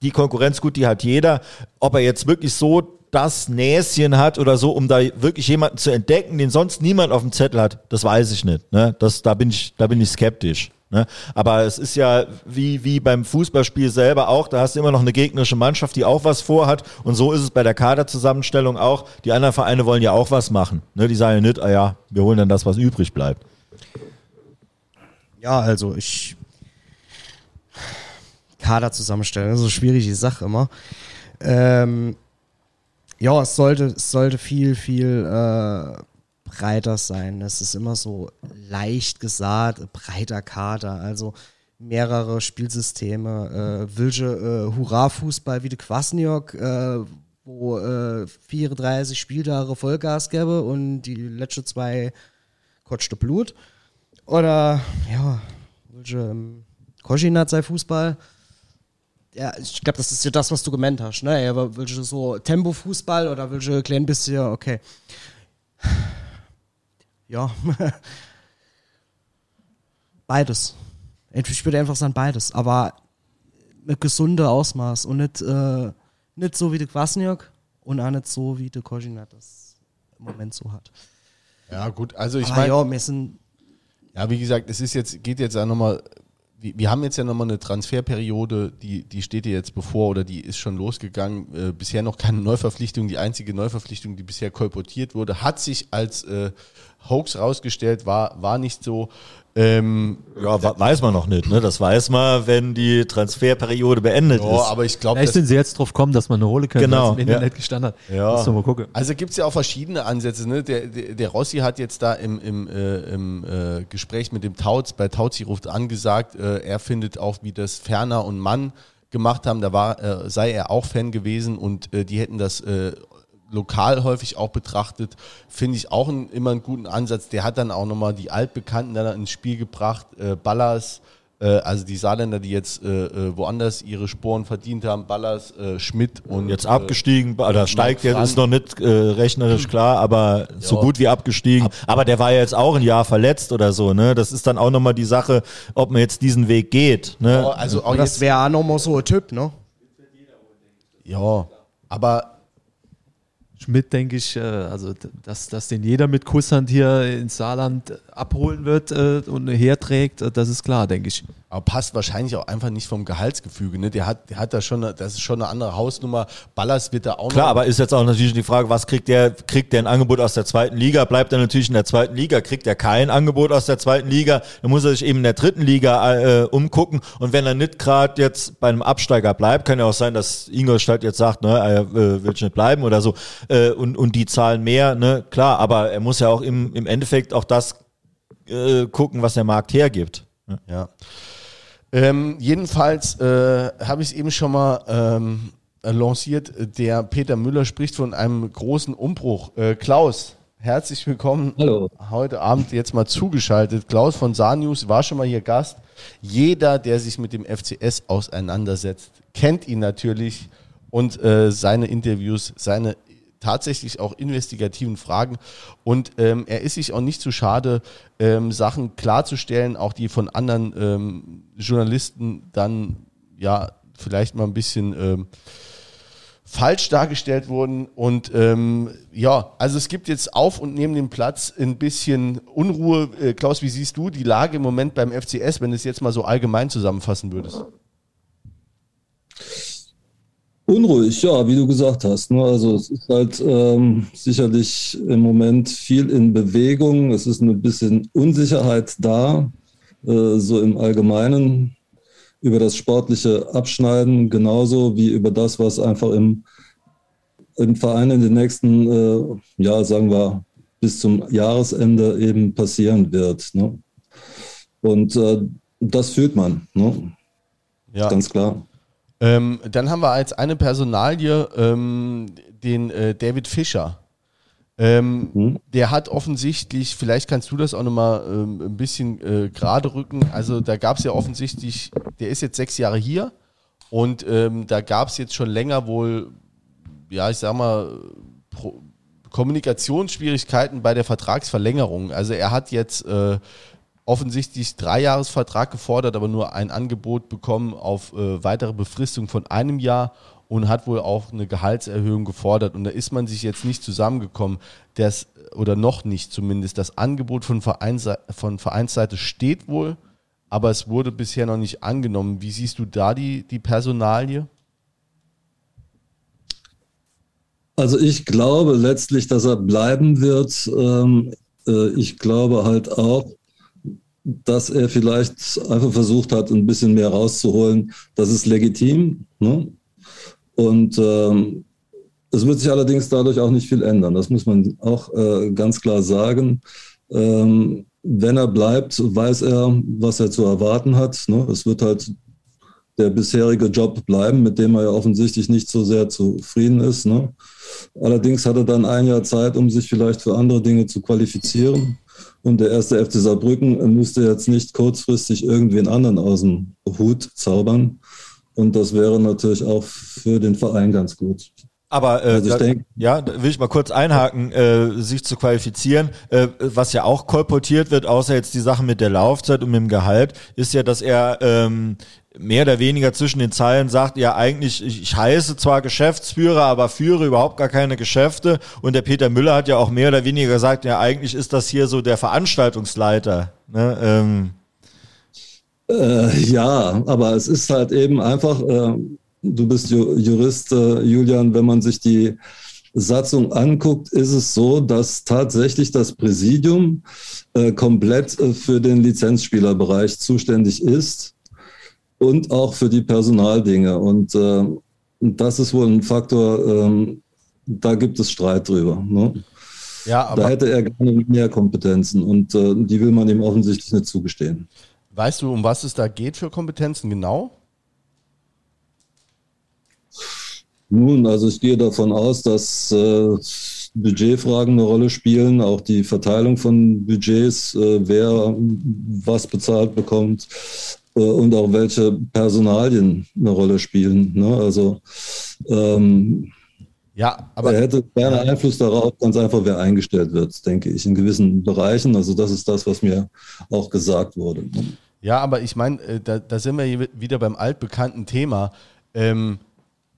die Konkurrenz, gut, die hat jeder. Ob er jetzt wirklich so das Näschen hat oder so, um da wirklich jemanden zu entdecken, den sonst niemand auf dem Zettel hat, das weiß ich nicht. Ne? Das, da bin ich, da bin ich skeptisch. Ne? Aber es ist ja wie, wie beim Fußballspiel selber auch, da hast du immer noch eine gegnerische Mannschaft, die auch was vorhat. Und so ist es bei der Kaderzusammenstellung auch. Die anderen Vereine wollen ja auch was machen. Ne? Die sagen ja nicht, ah ja, wir holen dann das, was übrig bleibt. Ja, also ich. Kader zusammenstellen, das ist eine schwierige Sache immer. Ähm, ja, es sollte, es sollte viel, viel äh, breiter sein. Es ist immer so leicht gesagt, breiter Kader, also mehrere Spielsysteme. Äh, Wilche äh, Hurra-Fußball wie die Kwasniok, äh, wo äh, 34 Spieltage Vollgas gäbe und die letzten zwei kotschte Blut. Oder, ja, welche ähm, Koschinat sei Fußball. Ja, ich glaube, das ist ja das, was du gemeint hast. Ne? Ja, aber welche so Tempo-Fußball oder welche klein bisschen, okay. Ja. <laughs> beides. Ich würde einfach sagen, beides. Aber mit gesundem Ausmaß und nicht, äh, nicht so wie der Kwasniok und auch nicht so wie der Koschinat das im Moment so hat. Ja, gut, also ich meine, ja, wir sind ja, wie gesagt, es ist jetzt, geht jetzt auch nochmal, wir, haben jetzt ja nochmal eine Transferperiode, die, die steht dir jetzt bevor oder die ist schon losgegangen. Äh, bisher noch keine Neuverpflichtung. Die einzige Neuverpflichtung, die bisher kolportiert wurde, hat sich als äh, Hoax rausgestellt, war, war nicht so. Ähm, Ja, weiß man noch nicht. Ne? Das weiß man, wenn die Transferperiode beendet ja, ist. aber ich glaube, Vielleicht sind sie jetzt drauf gekommen, dass man eine holen können, Genau, im ja. Internet gestanden hat. Ja. Müssen wir mal gucken. Also gibt es ja auch verschiedene Ansätze. Ne? Der, der, der Rossi hat jetzt da im, im, äh, im äh, Gespräch mit dem Tauz, bei Tauzi ruft angesagt, äh, er findet auch, wie das Ferner und Mann gemacht haben, da war, äh, sei er auch Fan gewesen und äh, die hätten das äh, lokal häufig auch betrachtet, finde ich auch ein, immer einen guten Ansatz. Der hat dann auch nochmal die Altbekannten dann ins Spiel gebracht, äh, Ballas, äh, also die Saarländer, die jetzt äh, äh, woanders ihre Sporen verdient haben, Ballas, äh, Schmidt und jetzt abgestiegen, oder steigt jetzt, ist noch nicht äh, rechnerisch klar, aber so Ja. gut wie abgestiegen. Aber der war ja jetzt auch ein Jahr verletzt oder so, ne? Das ist dann auch nochmal die Sache, ob man jetzt diesen Weg geht. Ne? Ja, also auch das jetzt, wäre auch nochmal so ein Typ, ne? ja, aber Schmidt, denke ich, äh, also dass, dass den jeder mit Kusshand hier ins Saarland abholen wird äh, und herträgt, äh, das ist klar, denke ich. Aber passt wahrscheinlich auch einfach nicht vom Gehaltsgefüge. Ne? Der hat, der hat da schon, eine, das ist schon eine andere Hausnummer. Ballers wird da auch Klar, noch. aber ist jetzt auch natürlich die Frage, was kriegt der, kriegt der ein Angebot aus der zweiten Liga? Bleibt er natürlich in der zweiten Liga? Kriegt er kein Angebot aus der zweiten Liga? Dann muss er sich eben in der dritten Liga äh, umgucken. Und wenn er nicht gerade jetzt bei einem Absteiger bleibt, kann ja auch sein, dass Ingolstadt jetzt sagt, ne, er äh, will nicht bleiben oder so, äh, und, und die zahlen mehr, ne, klar, aber er muss ja auch im, im Endeffekt auch das äh, gucken, was der Markt hergibt. Ne? Ja. Ähm, jedenfalls äh, habe ich es eben schon mal ähm, äh, lanciert. Der Peter Müller spricht von einem großen Umbruch. Äh, Klaus, herzlich willkommen. Hallo. Heute Abend jetzt mal zugeschaltet. Klaus von Sarnews war schon mal hier Gast. Jeder, der sich mit dem FCS auseinandersetzt, kennt ihn natürlich und äh, seine Interviews, seine tatsächlich auch investigativen Fragen. Und ähm, er ist sich auch nicht zu schade, ähm, Sachen klarzustellen, auch die von anderen ähm, Journalisten dann ja vielleicht mal ein bisschen ähm, falsch dargestellt wurden. Und ähm, ja, also es gibt jetzt auf und neben dem Platz ein bisschen Unruhe. Äh, Klaus, wie siehst du die Lage im Moment beim FCS, wenn du es jetzt mal so allgemein zusammenfassen würdest? Unruhig, ja, wie du gesagt hast. Ne? Also es ist halt ähm, sicherlich im Moment viel in Bewegung. Es ist ein bisschen Unsicherheit da, äh, so im Allgemeinen über das sportliche Abschneiden, genauso wie über das, was einfach im, im Verein in den nächsten, äh, ja, sagen wir, bis zum Jahresende eben passieren wird. Ne? Und äh, das fühlt man, ne? Ja. ganz klar. Ähm, dann haben wir als eine Personalie ähm, den äh, David Fischer. Ähm, Mhm. Der hat offensichtlich, vielleicht kannst du das auch nochmal ähm, ein bisschen äh, gerade rücken. Also da gab es ja offensichtlich, der ist jetzt sechs Jahre hier und ähm, da gab es jetzt schon länger wohl, ja, ich sag mal, Pro Kommunikationsschwierigkeiten bei der Vertragsverlängerung. Also er hat jetzt äh, offensichtlich Dreijahresvertrag gefordert, aber nur ein Angebot bekommen auf äh, weitere Befristung von einem Jahr und hat wohl auch eine Gehaltserhöhung gefordert. Und da ist man sich jetzt nicht zusammengekommen, das, oder noch nicht zumindest. Das Angebot von, Vereinsseite, von Vereinsseite steht wohl, aber es wurde bisher noch nicht angenommen. Wie siehst du da die, die Personalie? Also ich glaube letztlich, dass er bleiben wird. Ähm, äh, ich glaube halt auch, dass er vielleicht einfach versucht hat, ein bisschen mehr rauszuholen. Das ist legitim. Ne? Und ähm, es wird sich allerdings dadurch auch nicht viel ändern. Das muss man auch äh, ganz klar sagen. Ähm, wenn er bleibt, weiß er, was er zu erwarten hat. Ne? Es wird halt der bisherige Job bleiben, mit dem er ja offensichtlich nicht so sehr zufrieden ist. Ne? Allerdings hat er dann ein Jahr Zeit, um sich vielleicht für andere Dinge zu qualifizieren. Und der erste FC Saarbrücken müsste jetzt nicht kurzfristig irgendwen anderen aus dem Hut zaubern. Und das wäre natürlich auch für den Verein ganz gut. Aber äh, also da, ja, da will ich mal kurz einhaken, äh, sich zu qualifizieren. Äh, was ja auch kolportiert wird, außer jetzt die Sache mit der Laufzeit und mit dem Gehalt, ist ja, dass er ähm, mehr oder weniger zwischen den Zeilen sagt, ja eigentlich, ich, ich heiße zwar Geschäftsführer, aber führe überhaupt gar keine Geschäfte. Und der Peter Müller hat ja auch mehr oder weniger gesagt, ja eigentlich ist das hier so der Veranstaltungsleiter. Ne? Ähm. Äh, ja, aber es ist halt eben einfach... Äh, du bist Jurist, äh, Julian, wenn man sich die Satzung anguckt, ist es so, dass tatsächlich das Präsidium äh, komplett äh, für den Lizenzspielerbereich zuständig ist und auch für die Personaldinge. Und äh, das ist wohl ein Faktor, ähm, da gibt es Streit drüber. Ne? Ja, da hätte er gerne mehr Kompetenzen und die will man ihm offensichtlich nicht zugestehen. Weißt du, um was es da geht für Kompetenzen genau? Nun, also ich gehe davon aus, dass äh, Budgetfragen eine Rolle spielen, auch die Verteilung von Budgets, äh, wer was bezahlt bekommt äh, und auch welche Personalien eine Rolle spielen. Ne? Also ähm, ja, aber er hätte gerne Einfluss darauf, ganz einfach, wer eingestellt wird, denke ich, in gewissen Bereichen. Also das ist das, was mir auch gesagt wurde. Ja, aber ich meine, äh, da, da sind wir wieder beim altbekannten Thema. Ähm,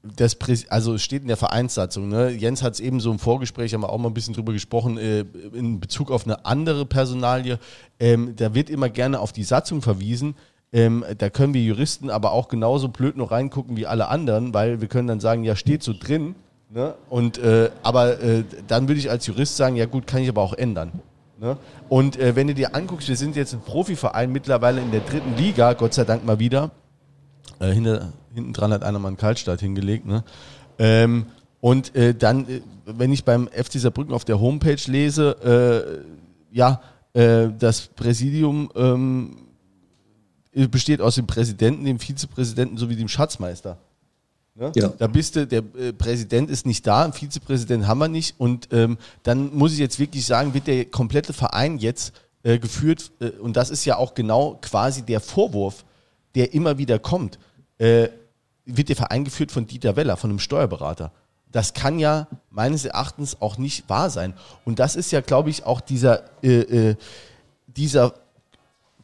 das also steht in der Vereinssatzung. Ne? Jens hat es eben so im Vorgespräch, haben wir auch mal ein bisschen drüber gesprochen, äh, in Bezug auf eine andere Personalie. Ähm, da wird immer gerne auf die Satzung verwiesen. Ähm, da können wir Juristen aber auch genauso blöd noch reingucken wie alle anderen, weil wir können dann sagen, ja, steht so drin. Ne? Und, äh, aber äh, dann würde ich als Jurist sagen, ja gut, kann ich aber auch ändern. Ne? Und äh, wenn du dir anguckst, wir sind jetzt ein Profiverein mittlerweile in der dritten Liga, Gott sei Dank mal wieder. Äh, hinter, hinten dran hat einer mal einen Kaltstart hingelegt. Ne? Ähm, und äh, dann, äh, wenn ich beim FC Saarbrücken auf der Homepage lese, äh, ja, äh, das Präsidium ähm, besteht aus dem Präsidenten, dem Vizepräsidenten sowie dem Schatzmeister. Ne? Ja. Da bist du, der äh, Präsident ist nicht da, einen Vizepräsident haben wir nicht. Und ähm, dann muss ich jetzt wirklich sagen, wird der komplette Verein jetzt äh, geführt, äh, und das ist ja auch genau quasi der Vorwurf, der immer wieder kommt äh, wird der Verein geführt von Dieter Weller, von einem Steuerberater. Das kann ja meines Erachtens auch nicht wahr sein. Und das ist ja, glaube ich, auch dieser, äh, äh, dieser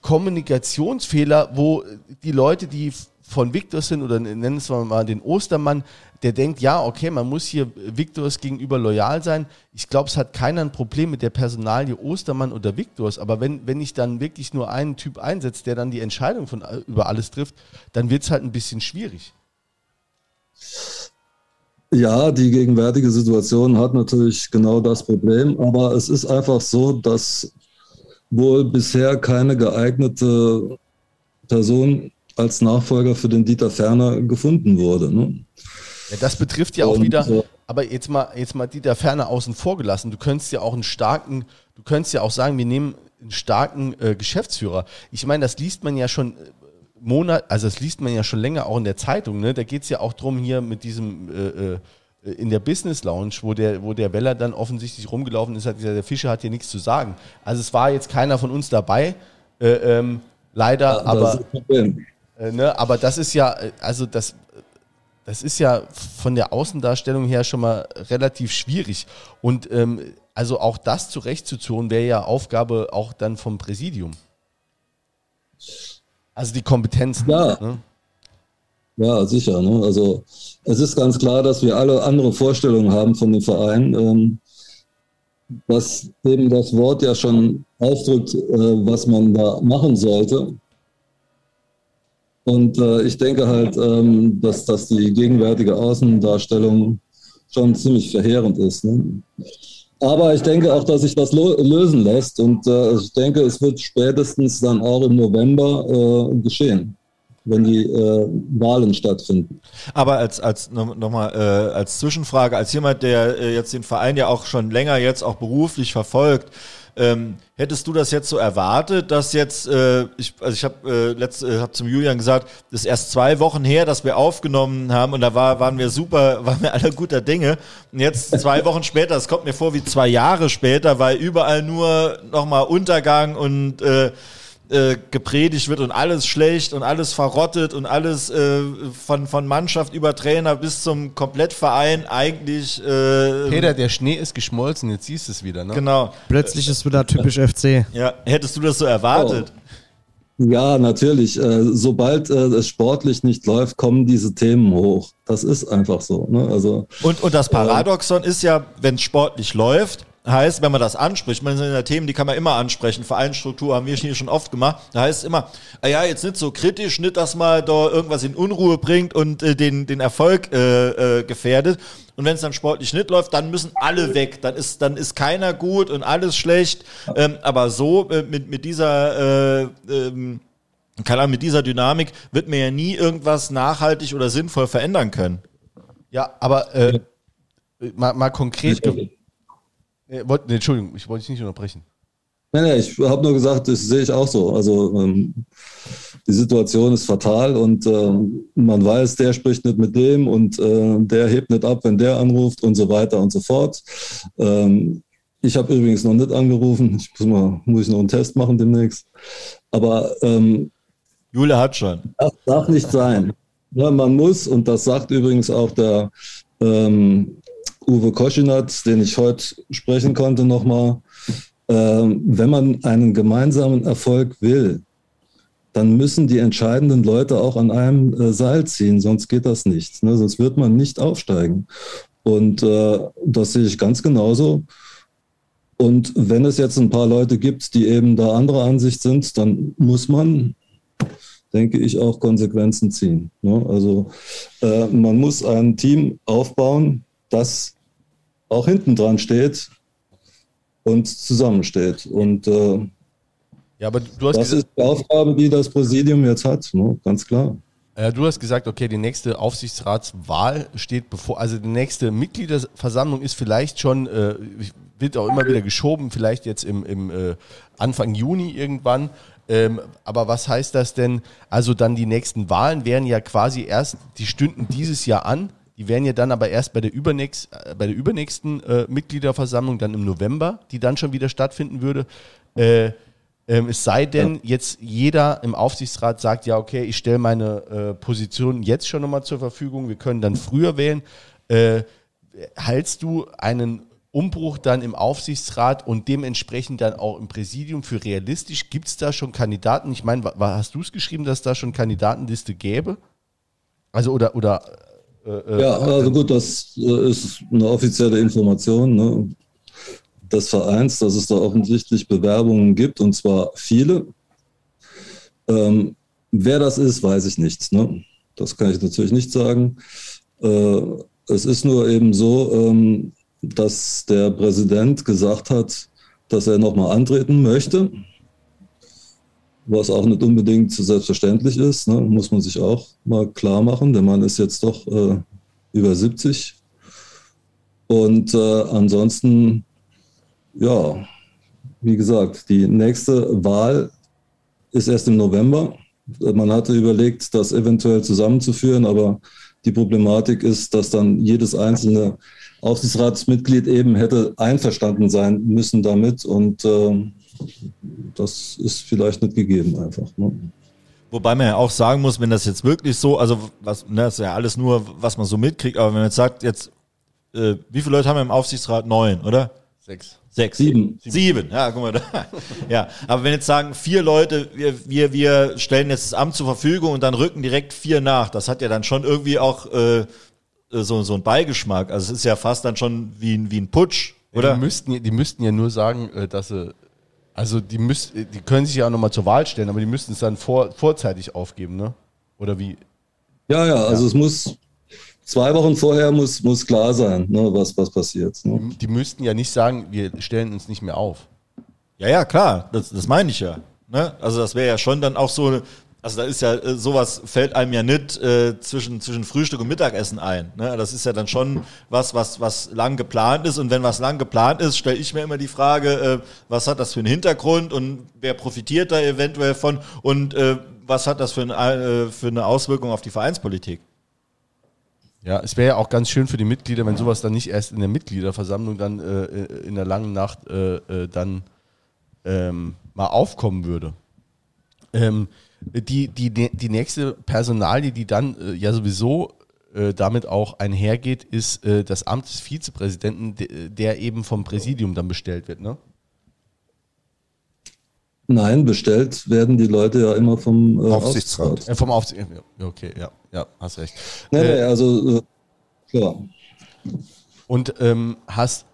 Kommunikationsfehler, wo die Leute, die von Victor sind oder nennen es mal den Ostermann, der denkt, ja, okay, man muss hier Victors gegenüber loyal sein. Ich glaube, es hat keiner ein Problem mit der Personalie Ostermann oder Victors, aber wenn, wenn ich dann wirklich nur einen Typ einsetze, der dann die Entscheidung von, über alles trifft, dann wird es halt ein bisschen schwierig. Ja, die gegenwärtige Situation hat natürlich genau das Problem, aber es ist einfach so, dass wohl bisher keine geeignete Person als Nachfolger für den Dieter Ferner gefunden wurde. Ne? Ja, das betrifft ja auch und, wieder, äh, aber jetzt mal, jetzt mal Dieter Ferner außen vor gelassen. Du könntest ja auch einen starken, du könntest ja auch sagen, wir nehmen einen starken äh, Geschäftsführer. Ich meine, das liest man ja schon äh, Monat, also das liest man ja schon länger auch in der Zeitung. Ne? Da geht es ja auch drum hier mit diesem äh, äh, in der Business Lounge, wo der, wo der Weller dann offensichtlich rumgelaufen ist, hat gesagt, der Fischer hat hier nichts zu sagen. Also es war jetzt keiner von uns dabei, äh, ähm, leider, ja, aber, äh, ne, aber das ist ja, also das das ist ja von der Außendarstellung her schon mal relativ schwierig. Und ähm, also auch das zurechtzutun, wäre ja Aufgabe auch dann vom Präsidium. Also die Kompetenz. Ja. Ne? Ja, sicher. Ne? Also es ist ganz klar, dass wir alle andere Vorstellungen haben von dem Verein. Ähm, was eben das Wort ja schon ausdrückt, äh, was man da machen sollte. Und äh, ich denke halt, ähm, dass, dass die gegenwärtige Außendarstellung schon ziemlich verheerend ist. Ne? Aber ich denke auch, dass sich das lösen lässt und äh, ich denke, es wird spätestens dann auch im November äh, geschehen wenn die äh, Wahlen stattfinden. Aber als, als nochmal äh, als Zwischenfrage, als jemand, der äh, jetzt den Verein ja auch schon länger jetzt auch beruflich verfolgt, ähm, hättest du das jetzt so erwartet, dass jetzt, äh, ich, also ich habe äh, äh, hab zum Julian gesagt, das ist erst zwei Wochen her, dass wir aufgenommen haben und da war, waren wir super, <laughs> waren wir alle guter Dinge. Und jetzt zwei Wochen später, das kommt mir vor wie zwei Jahre später, weil überall nur nochmal Untergang und äh, äh, gepredigt wird und alles schlecht und alles verrottet und alles äh, von, von Mannschaft über Trainer bis zum Komplettverein eigentlich. Äh, Peter, der Schnee ist geschmolzen, jetzt siehst du es wieder, ne? Genau. Plötzlich ist wieder typisch FC. Ja, hättest du das so erwartet? Oh. Ja, natürlich. Äh, sobald äh, es sportlich nicht läuft, kommen diese Themen hoch. Das ist einfach so. Ne? Also, und, und das Paradoxon ist ja, wenn es sportlich läuft, heißt, wenn man das anspricht, man sind ja Themen, die kann man immer ansprechen. Vereinsstruktur haben wir hier schon oft gemacht. Da heißt es immer, ah ja, jetzt nicht so kritisch, nicht, dass man da irgendwas in Unruhe bringt und äh, den, den Erfolg äh, äh, gefährdet. Und wenn es dann sportlich nicht läuft, dann müssen alle weg. Dann ist, dann ist keiner gut und alles schlecht. Ähm, aber so äh, mit, mit dieser äh, ähm, keine Ahnung, mit dieser Dynamik wird man ja nie irgendwas nachhaltig oder sinnvoll verändern können. Ja, aber äh, mal, mal konkret. Nee, wollt, nee, Entschuldigung, ich wollte dich nicht unterbrechen. Nein, nein, ich habe nur gesagt, das sehe ich auch so. Also ähm, die Situation ist fatal und äh, man weiß, der spricht nicht mit dem und äh, der hebt nicht ab, wenn der anruft und so weiter und so fort. Ähm, ich habe übrigens noch nicht angerufen. Ich muss, mal, muss ich noch einen Test machen demnächst. Aber ähm, Jule hat schon. Das darf nicht sein. Ja, man muss, und das sagt übrigens auch der ähm, Uwe Koschinat, den ich heute sprechen konnte nochmal, ähm, wenn man einen gemeinsamen Erfolg will, dann müssen die entscheidenden Leute auch an einem äh, Seil ziehen, sonst geht das nicht. Ne? Sonst wird man nicht aufsteigen. Und äh, das sehe ich ganz genauso. Und wenn es jetzt ein paar Leute gibt, die eben da anderer Ansicht sind, dann muss man, denke ich, auch Konsequenzen ziehen. Ne? Also äh, man muss ein Team aufbauen, das auch hinten dran steht und zusammensteht. Und äh, ja, aber du hast das ist die Aufgabe, die das Präsidium jetzt hat, ne? ganz klar. Äh, du hast gesagt, okay, die nächste Aufsichtsratswahl steht bevor, also die nächste Mitgliederversammlung ist vielleicht schon, äh, wird auch immer wieder geschoben, vielleicht jetzt im, im äh, Anfang Juni irgendwann. Ähm, aber was heißt das denn? Also dann die nächsten Wahlen wären ja quasi erst, die stünden dieses Jahr an. Die wären ja dann aber erst bei der, übernächst, äh, bei der übernächsten äh, Mitgliederversammlung, dann im November, die dann schon wieder stattfinden würde. Äh, ähm, es sei denn, ja. jetzt jeder im Aufsichtsrat sagt, ja, okay, ich stelle meine äh, Position jetzt schon nochmal zur Verfügung, wir können dann früher wählen. Äh, hältst du einen Umbruch dann im Aufsichtsrat und dementsprechend dann auch im Präsidium für realistisch? Gibt es da schon Kandidaten? Ich meine, hast du es geschrieben, dass da schon Kandidatenliste gäbe? Also oder, oder äh, äh, ja, also gut, das äh, ist eine offizielle Information ne, des Vereins, dass es da offensichtlich Bewerbungen gibt und zwar viele. Ähm, wer das ist, weiß ich nicht. Ne? Das kann ich natürlich nicht sagen. Äh, es ist nur eben so, ähm, dass der Präsident gesagt hat, dass er nochmal antreten möchte was auch nicht unbedingt selbstverständlich ist, ne, muss man sich auch mal klar machen. Der Mann ist jetzt doch äh, über 70. Und äh, ansonsten, ja, wie gesagt, die nächste Wahl ist erst im November. Man hatte überlegt, das eventuell zusammenzuführen, aber die Problematik ist, dass dann jedes einzelne Aufsichtsratsmitglied eben hätte einverstanden sein müssen damit. Und äh, das ist vielleicht nicht gegeben einfach. Ne? Wobei man ja auch sagen muss, wenn das jetzt wirklich so, also was, ne, das ist ja alles nur, was man so mitkriegt, aber wenn man jetzt sagt, jetzt, äh, wie viele Leute haben wir im Aufsichtsrat? Neun, oder? Sechs. Sechs. Sieben. Sieben, ja, guck mal da. <laughs> Ja, aber wenn jetzt sagen, vier Leute, wir, wir, wir stellen jetzt das Amt zur Verfügung und dann rücken direkt vier nach, das hat ja dann schon irgendwie auch äh, so, so einen Beigeschmack. Also es ist ja fast dann schon wie, ein- wie ein Putsch, oder? Die müssten, die müssten ja nur sagen, äh, dass sie. Also die müsst, die können sich ja auch nochmal zur Wahl stellen, aber die müssten es dann vor, vorzeitig aufgeben, ne? Oder wie? Ja, ja, also es muss zwei Wochen vorher muss, muss klar sein, ne, was, was passiert. Ne? Die müssten ja nicht sagen, wir stellen uns nicht mehr auf. Ja, ja, klar, das, das meine ich ja. Ne? Also das wäre ja schon dann auch so, also da ist ja äh, sowas fällt einem ja nicht äh, zwischen, zwischen Frühstück und Mittagessen ein. Ne? Das ist ja dann schon was, was, was lang geplant ist. Und wenn was lang geplant ist, stelle ich mir immer die Frage, äh, was hat das für einen Hintergrund und wer profitiert da eventuell von und äh, was hat das für, ein, äh, für eine Auswirkung auf die Vereinspolitik? Ja, es wäre ja auch ganz schön für die Mitglieder, wenn sowas dann nicht erst in der Mitgliederversammlung dann äh, in der langen Nacht dann ähm, mal aufkommen würde. Ähm, die, die, die nächste Personalie, die dann äh, ja sowieso äh, damit auch einhergeht, ist äh, das Amt des Vizepräsidenten, de, der eben vom Präsidium dann bestellt wird, ne? Nein, bestellt werden die Leute ja immer vom äh, Aufsichtsrat. Äh, vom Aufsicht. ja, Okay, ja, ja, hast recht. Nee, nee, Äh, also äh, klar. Und ähm, hast,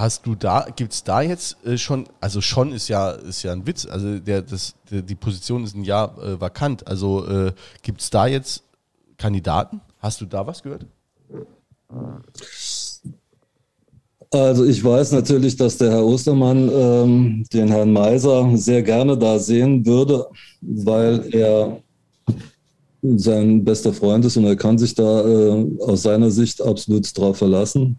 hast du da, gibt es da jetzt äh, schon, also schon ist ja, ist ja ein Witz, also der, das, der, die Position ist ein Jahr äh, vakant. Also äh, gibt es da jetzt Kandidaten? Hast du da was gehört? Also ich weiß natürlich, dass der Herr Ostermann ähm, den Herrn Meiser sehr gerne da sehen würde, weil er sein bester Freund ist und er kann sich da äh, aus seiner Sicht absolut drauf verlassen.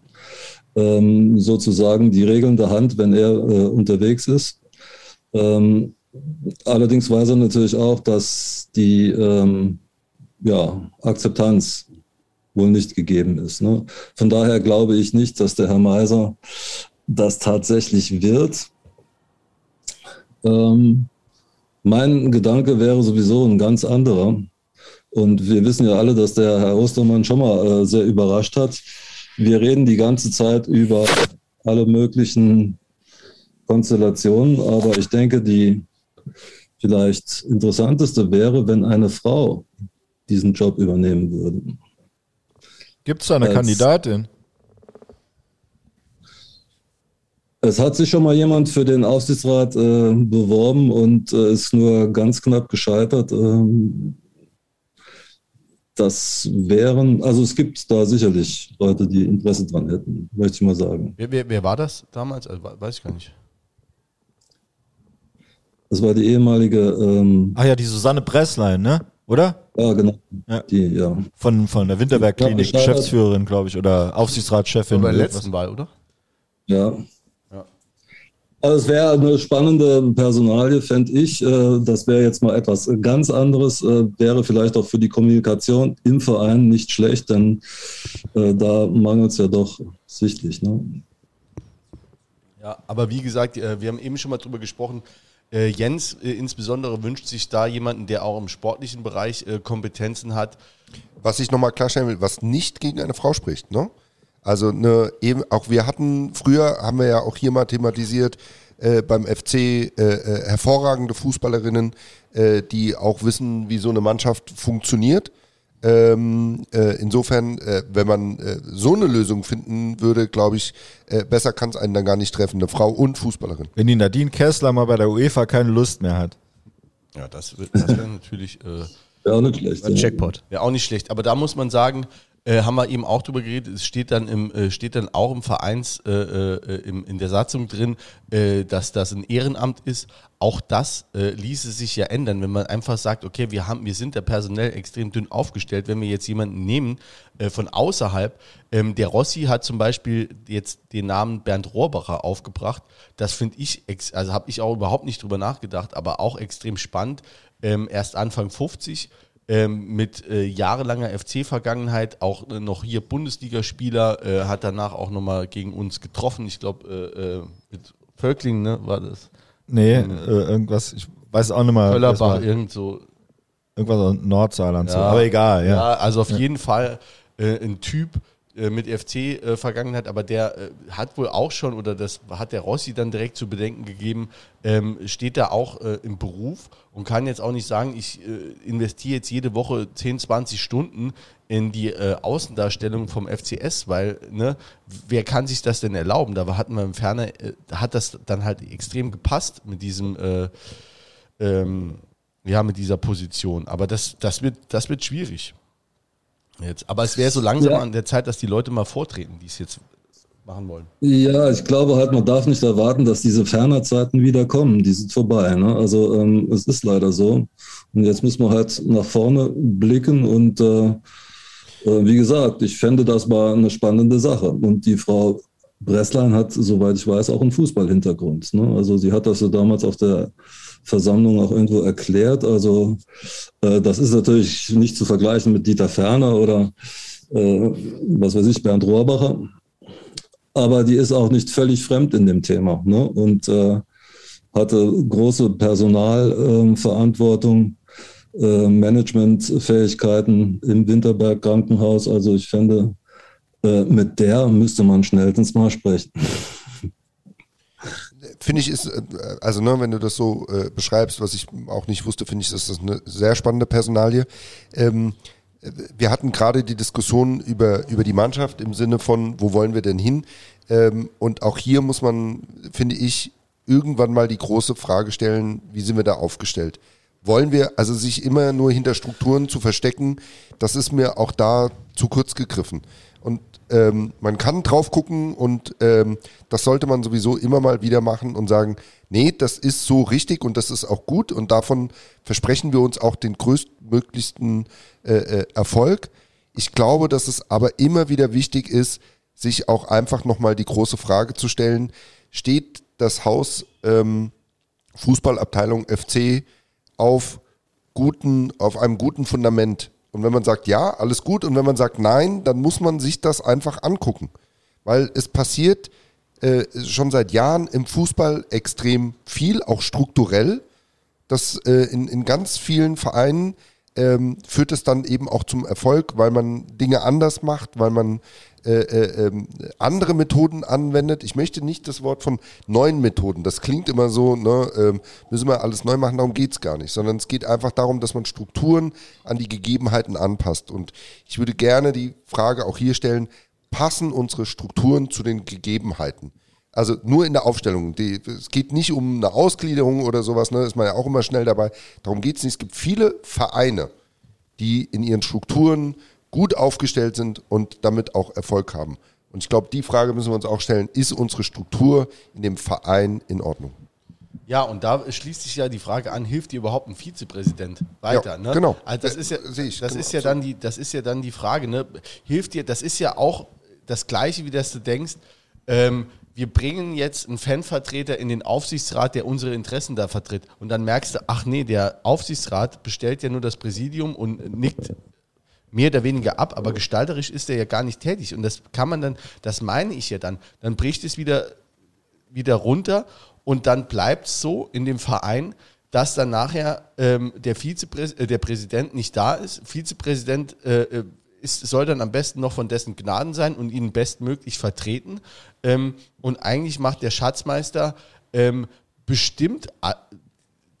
Ähm, sozusagen die regelnde Hand, wenn er äh, unterwegs ist. Ähm, allerdings weiß er natürlich auch, dass die ähm, ja, Akzeptanz wohl nicht gegeben ist. Ne? Von daher glaube ich nicht, dass der Herr Meiser das tatsächlich wird. Ähm, mein Gedanke wäre sowieso ein ganz anderer. Und wir wissen ja alle, dass der Herr Ostermann schon mal äh, sehr überrascht hat. Wir reden die ganze Zeit über alle möglichen Konstellationen, aber ich denke, die vielleicht interessanteste wäre, wenn eine Frau diesen Job übernehmen würde. Gibt es da eine Als- Kandidatin? Es hat sich schon mal jemand für den Aufsichtsrat äh, beworben und äh, ist nur ganz knapp gescheitert. Ähm, das wären, also es gibt da sicherlich Leute, die Interesse dran hätten, möchte ich mal sagen. Wer, wer, wer war das damals? Also, we- weiß ich gar nicht. Das war die ehemalige, ähm, Ach ja, die Susanne Presslein, ne? Oder? ja genau, Ja. die, ja. Von, von der Winterberg-Klinik, Ja. Geschäftsführerin, glaube ich, oder Aufsichtsratschefin. Bei der letzten Wahl, oder? Ja. Also es wäre eine spannende Personalie, fände ich. Äh, Das wäre jetzt mal etwas ganz anderes. Äh, Wäre vielleicht auch für die Kommunikation im Verein nicht schlecht, denn äh, da mangelt es ja doch sichtlich. Ne? Ja, aber wie gesagt, wir haben eben schon mal drüber gesprochen. Jens insbesondere wünscht sich da jemanden, der auch im sportlichen Bereich Kompetenzen hat. Was ich nochmal klarstellen will, was nicht gegen eine Frau spricht, ne? Also eine, eben, auch wir hatten, früher haben wir ja auch hier mal thematisiert, äh, beim FC äh, äh, hervorragende Fußballerinnen, äh, die auch wissen, wie so eine Mannschaft funktioniert. Ähm, äh, insofern, äh, wenn man äh, so eine Lösung finden würde, glaube ich, äh, besser kann es einen dann gar nicht treffen, eine Frau und Fußballerin. Wenn die Nadine Kessler mal bei der UEFA keine Lust mehr hat. Ja, das, das wäre natürlich äh, Wäre auch nicht schlecht. Ein ja. Jackpot. Wäre auch nicht schlecht. Aber da muss man sagen, äh, haben wir eben auch drüber geredet, es steht dann, im, äh, steht dann auch im Vereins, äh, äh, im, in der Satzung drin, äh, dass das ein Ehrenamt ist. Auch das äh, ließe sich ja ändern, wenn man einfach sagt, okay, wir, haben, wir sind da personell extrem dünn aufgestellt. Wenn wir jetzt jemanden nehmen von außerhalb, ähm, der Rossi hat zum Beispiel jetzt den Namen Bernd Rohrbacher aufgebracht. Das finde ich, also habe ich auch überhaupt nicht drüber nachgedacht, aber auch extrem spannend. Ähm, erst Anfang 50 ähm, mit äh, jahrelanger FC-Vergangenheit, auch äh, noch hier Bundesligaspieler, äh, hat danach auch nochmal gegen uns getroffen. Ich glaube, äh, äh, mit Völkling, ne, war das? Nee, äh, irgendwas, ich weiß auch nicht mal. war irgend so. Irgendwas aus Nordsaarland so. Aber egal, ja. Ja, also auf jeden Fall ein Typ, mit FC-Vergangenheit, aber der äh, hat wohl auch schon, oder das hat der Rossi dann direkt zu bedenken gegeben, ähm, steht da auch äh, im Beruf und kann jetzt auch nicht sagen, ich äh, investiere jetzt jede Woche 10, 20 Stunden in die äh, Außendarstellung vom FCS, weil, ne, wer kann sich das denn erlauben? Da hatten wir im Ferner, äh, hat das dann halt extrem gepasst mit diesem, äh, ähm, ja, mit dieser Position. Aber das, das, wird, das wird schwierig. Jetzt. Aber es wäre so langsam Ja. an der Zeit, dass die Leute mal vortreten, die es jetzt machen wollen. Ja, ich glaube halt, man darf nicht erwarten, dass diese Fernerzeiten wieder kommen. Die sind vorbei. Ne? Also ähm, es ist leider so. Und jetzt müssen wir halt nach vorne blicken und äh, äh, wie gesagt, ich fände, das war eine spannende Sache. Und die Frau Bresslein hat, soweit ich weiß, auch einen Fußballhintergrund. Ne? Also sie hat das so damals auf der Versammlung auch irgendwo erklärt. Also äh, das ist natürlich nicht zu vergleichen mit Dieter Ferner oder äh, was weiß ich, Bernd Rohrbacher aber die ist auch nicht völlig fremd in dem Thema ne? und äh, hatte große Personalverantwortung, äh, Managementfähigkeiten im Winterberg Krankenhaus. Also ich fände, äh, mit der müsste man schnellstens mal sprechen. Finde ich ist, äh, also ne, wenn du das so äh, beschreibst, was ich auch nicht wusste, finde ich, ist das eine sehr spannende Personalie. Ähm, äh, wir hatten gerade die Diskussion über, über die Mannschaft im Sinne von, wo wollen wir denn hin? Ähm, und auch hier muss man, finde ich, irgendwann mal die große Frage stellen, wie sind wir da aufgestellt? Wollen wir, also sich immer nur hinter Strukturen zu verstecken, das ist mir auch da zu kurz gegriffen. Und ähm, man kann drauf gucken und ähm, das sollte man sowieso immer mal wieder machen und sagen, nee, das ist so richtig und das ist auch gut und davon versprechen wir uns auch den größtmöglichsten äh, äh, Erfolg. Ich glaube, dass es aber immer wieder wichtig ist, sich auch einfach nochmal die große Frage zu stellen, steht das Haus ähm, Fußballabteilung FC auf guten, auf einem guten Fundament. Und wenn man sagt ja, alles gut, und wenn man sagt nein, dann muss man sich das einfach angucken. Weil es passiert äh, schon seit Jahren im Fußball extrem viel, auch strukturell. Das äh, in, in ganz vielen Vereinen ähm, führt es dann eben auch zum Erfolg, weil man Dinge anders macht, weil man äh, äh, ähm, andere Methoden anwendet. Ich möchte nicht das Wort von neuen Methoden. Das klingt immer so, ne, ähm, müssen wir alles neu machen, darum geht's gar nicht. Sondern es geht einfach darum, dass man Strukturen an die Gegebenheiten anpasst. Und ich würde gerne die Frage auch hier stellen, passen unsere Strukturen zu den Gegebenheiten? Also nur in der Aufstellung. Die, es geht nicht um eine Ausgliederung oder sowas, ne, ist man ja auch immer schnell dabei. Darum geht's nicht. Es gibt viele Vereine, die in ihren Strukturen gut aufgestellt sind und damit auch Erfolg haben. Und ich glaube, die Frage müssen wir uns auch stellen, ist unsere Struktur in dem Verein in Ordnung? Ja, und da schließt sich ja die Frage an, hilft dir überhaupt ein Vizepräsident weiter? Ja, ne? genau. Also das ist ja, Sehe ich, das genau, ist ja dann die, das ist ja dann die Frage, ne? Hilft dir, das ist ja auch das Gleiche, wie dass du denkst, ähm, wir bringen jetzt einen Fanvertreter in den Aufsichtsrat, der unsere Interessen da vertritt. Und dann merkst du, ach nee, der Aufsichtsrat bestellt ja nur das Präsidium und nickt mehr oder weniger ab, aber gestalterisch ist er ja gar nicht tätig. Und das kann man dann, das meine ich ja dann, dann bricht es wieder, wieder runter und dann bleibt es so in dem Verein, dass dann nachher ähm, der, Vizepräs äh, der Präsident nicht da ist. Vizepräsident äh, äh, ist, soll dann am besten noch von dessen Gnaden sein und ihn bestmöglich vertreten. Ähm, und eigentlich macht der Schatzmeister ähm, bestimmt äh,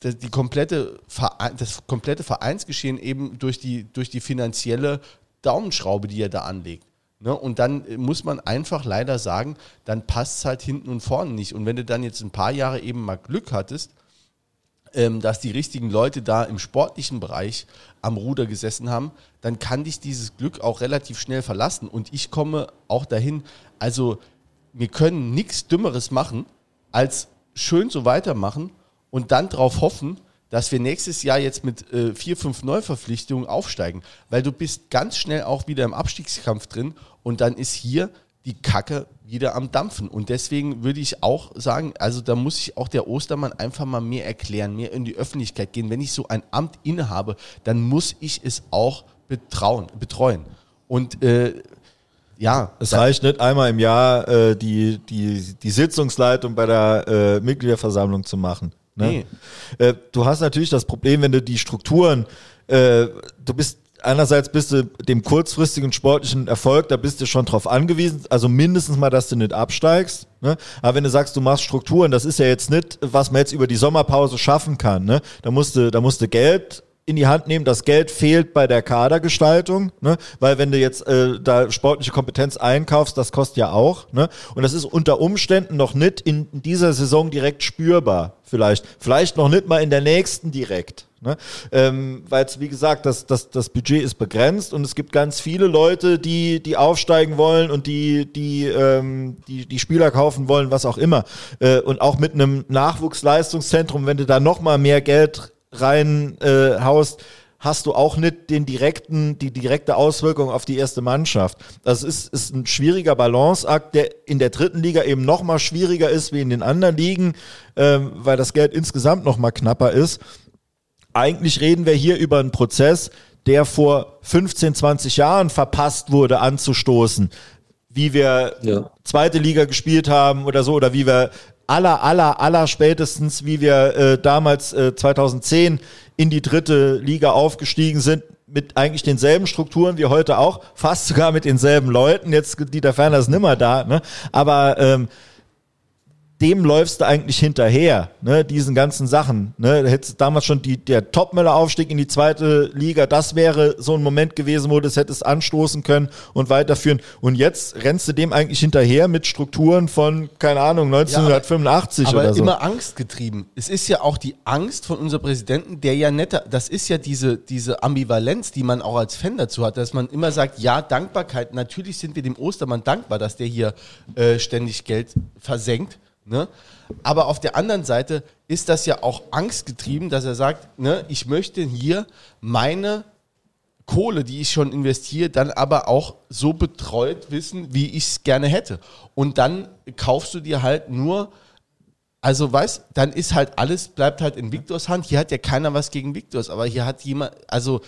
das, die komplette Verein, das komplette Vereinsgeschehen eben durch die, durch die finanzielle Daumenschraube, die er da anlegt. Ne? Und dann muss man einfach leider sagen, dann passt es halt hinten und vorne nicht. Und wenn du dann jetzt ein paar Jahre eben mal Glück hattest, ähm, dass die richtigen Leute da im sportlichen Bereich am Ruder gesessen haben, dann kann dich dieses Glück auch relativ schnell verlassen. Und ich komme auch dahin, also wir können nichts Dümmeres machen, als schön so weitermachen und dann darauf hoffen, dass wir nächstes Jahr jetzt mit äh, vier, fünf Neuverpflichtungen aufsteigen. Weil du bist ganz schnell auch wieder im Abstiegskampf drin und dann ist hier die Kacke wieder am Dampfen. Und deswegen würde ich auch sagen, also da muss ich auch der Ostermann einfach mal mehr erklären, mehr in die Öffentlichkeit gehen. Wenn ich so ein Amt innehabe, dann muss ich es auch betrauen, betreuen. Und äh, ja, Es reicht nicht einmal im Jahr äh, die, die, die Sitzungsleitung bei der äh, Mitgliederversammlung zu machen. Ne? Äh, du hast natürlich das Problem, wenn du die Strukturen, äh, du bist einerseits bist du dem kurzfristigen sportlichen Erfolg, da bist du schon drauf angewiesen, also mindestens mal, dass du nicht absteigst. Ne? Aber wenn du sagst, du machst Strukturen, das ist ja jetzt nicht, was man jetzt über die Sommerpause schaffen kann. Ne? Da musst du, da musst du Geld in die Hand nehmen. Das Geld fehlt bei der Kadergestaltung, ne? weil wenn du jetzt äh, da sportliche Kompetenz einkaufst, das kostet ja auch. Ne? Und das ist unter Umständen noch nicht in dieser Saison direkt spürbar. Vielleicht, vielleicht noch nicht mal in der nächsten direkt. Ne? Ähm, weil wie gesagt, das, das, das Budget ist begrenzt und es gibt ganz viele Leute, die, die aufsteigen wollen und die, die, ähm, die, die Spieler kaufen wollen, was auch immer. Äh, und auch mit einem Nachwuchsleistungszentrum, wenn du da noch mal mehr Geld reinhaust, äh, hast du auch nicht den direkten, die direkte Auswirkung auf die erste Mannschaft. Das ist, ist ein schwieriger Balanceakt, der in der dritten Liga eben noch mal schwieriger ist wie in den anderen Ligen, ähm, weil das Geld insgesamt noch mal knapper ist. Eigentlich reden wir hier über einen Prozess, der vor 15, 20 Jahren verpasst wurde anzustoßen. Wie wir ja. zweite Liga gespielt haben oder so, oder wie wir aller, aller, aller spätestens, wie wir äh, damals äh, 2010 in die dritte Liga aufgestiegen sind, mit eigentlich denselben Strukturen wie heute auch, fast sogar mit denselben Leuten. Jetzt Dieter Ferner ist nimmer da, ne? Aber ähm, dem läufst du eigentlich hinterher, ne, diesen ganzen Sachen. Ne? Hättest damals schon die, der Topmöller-Aufstieg in die zweite Liga, das wäre so ein Moment gewesen, wo du es hättest anstoßen können und weiterführen. Und jetzt rennst du dem eigentlich hinterher mit Strukturen von, keine Ahnung, 1985 ja, aber, aber oder so. immer Angst getrieben. Es ist ja auch die Angst von unserem Präsidenten, der ja netter, das ist ja diese, diese Ambivalenz, die man auch als Fan dazu hat, dass man immer sagt, ja, Dankbarkeit, natürlich sind wir dem Ostermann dankbar, dass der hier äh, ständig Geld versenkt. Ne? Aber auf der anderen Seite ist das ja auch angstgetrieben, dass er sagt, ne, ich möchte hier meine Kohle, die ich schon investiere, dann aber auch so betreut wissen, wie ich es gerne hätte. Und dann kaufst du dir halt nur, also weißt, dann ist halt alles, bleibt halt in Viktors Hand. Hier hat ja keiner was gegen Viktors, aber hier hat jemand, also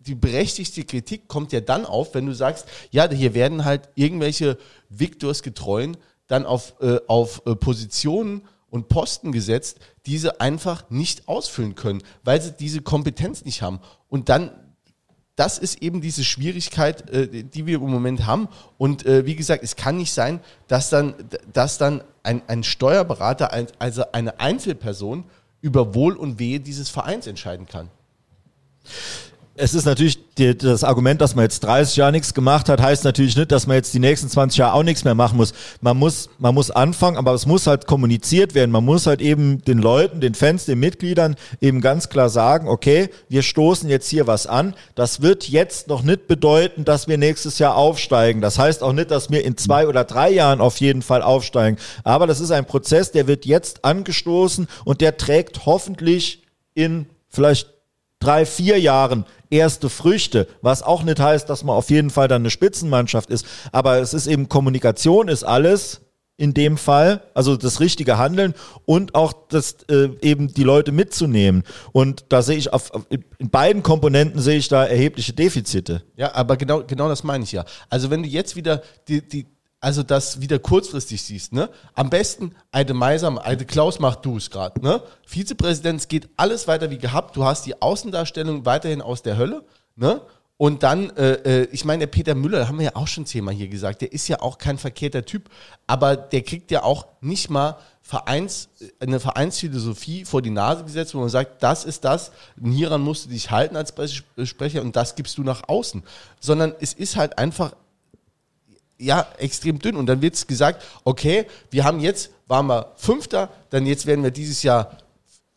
die berechtigte Kritik kommt ja dann auf, wenn du sagst, ja, hier werden halt irgendwelche Viktors getreuen dann auf, äh, auf äh, Positionen und Posten gesetzt, die sie einfach nicht ausfüllen können, weil sie diese Kompetenz nicht haben. Und dann, das ist eben diese Schwierigkeit, äh, die wir im Moment haben. Und äh, wie gesagt, es kann nicht sein, dass dann, dass dann ein, ein Steuerberater, also eine Einzelperson, über Wohl und Wehe dieses Vereins entscheiden kann es ist natürlich die, das Argument, dass man jetzt 30 Jahre nichts gemacht hat, heißt natürlich nicht, dass man jetzt die nächsten 20 Jahre auch nichts mehr machen muss. Man muss, man muss anfangen, aber es muss halt kommuniziert werden. Man muss halt eben den Leuten, den Fans, den Mitgliedern eben ganz klar sagen, okay, wir stoßen jetzt hier was an. Das wird jetzt noch nicht bedeuten, dass wir nächstes Jahr aufsteigen. Das heißt auch nicht, dass wir in zwei oder drei Jahren auf jeden Fall aufsteigen. Aber das ist ein Prozess, der wird jetzt angestoßen und der trägt hoffentlich in vielleicht drei, vier Jahren erste Früchte, was auch nicht heißt, dass man auf jeden Fall dann eine Spitzenmannschaft ist. Aber es ist eben Kommunikation ist alles in dem Fall, also das richtige Handeln und auch das äh, eben die Leute mitzunehmen. Und da sehe ich auf, auf, in beiden Komponenten sehe ich da erhebliche Defizite. Ja, aber genau, genau das meine ich ja. Also wenn du jetzt wieder die, die, also das wieder kurzfristig siehst, ne? Am besten Eide Meiser, Eide Klaus macht du es gerade, ne? Vizepräsident, geht alles weiter wie gehabt. Du hast die Außendarstellung weiterhin aus der Hölle, ne? Und dann, äh, äh, ich meine, der Peter Müller, haben wir ja auch schon zehnmal hier gesagt, der ist ja auch kein verkehrter Typ, aber der kriegt ja auch nicht mal Vereins, eine Vereinsphilosophie vor die Nase gesetzt, wo man sagt, das ist das, hieran musst du dich halten als Pressesprecher und das gibst du nach außen. Sondern es ist halt einfach ja, extrem dünn. Und dann wird gesagt, okay, wir haben jetzt, waren wir Fünfter, dann jetzt werden wir dieses Jahr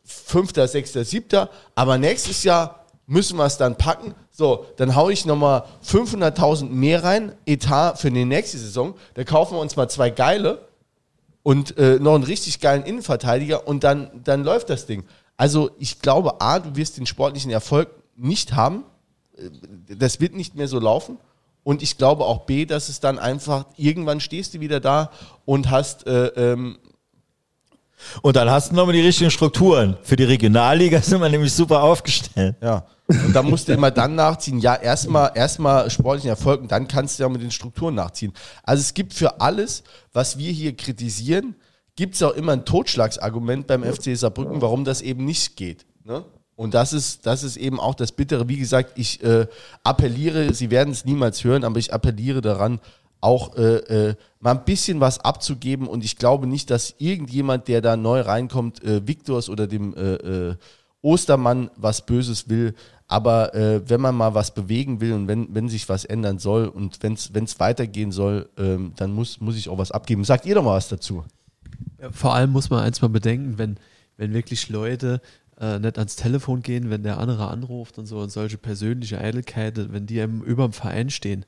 Fünfter, Sechster, Siebter, aber nächstes Jahr müssen wir es dann packen. So, dann haue ich nochmal 500.000 mehr rein, Etat für die nächste Saison. Da kaufen wir uns mal zwei geile und äh, noch einen richtig geilen Innenverteidiger und dann, dann läuft das Ding. Also ich glaube, A, du wirst den sportlichen Erfolg nicht haben. Äh, das wird nicht mehr so laufen. Und ich glaube auch B, dass es dann einfach, irgendwann stehst du wieder da und hast äh, ähm, und dann hast du nochmal die richtigen Strukturen. Für die Regionalliga <laughs> sind wir nämlich super aufgestellt. Ja. Und dann musst du immer dann nachziehen. Ja, erstmal erstmal sportlichen Erfolg und dann kannst du ja mit den Strukturen nachziehen. Also es gibt für alles, was wir hier kritisieren, gibt es auch immer ein Totschlagsargument beim FC Saarbrücken, warum das eben nicht geht. Ne? Und das ist, das ist eben auch das Bittere. Wie gesagt, ich äh, appelliere, Sie werden es niemals hören, aber ich appelliere daran, auch äh, äh, mal ein bisschen was abzugeben. Und ich glaube nicht, dass irgendjemand, der da neu reinkommt, äh, Viktors oder dem äh, äh, Ostermann was Böses will. Aber äh, wenn man mal was bewegen will und wenn, wenn sich was ändern soll und wenn es weitergehen soll, ähm, dann muss, muss ich auch was abgeben. Sagt ihr doch mal was dazu. Vor allem muss man eins mal bedenken, wenn, wenn wirklich Leute äh, nicht ans Telefon gehen, wenn der andere anruft und so und solche persönliche Eitelkeit, wenn die über dem Verein stehen.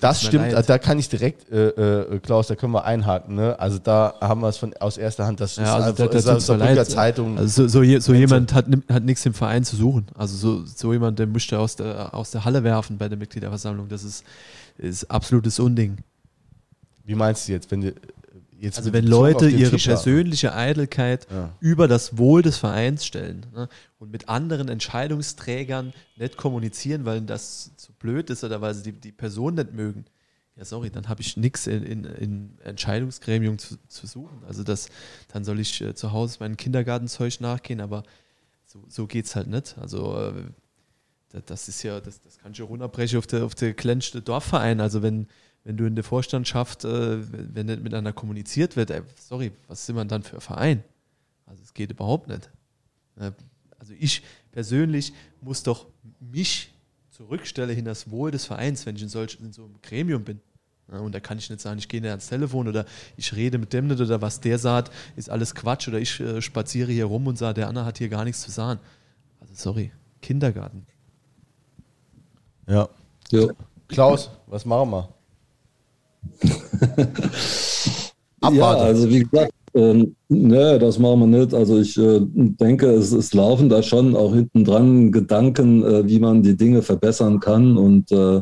Das stimmt, leid. da kann ich direkt, äh, äh, Klaus, da können wir einhaken. Ne? Also da haben wir es von aus erster Hand, das ja, also ist, da, das ist aus der Zeitung. Also so, so, so jemand hat, hat nichts im Verein zu suchen. Also so, so jemand, der müsste aus der, aus der Halle werfen bei der Mitgliederversammlung. Das ist, ist absolutes Unding. Wie meinst du jetzt, wenn die, Jetzt also wenn Leute ihre persönliche Eitelkeit ja. über das Wohl des Vereins stellen ne, und mit anderen Entscheidungsträgern nicht kommunizieren, weil das zu blöd ist oder weil sie die, die Person nicht mögen, ja sorry, dann habe ich nichts in, in, in, Entscheidungsgremium zu, zu, suchen. Also das, dann soll ich äh, zu Hause meinem Kindergartenzeug nachgehen, aber so, so geht es halt nicht. Also äh, das ist ja, das, das kann ich ja runterbrechen auf der, auf der kleinste Dorfverein. Also wenn wenn du in der Vorstandschaft, äh, wenn nicht miteinander kommuniziert wird, ey, sorry, was sind wir dann für ein Verein? Also es geht überhaupt nicht. Äh, also ich persönlich muss doch mich zurückstellen hin das Wohl des Vereins, wenn ich in, solch, in so einem Gremium bin. Und da kann ich nicht sagen, ich gehe nicht ans Telefon oder ich rede mit dem nicht oder was der sagt, ist alles Quatsch oder ich äh, spaziere hier rum und sage, der Anna hat hier gar nichts zu sagen. Also sorry, Kindergarten. Ja. ja. Klaus, was machen wir? <laughs> ja, also wie gesagt, ähm, ne, das machen wir nicht. Also ich äh, denke, es, es, laufen da schon auch hinten dran Gedanken, äh, wie man die Dinge verbessern kann. Und äh,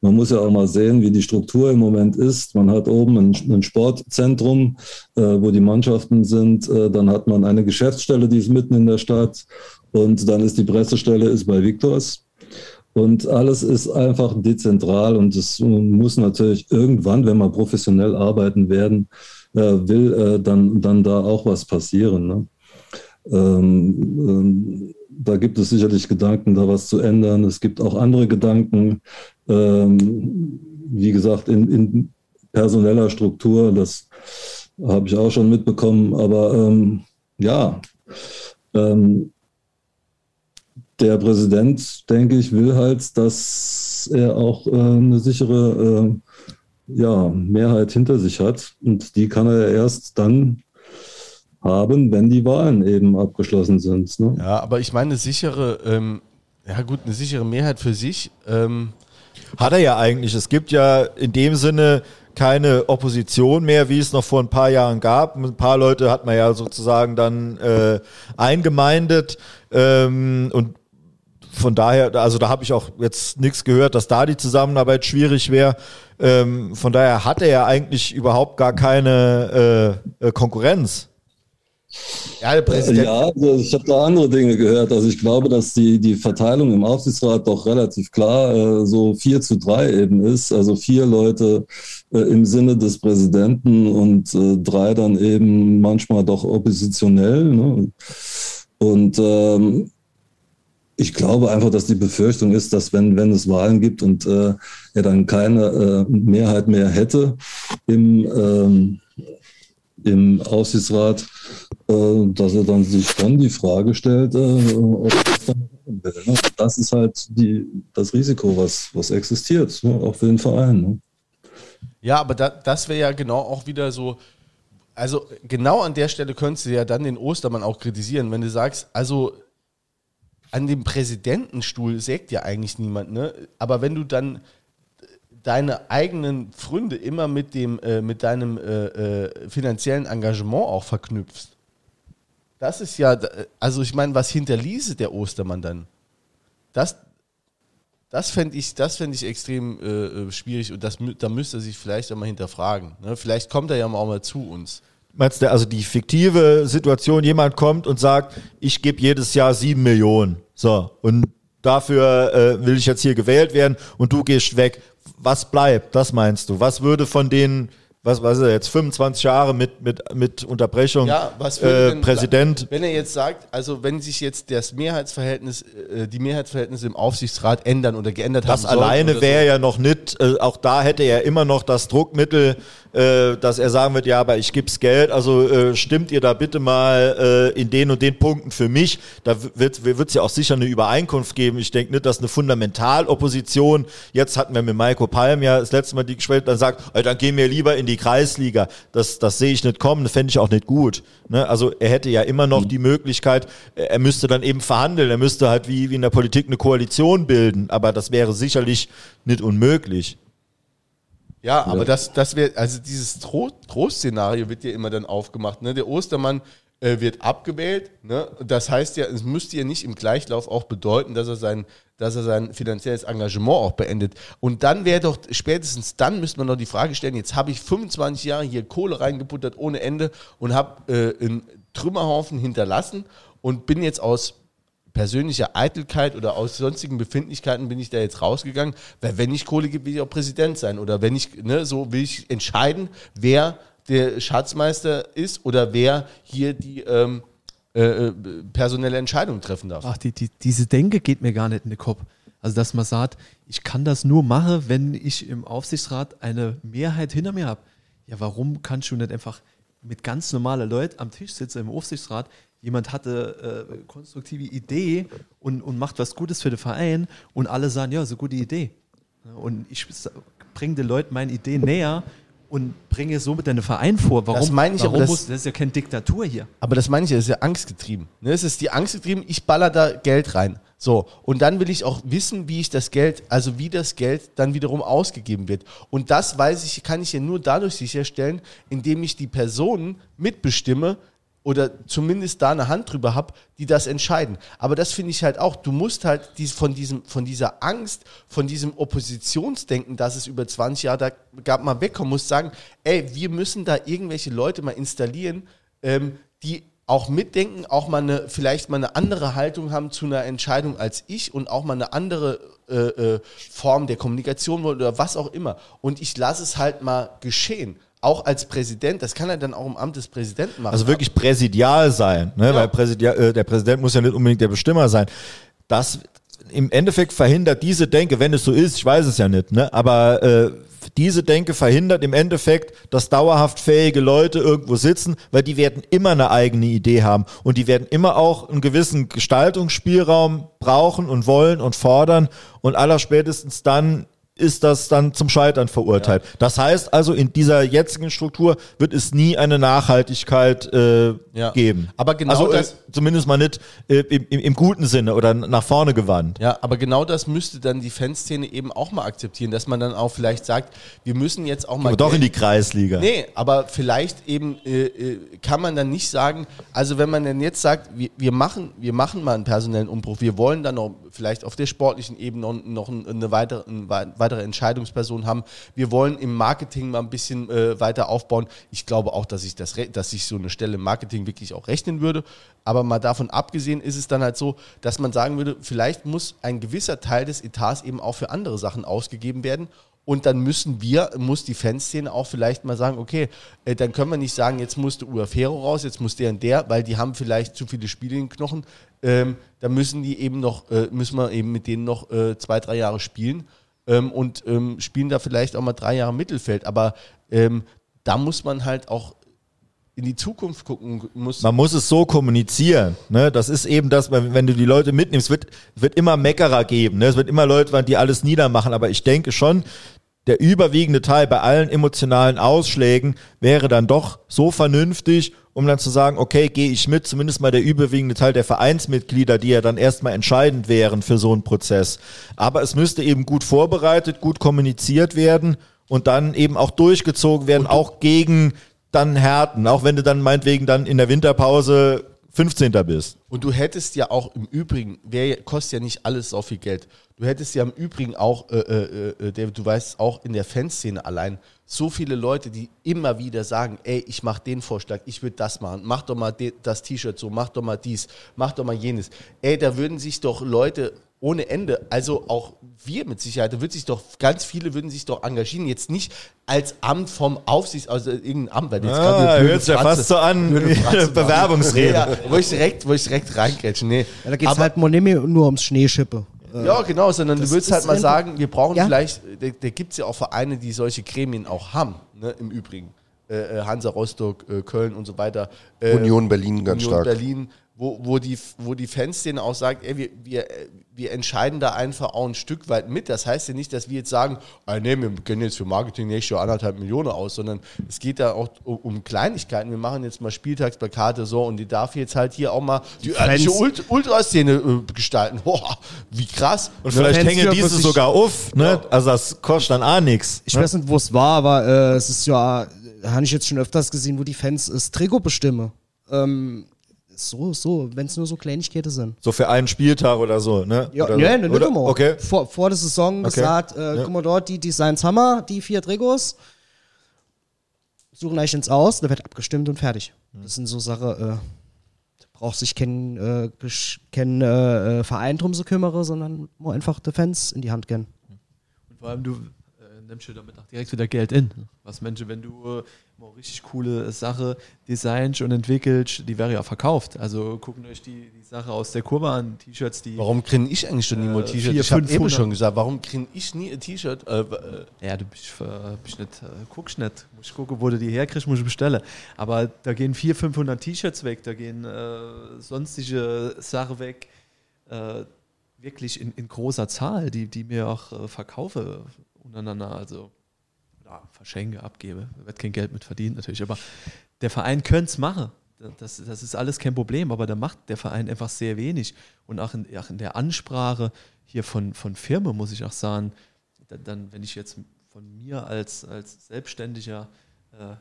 man muss ja auch mal sehen, wie die Struktur im Moment ist. Man hat oben ein, ein Sportzentrum, äh, wo die Mannschaften sind. Äh, dann hat man eine Geschäftsstelle, die ist mitten in der Stadt. Und dann ist die Pressestelle ist bei Victors. Und alles ist einfach dezentral und es muss natürlich irgendwann, wenn wir professionell arbeiten werden, äh, will äh, dann, dann da auch was passieren. Ne? Ähm, ähm, da gibt es sicherlich Gedanken, da was zu ändern. Es gibt auch andere Gedanken, ähm, wie gesagt, in, in, personeller Struktur, das habe ich auch schon mitbekommen. Aber ähm, ja, ähm, der Präsident, denke ich, will halt, dass er auch äh, eine sichere äh, ja, Mehrheit hinter sich hat. Und die kann er erst dann haben, wenn die Wahlen eben abgeschlossen sind. Ne? Ja, aber ich meine, eine sichere, ähm, ja gut, eine sichere Mehrheit für sich. Ähm hat er ja eigentlich. Es gibt ja in dem Sinne keine Opposition mehr, wie es noch vor ein paar Jahren gab. Ein paar Leute hat man ja sozusagen dann äh, eingemeindet ähm, und von daher, also da habe ich auch jetzt nichts gehört, dass da die Zusammenarbeit schwierig wäre. Ähm, von daher hat er ja eigentlich überhaupt gar keine äh, äh Konkurrenz. Ja, der Präsident. Ja, also ich habe da andere Dinge gehört. Also ich glaube, dass die, die Verteilung im Aufsichtsrat doch relativ klar äh, so 4 zu 3 eben ist. Also vier Leute äh, im Sinne des Präsidenten und äh, drei dann eben manchmal doch oppositionell. Ne? Und ähm, ich glaube einfach, dass die Befürchtung ist, dass wenn, wenn es Wahlen gibt und äh, er dann keine äh, Mehrheit mehr hätte im, ähm, im Aufsichtsrat, äh, dass er dann sich dann die Frage stellt, äh, ob das dann will. Ne? Das ist halt die, das Risiko, was, was existiert, ne? auch für den Verein. Ne? Ja, aber da, das wäre ja genau auch wieder so, also genau an der Stelle könntest du ja dann den Ostermann auch kritisieren, wenn du sagst, also an dem Präsidentenstuhl sägt ja eigentlich niemand, ne? Aber wenn du dann deine eigenen Fründe immer mit dem, äh, mit deinem äh, äh, finanziellen Engagement auch verknüpfst, das ist ja, also ich meine, was hinterließe der Ostermann dann? Das, das fände ich, fänd ich extrem äh, äh, schwierig und das, da müsste er sich vielleicht einmal hinterfragen. Ne? Vielleicht kommt er ja auch mal zu uns. Meinst du, also die fiktive Situation, jemand kommt und sagt, ich gebe jedes Jahr sieben Millionen. So, und dafür äh, will ich jetzt hier gewählt werden und du gehst weg. Was bleibt? Das meinst du? Was würde von den was weiß er jetzt, 25 Jahre mit, mit, mit Unterbrechung Ja, was äh, denn- Präsident. Wenn er jetzt sagt, also wenn sich jetzt das Mehrheitsverhältnis, äh, die Mehrheitsverhältnisse im Aufsichtsrat ändern oder geändert Das haben sollten alleine wäre ja noch nicht, äh, auch da hätte er immer noch das Druckmittel, äh, dass er sagen wird, ja, aber ich gib's Geld, also äh, stimmt ihr da bitte mal äh, in den und den Punkten für mich. Da wird es ja auch sicher eine Übereinkunft geben. Ich denke nicht, dass eine Fundamentalopposition, jetzt hatten wir mit Maiko Palm ja das letzte Mal die gespielt, dann sagt, ey, dann gehen wir lieber in die Kreisliga. Das, das sehe ich nicht kommen, das fände ich auch nicht gut. Ne? Also er hätte ja immer noch die Möglichkeit, er müsste dann eben verhandeln, er müsste halt wie, wie in der Politik eine Koalition bilden, aber das wäre sicherlich nicht unmöglich. Ja, aber das, das wäre, also dieses Tro Trostszenario wird ja immer dann aufgemacht. Ne? Der Ostermann äh, wird abgewählt. Ne? Das heißt ja, es müsste ja nicht im Gleichlauf auch bedeuten, dass er sein, dass er sein finanzielles Engagement auch beendet. Und dann wäre doch, spätestens dann müsste man doch die Frage stellen, jetzt habe ich 25 Jahre hier Kohle reingebuttert ohne Ende und habe äh, einen Trümmerhaufen hinterlassen und bin jetzt aus persönlicher Eitelkeit oder aus sonstigen Befindlichkeiten bin ich da jetzt rausgegangen, weil wenn ich Kohle gibt, will ich auch Präsident sein oder wenn ich, ne, so will ich entscheiden, wer der Schatzmeister ist oder wer hier die ähm, äh, äh, personelle Entscheidung treffen darf. Ach, die, die, diese Denke geht mir gar nicht in den Kopf. Also, dass man sagt, ich kann das nur machen, wenn ich im Aufsichtsrat eine Mehrheit hinter mir habe. Ja, warum kannst du nicht einfach mit ganz normalen Leuten am Tisch sitzen im Aufsichtsrat? Jemand hatte äh, konstruktive Idee und, und macht was Gutes für den Verein und alle sagen, ja, so gute Idee. Und ich bringe den Leuten meine Idee näher und bringe somit den Verein vor. Warum, Das meine ich, warum das- muss, das ist ja keine Diktatur hier. Aber das meine ich, ja, das ist ja angstgetrieben. Ne? Es ist die Angst getrieben, ich baller da Geld rein. So, und dann will ich auch wissen, wie ich das Geld, also wie das Geld dann wiederum ausgegeben wird. Und das weiß ich, kann ich ja nur dadurch sicherstellen, indem ich die Personen mitbestimme oder zumindest da eine Hand drüber habe, die das entscheiden. Aber das finde ich halt auch, du musst halt von, diesem, von dieser Angst, von diesem Oppositionsdenken, das es über 20 Jahre da gab, mal wegkommen, musst sagen, ey, wir müssen da irgendwelche Leute mal installieren, ähm, die auch mitdenken, auch mal eine, vielleicht mal eine andere Haltung haben zu einer Entscheidung als ich und auch mal eine andere äh, äh, Form der Kommunikation wollen oder was auch immer. Und ich lasse es halt mal geschehen. Auch als Präsident, das kann er dann auch im Amt des Präsidenten machen. Also wirklich präsidial sein, ne? Ja. weil Präsidia äh, der Präsident muss ja nicht unbedingt der Bestimmer sein. Das im Endeffekt verhindert diese Denke, wenn es so ist, ich weiß es ja nicht, ne? aber äh, diese Denke verhindert im Endeffekt, dass dauerhaft fähige Leute irgendwo sitzen, weil die werden immer eine eigene Idee haben und die werden immer auch einen gewissen Gestaltungsspielraum brauchen und wollen und fordern und allerspätestens dann ist das dann zum Scheitern verurteilt. Das heißt also, in dieser jetzigen Struktur wird es nie eine Nachhaltigkeit äh, Ja. geben. Aber genau also, das- äh, zumindest mal nicht äh, im, im, im guten Sinne oder nach vorne gewandt. Ja, aber genau das müsste dann die Fanszene eben auch mal akzeptieren, dass man dann auch vielleicht sagt, wir müssen jetzt auch mal. Aber doch in die Kreisliga. Nee, aber vielleicht eben äh, äh, kann man dann nicht sagen, also wenn man dann jetzt sagt, wir, wir, machen, wir machen mal einen personellen Umbruch, wir wollen dann noch vielleicht auf der sportlichen Ebene noch, noch ein- eine weitere, eine wei- weitere Entscheidungsperson haben, wir wollen im Marketing mal ein bisschen äh, weiter aufbauen. Ich glaube auch, dass ich, das, dass ich so eine Stelle im Marketing wirklich auch rechnen würde, aber mal davon abgesehen ist es dann halt so, dass man sagen würde, vielleicht muss ein gewisser Teil des Etats eben auch für andere Sachen ausgegeben werden und dann müssen wir, muss die Fanszene auch vielleicht mal sagen, okay, äh, dann können wir nicht sagen, jetzt musste Uafero raus, jetzt muss der und der, weil die haben vielleicht zu viele Spiele in den Knochen. Ähm, da müssen die eben noch, äh, müssen wir eben mit denen noch äh, zwei, drei Jahre spielen ähm, und ähm, spielen da vielleicht auch mal drei Jahre Mittelfeld. Aber ähm, da muss man halt auch in die Zukunft gucken. Muss, Man muss es so kommunizieren. Ne? Das ist eben das, wenn du die Leute mitnimmst, wird, wird immer Meckerer geben. Ne? Es wird immer Leute, die alles niedermachen. Aber ich denke schon, der überwiegende Teil bei allen emotionalen Ausschlägen wäre dann doch so vernünftig, um dann zu sagen, okay, gehe ich mit, zumindest mal der überwiegende Teil der Vereinsmitglieder, die ja dann erstmal entscheidend wären für so einen Prozess. Aber es müsste eben gut vorbereitet, gut kommuniziert werden und dann eben auch durchgezogen werden, auch gegen dann Härten, auch wenn du dann meinetwegen dann in der Winterpause 15. bist. Und du hättest ja auch im Übrigen, wär, kostet ja nicht alles so viel Geld. Du hättest ja im Übrigen auch, äh, äh, äh, David, du weißt auch in der Fanszene allein, so viele Leute, die immer wieder sagen, ey, ich mach den Vorschlag, ich würde das machen, mach doch mal das T-Shirt so, mach doch mal dies, mach doch mal jenes. Ey, da würden sich doch Leute ohne Ende. Also auch wir mit Sicherheit, da wird sich doch, ganz viele würden sich doch engagieren, jetzt nicht als Amt vom Aufsichts, also irgendein Amt, weil jetzt Ah, gerade hört sich ja fast so an. <laughs> Bewerbungsrede. Ja, wo ich direkt, wo ich direkt reingrätsche, nee. Ja, da geht es Aber- halt nicht mehr nur ums Schneeschippe. Äh, ja, genau, sondern du das würdest ist halt mal sagen, wir brauchen Ja. vielleicht, da, da gibt es ja auch Vereine, die solche Gremien auch haben, ne, im Übrigen. Äh, äh, Hansa Rostock, äh, Köln und so weiter. Äh, Union Berlin ganz Union stark. Berlin, wo, wo, die, wo die Fanszene auch sagt, ey, wir, wir, äh, wir entscheiden da einfach auch ein Stück weit mit. Das heißt ja nicht, dass wir jetzt sagen, ah, nee, wir gehen jetzt für Marketing nächstes Jahr anderthalb Millionen aus, sondern es geht da auch um, um Kleinigkeiten. Wir machen jetzt mal Spieltagsplakate so und die darf jetzt halt hier auch mal die örtliche Ult Ultraszene äh, gestalten. <laughs> Boah, wie krass. Und vielleicht Fans hängen diese sich- sogar auf, ne? Also das kostet dann auch nichts. Ich ne? weiß nicht, wo es war, aber äh, es ist ja, habe ich jetzt schon öfters gesehen, wo die Fans das Trikot bestimmen. Ähm, so, so, wenn es nur so Kleinigkeiten sind. So für einen Spieltag oder so, ne? Ja, oder nee, so. nee, nicht Oder? immer. Okay. Vor, vor der Saison Okay. gesagt, äh, Ja. guck mal dort, die Designs haben wir, die vier Trikots. Suchen euch ins Aus, da wird abgestimmt und fertig. Das sind so Sachen, äh, da braucht sich kein, äh, kein äh, äh, Verein drum zu kümmern, sondern nur einfach die Fans in die Hand gehen. Und vor allem, du äh, nimmst dir damit auch direkt wieder Geld in. Was Menschen, wenn du äh, mal richtig coole Sache designst und entwickelst, die wäre ja verkauft. Also gucken euch die, die Sache aus der Kurve an, T-Shirts, die. Warum kriege ich eigentlich schon nie mal Äh, ein T-Shirt? vier, Ich habe eben 500. schon gesagt, warum kriege ich nie ein T-Shirt? Äh, äh, Ja, du bist, äh, bist nicht, äh, guckst nicht. Muss ich gucken, wo du die herkriegst, muss ich bestellen. Aber da gehen 400, 500 T-Shirts weg, da gehen äh, sonstige Sachen weg. Wirklich in, in großer Zahl, die, die mir auch verkaufe untereinander. Also verschenke, abgebe. Wird kein Geld mit verdient natürlich. Aber der Verein könnte es machen. Das, das ist alles kein Problem, aber da macht der Verein einfach sehr wenig. Und auch in, auch in der Ansprache hier von, von Firmen muss ich auch sagen, dann wenn ich jetzt von mir als, als selbstständiger äh,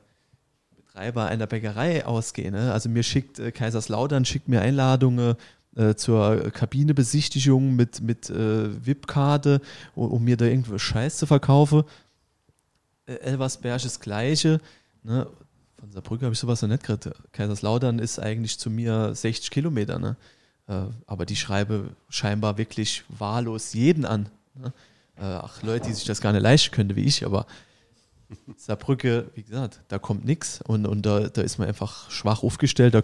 Betreiber einer Bäckerei ausgehe, ne? also mir schickt äh, Kaiserslautern schickt mir Einladungen äh, zur Kabinebesichtigung mit, mit äh, VIP-Karte, um, um mir da irgendwo Scheiß zu verkaufen. Äh, Elversberg das Gleiche. Ne? Von Saarbrücken habe ich sowas noch nicht gekriegt. Kaiserslautern ist eigentlich zu mir 60 Kilometer. Ne? Äh, aber die schreibe scheinbar wirklich wahllos jeden an. Ne? Äh, ach, Leute, die sich das gar nicht leisten könnte, wie ich, aber Saarbrücke, wie gesagt, da kommt nichts und, und da, da ist man einfach schwach aufgestellt. Da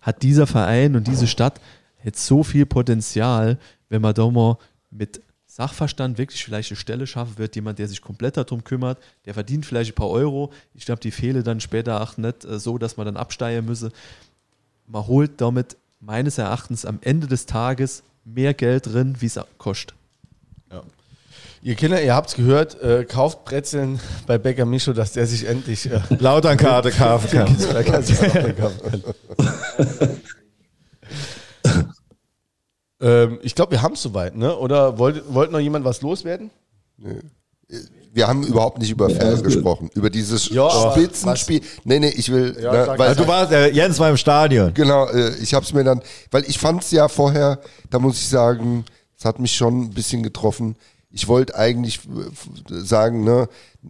hat dieser Verein und diese Stadt jetzt so viel Potenzial, wenn man da mal mit Sachverstand wirklich vielleicht eine Stelle schaffen wird, jemand, der sich komplett darum kümmert, der verdient vielleicht ein paar Euro. Ich glaube, die fehle dann später auch nicht äh, so, dass man dann absteigen müsse. Man holt damit meines Erachtens am Ende des Tages mehr Geld drin, wie es kostet. ihr Kinder, ihr habt es gehört, äh, kauft Brezeln bei Bäcker Micho, dass der sich endlich äh, Lauternkarte kaufen kann. <laughs> <laughs> da kann sich auch der kaufen kann. Ähm, ich glaube, wir haben es soweit, ne? Oder wollte wollte noch jemand was loswerden? Wir haben überhaupt nicht über alles gut. gesprochen. Über dieses Ja, aber Spitzenspiel. Nee, nee, ich will. Ja, ne, weil, Also du warst, äh, Jens war im Stadion. Genau, äh, ich habe es mir dann, weil ich fand es ja vorher, da muss ich sagen, es hat mich schon ein bisschen getroffen. Ich wollte eigentlich äh, sagen, ne,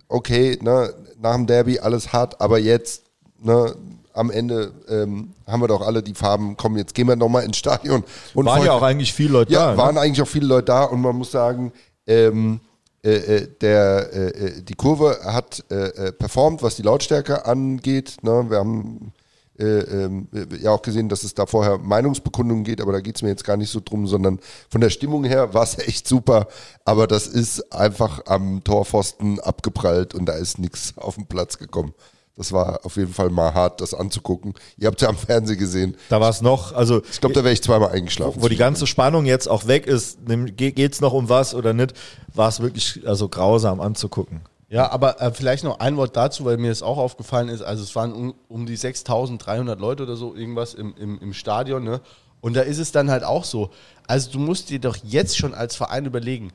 okay, ne, nach dem Derby alles hart, aber jetzt, ne, am Ende ähm, haben wir doch alle die Farben, komm, jetzt gehen wir nochmal ins Stadion. Und Waren voll- ja auch eigentlich viele Leute ja, da. waren ne? eigentlich auch viele Leute da und man muss sagen, ähm, äh, äh, der, äh, äh, die Kurve hat äh, äh, performt, was die Lautstärke angeht. Ne? Wir haben äh, ähm, ja auch gesehen, dass es da vorher Meinungsbekundungen geht, aber da geht es mir jetzt gar nicht so drum, sondern von der Stimmung her war es <laughs> echt super, aber das ist einfach am Torpfosten abgeprallt und da ist nichts auf den Platz gekommen. Das war auf jeden Fall mal hart, das anzugucken. Ihr habt ja am Fernsehen gesehen. Da war es noch, also Ich glaube, da wäre ich zweimal eingeschlafen. wo die ganze Spannung jetzt auch weg ist, geht es noch um was oder nicht, war es wirklich also grausam anzugucken. Ja, aber äh, vielleicht noch ein Wort dazu, weil mir das auch aufgefallen ist. Also es waren um, um die 6.300 Leute oder so irgendwas im, im, im Stadion. Ne? Und da ist es dann halt auch so. Also du musst dir doch jetzt schon als Verein überlegen,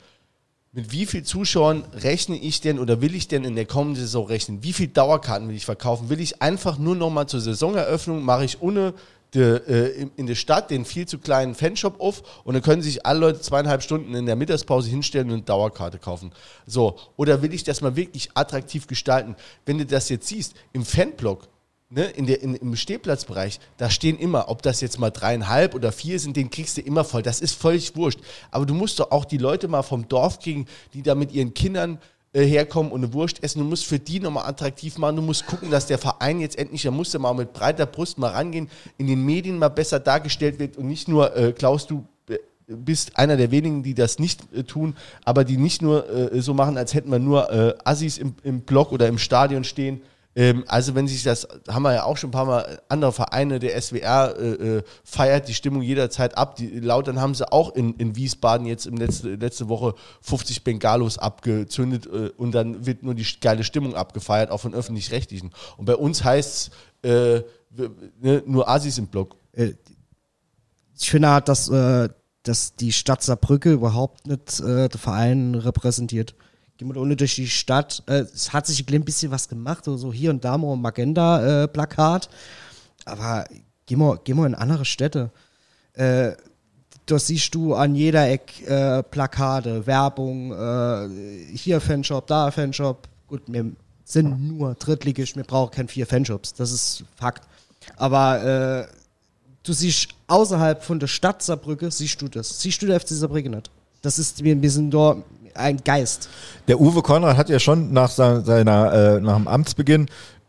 mit wie viel Zuschauern rechne ich denn oder will ich denn in der kommenden Saison rechnen? Wie viel Dauerkarten will ich verkaufen? Will ich einfach nur noch mal zur Saisoneröffnung, mache ich ohne de, äh, in, der Stadt den viel zu kleinen Fanshop auf und dann können sich alle Leute zweieinhalb Stunden in der Mittagspause hinstellen und eine Dauerkarte kaufen. So, oder will ich das mal wirklich attraktiv gestalten? Wenn du das jetzt siehst, im Fanblog, ne, in der, in, im Stehplatzbereich, da stehen immer, ob das jetzt mal dreieinhalb oder vier sind, den kriegst du immer voll. Das ist völlig wurscht. Aber du musst doch auch die Leute mal vom Dorf kriegen, die da mit ihren Kindern äh, herkommen und eine Wurst essen. Du musst für die nochmal attraktiv machen. Du musst gucken, dass der Verein jetzt endlich, da musst du mal mit breiter Brust mal rangehen, in den Medien mal besser dargestellt wird und nicht nur, äh, Klaus, du äh, bist einer der wenigen, die das nicht äh, tun, aber die nicht nur äh, so machen, als hätten wir nur äh, Assis im, im Block oder im Stadion stehen. Ähm, also wenn sich das, haben wir ja auch schon ein paar Mal, andere Vereine, der SWR äh, äh, feiert die Stimmung jederzeit ab. Die, laut, dann haben sie auch in, in Wiesbaden jetzt im letzte, letzte Woche 50 Bengalos abgezündet äh, und dann wird nur die geile Stimmung abgefeiert, auch von Öffentlich-Rechtlichen. Und bei uns heißt es äh, ne, nur Assis im Block. Äh, ich finde halt, dass, äh, dass die Stadt Saarbrücke überhaupt nicht äh, den Verein repräsentiert. Gehen wir unten durch die Stadt. Äh, es hat sich ein bisschen was gemacht, so hier und da mal ein Magenta-Plakat. aber gehen wir, gehen wir in andere Städte. Äh, da siehst du an jeder Eck äh, Plakate, Werbung, äh, hier Fanshop, da Fanshop. Gut, wir sind nur drittligisch, wir brauchen keinen vier Fanshops, das ist Fakt. Aber äh, du siehst außerhalb von der Stadt Saarbrücke, siehst du das. Siehst du der FC Saarbrücke nicht. Das ist, wir, wir sind da ein Geist. Der Uwe Konrad hat ja schon nach seiner, seiner äh, nach dem Amtsbeginn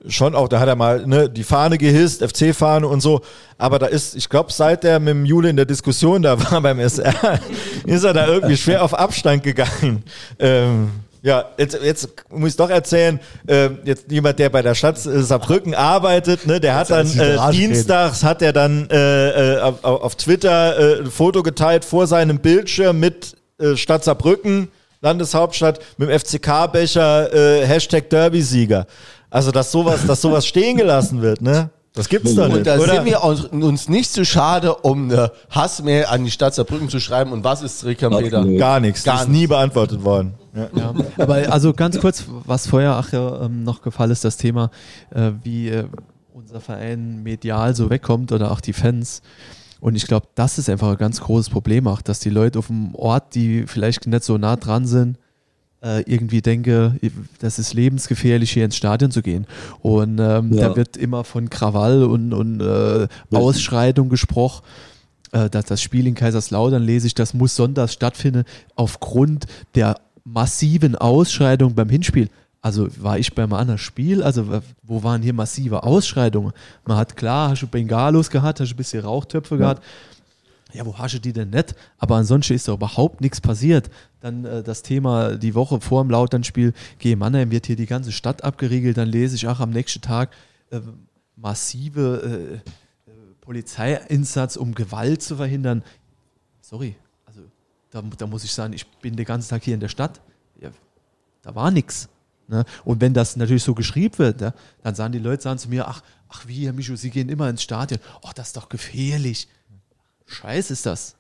schon auch, da hat er mal ne, die Fahne gehisst, FC-Fahne und so. Aber da ist, ich glaube, seit er mit dem Jule in der Diskussion da <laughs> war beim SR, ist er da irgendwie schwer auf Abstand gegangen. Ähm, ja, jetzt, jetzt muss ich doch erzählen, ähm, jetzt jemand, der bei der Stadt äh, Saarbrücken arbeitet, ne, der hat dann äh, reden. dienstags hat er dann äh, äh, auf, auf Twitter äh, ein Foto geteilt vor seinem Bildschirm mit äh, Stadt Saarbrücken, Landeshauptstadt, mit dem FCK-Becher, äh, Hashtag Derby-Sieger. Also, dass sowas, dass sowas <laughs> stehen gelassen wird, ne? Das gibt's doch nicht, Und da oder? sind wir uns, nicht zu schade, um eine Hassmail an die Stadt Saarbrücken zu schreiben. Und was ist Trikampeter? Gar nichts. Gar das ist nie beantwortet worden. Ja. Ja, aber also ganz kurz, was vorher ach ja, ähm, noch gefallen ist, das Thema, äh, wie äh, unser Verein medial so wegkommt oder auch die Fans. Und ich glaube, das ist einfach ein ganz großes Problem auch, dass die Leute auf dem Ort, die vielleicht nicht so nah dran sind, äh, irgendwie denke, das ist lebensgefährlich, hier ins Stadion zu gehen. Und ähm, Ja. da wird immer von Krawall und, und äh, Ausschreitung gesprochen. Äh, dass das Spiel in Kaiserslautern lese ich, das muss sonntags stattfinden, aufgrund der massiven Ausschreitungen beim Hinspiel. Also war ich beim anderen Spiel, also wo waren hier massive Ausschreitungen? Man hat klar, hast du Bengalos gehabt, hast du ein bisschen Rauchtöpfe gehabt. Ja, wo hast du die denn nicht? Aber ansonsten ist da überhaupt nichts passiert. Dann äh, das Thema, die Woche vor dem Lauternspiel gegen Mannheim wird hier die ganze Stadt abgeriegelt. Dann lese ich auch am nächsten Tag äh, massive äh, äh, Polizeieinsatz, um Gewalt zu verhindern. Sorry, also da, da muss ich sagen, ich bin den ganzen Tag hier in der Stadt. Ja, da war nichts. Ne? Und wenn das natürlich so geschrieben wird, ja, dann sagen die Leute sagen zu mir, ach, ach wie, Herr Micho, Sie gehen immer ins Stadion. Ach, das ist doch gefährlich. Scheiß ist das.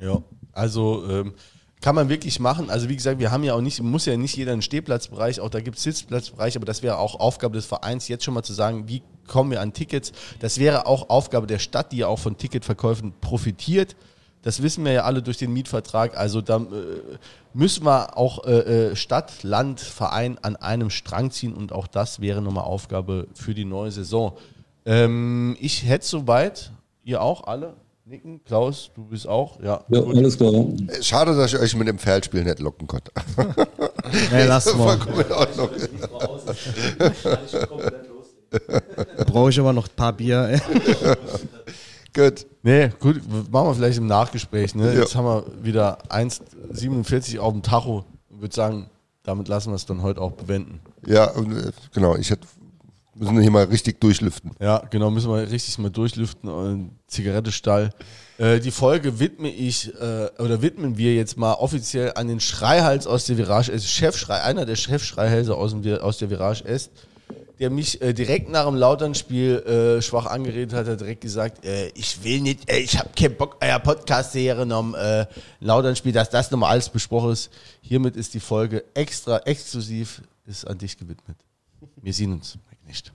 Ja, also ähm, kann man wirklich machen. Also wie gesagt, wir haben ja auch nicht, muss ja nicht jeder einen Stehplatzbereich, auch da gibt es Sitzplatzbereich, aber das wäre auch Aufgabe des Vereins, jetzt schon mal zu sagen, wie kommen wir an Tickets. Das wäre auch Aufgabe der Stadt, die ja auch von Ticketverkäufen profitiert. Das wissen wir ja alle durch den Mietvertrag. Also da äh, müssen wir auch äh, äh, Stadt, Land, Verein an einem Strang ziehen und auch das wäre nochmal Aufgabe für die neue Saison. Ähm, ich hätte soweit, ihr auch alle nicken. Klaus, du bist auch, ja. Ja, alles klar. Schade, dass ich euch mit dem Feldspiel nicht locken konnte. <laughs> Nee, lass mal. <laughs> Brauche ich aber noch ein paar Bier. <laughs> Gut. Nee, gut, machen wir vielleicht im Nachgespräch. Ne? Ja. Jetzt haben wir wieder 1,47 auf dem Tacho. Ich würde sagen, damit lassen wir es dann heute auch bewenden. Ja, äh, genau. Ich hätte, müssen hier mal richtig durchlüften. Ja, genau, müssen wir richtig mal durchlüften und Zigarettestall. Äh, die Folge widme ich äh, oder widmen wir jetzt mal offiziell an den Schreihals aus der Virage S, Chefschrei, einer der Chefschreihälse aus, dem, aus der Virage S, der mich äh, direkt nach dem Lauternspiel äh, schwach angeredet hat, hat direkt gesagt, äh, ich will nicht, äh, ich habe keinen Bock, euer Podcast-Serie um äh, Lauternspiel, dass das nochmal alles besprochen ist. Hiermit ist die Folge extra exklusiv, ist an dich gewidmet. Wir sehen uns. Nicht.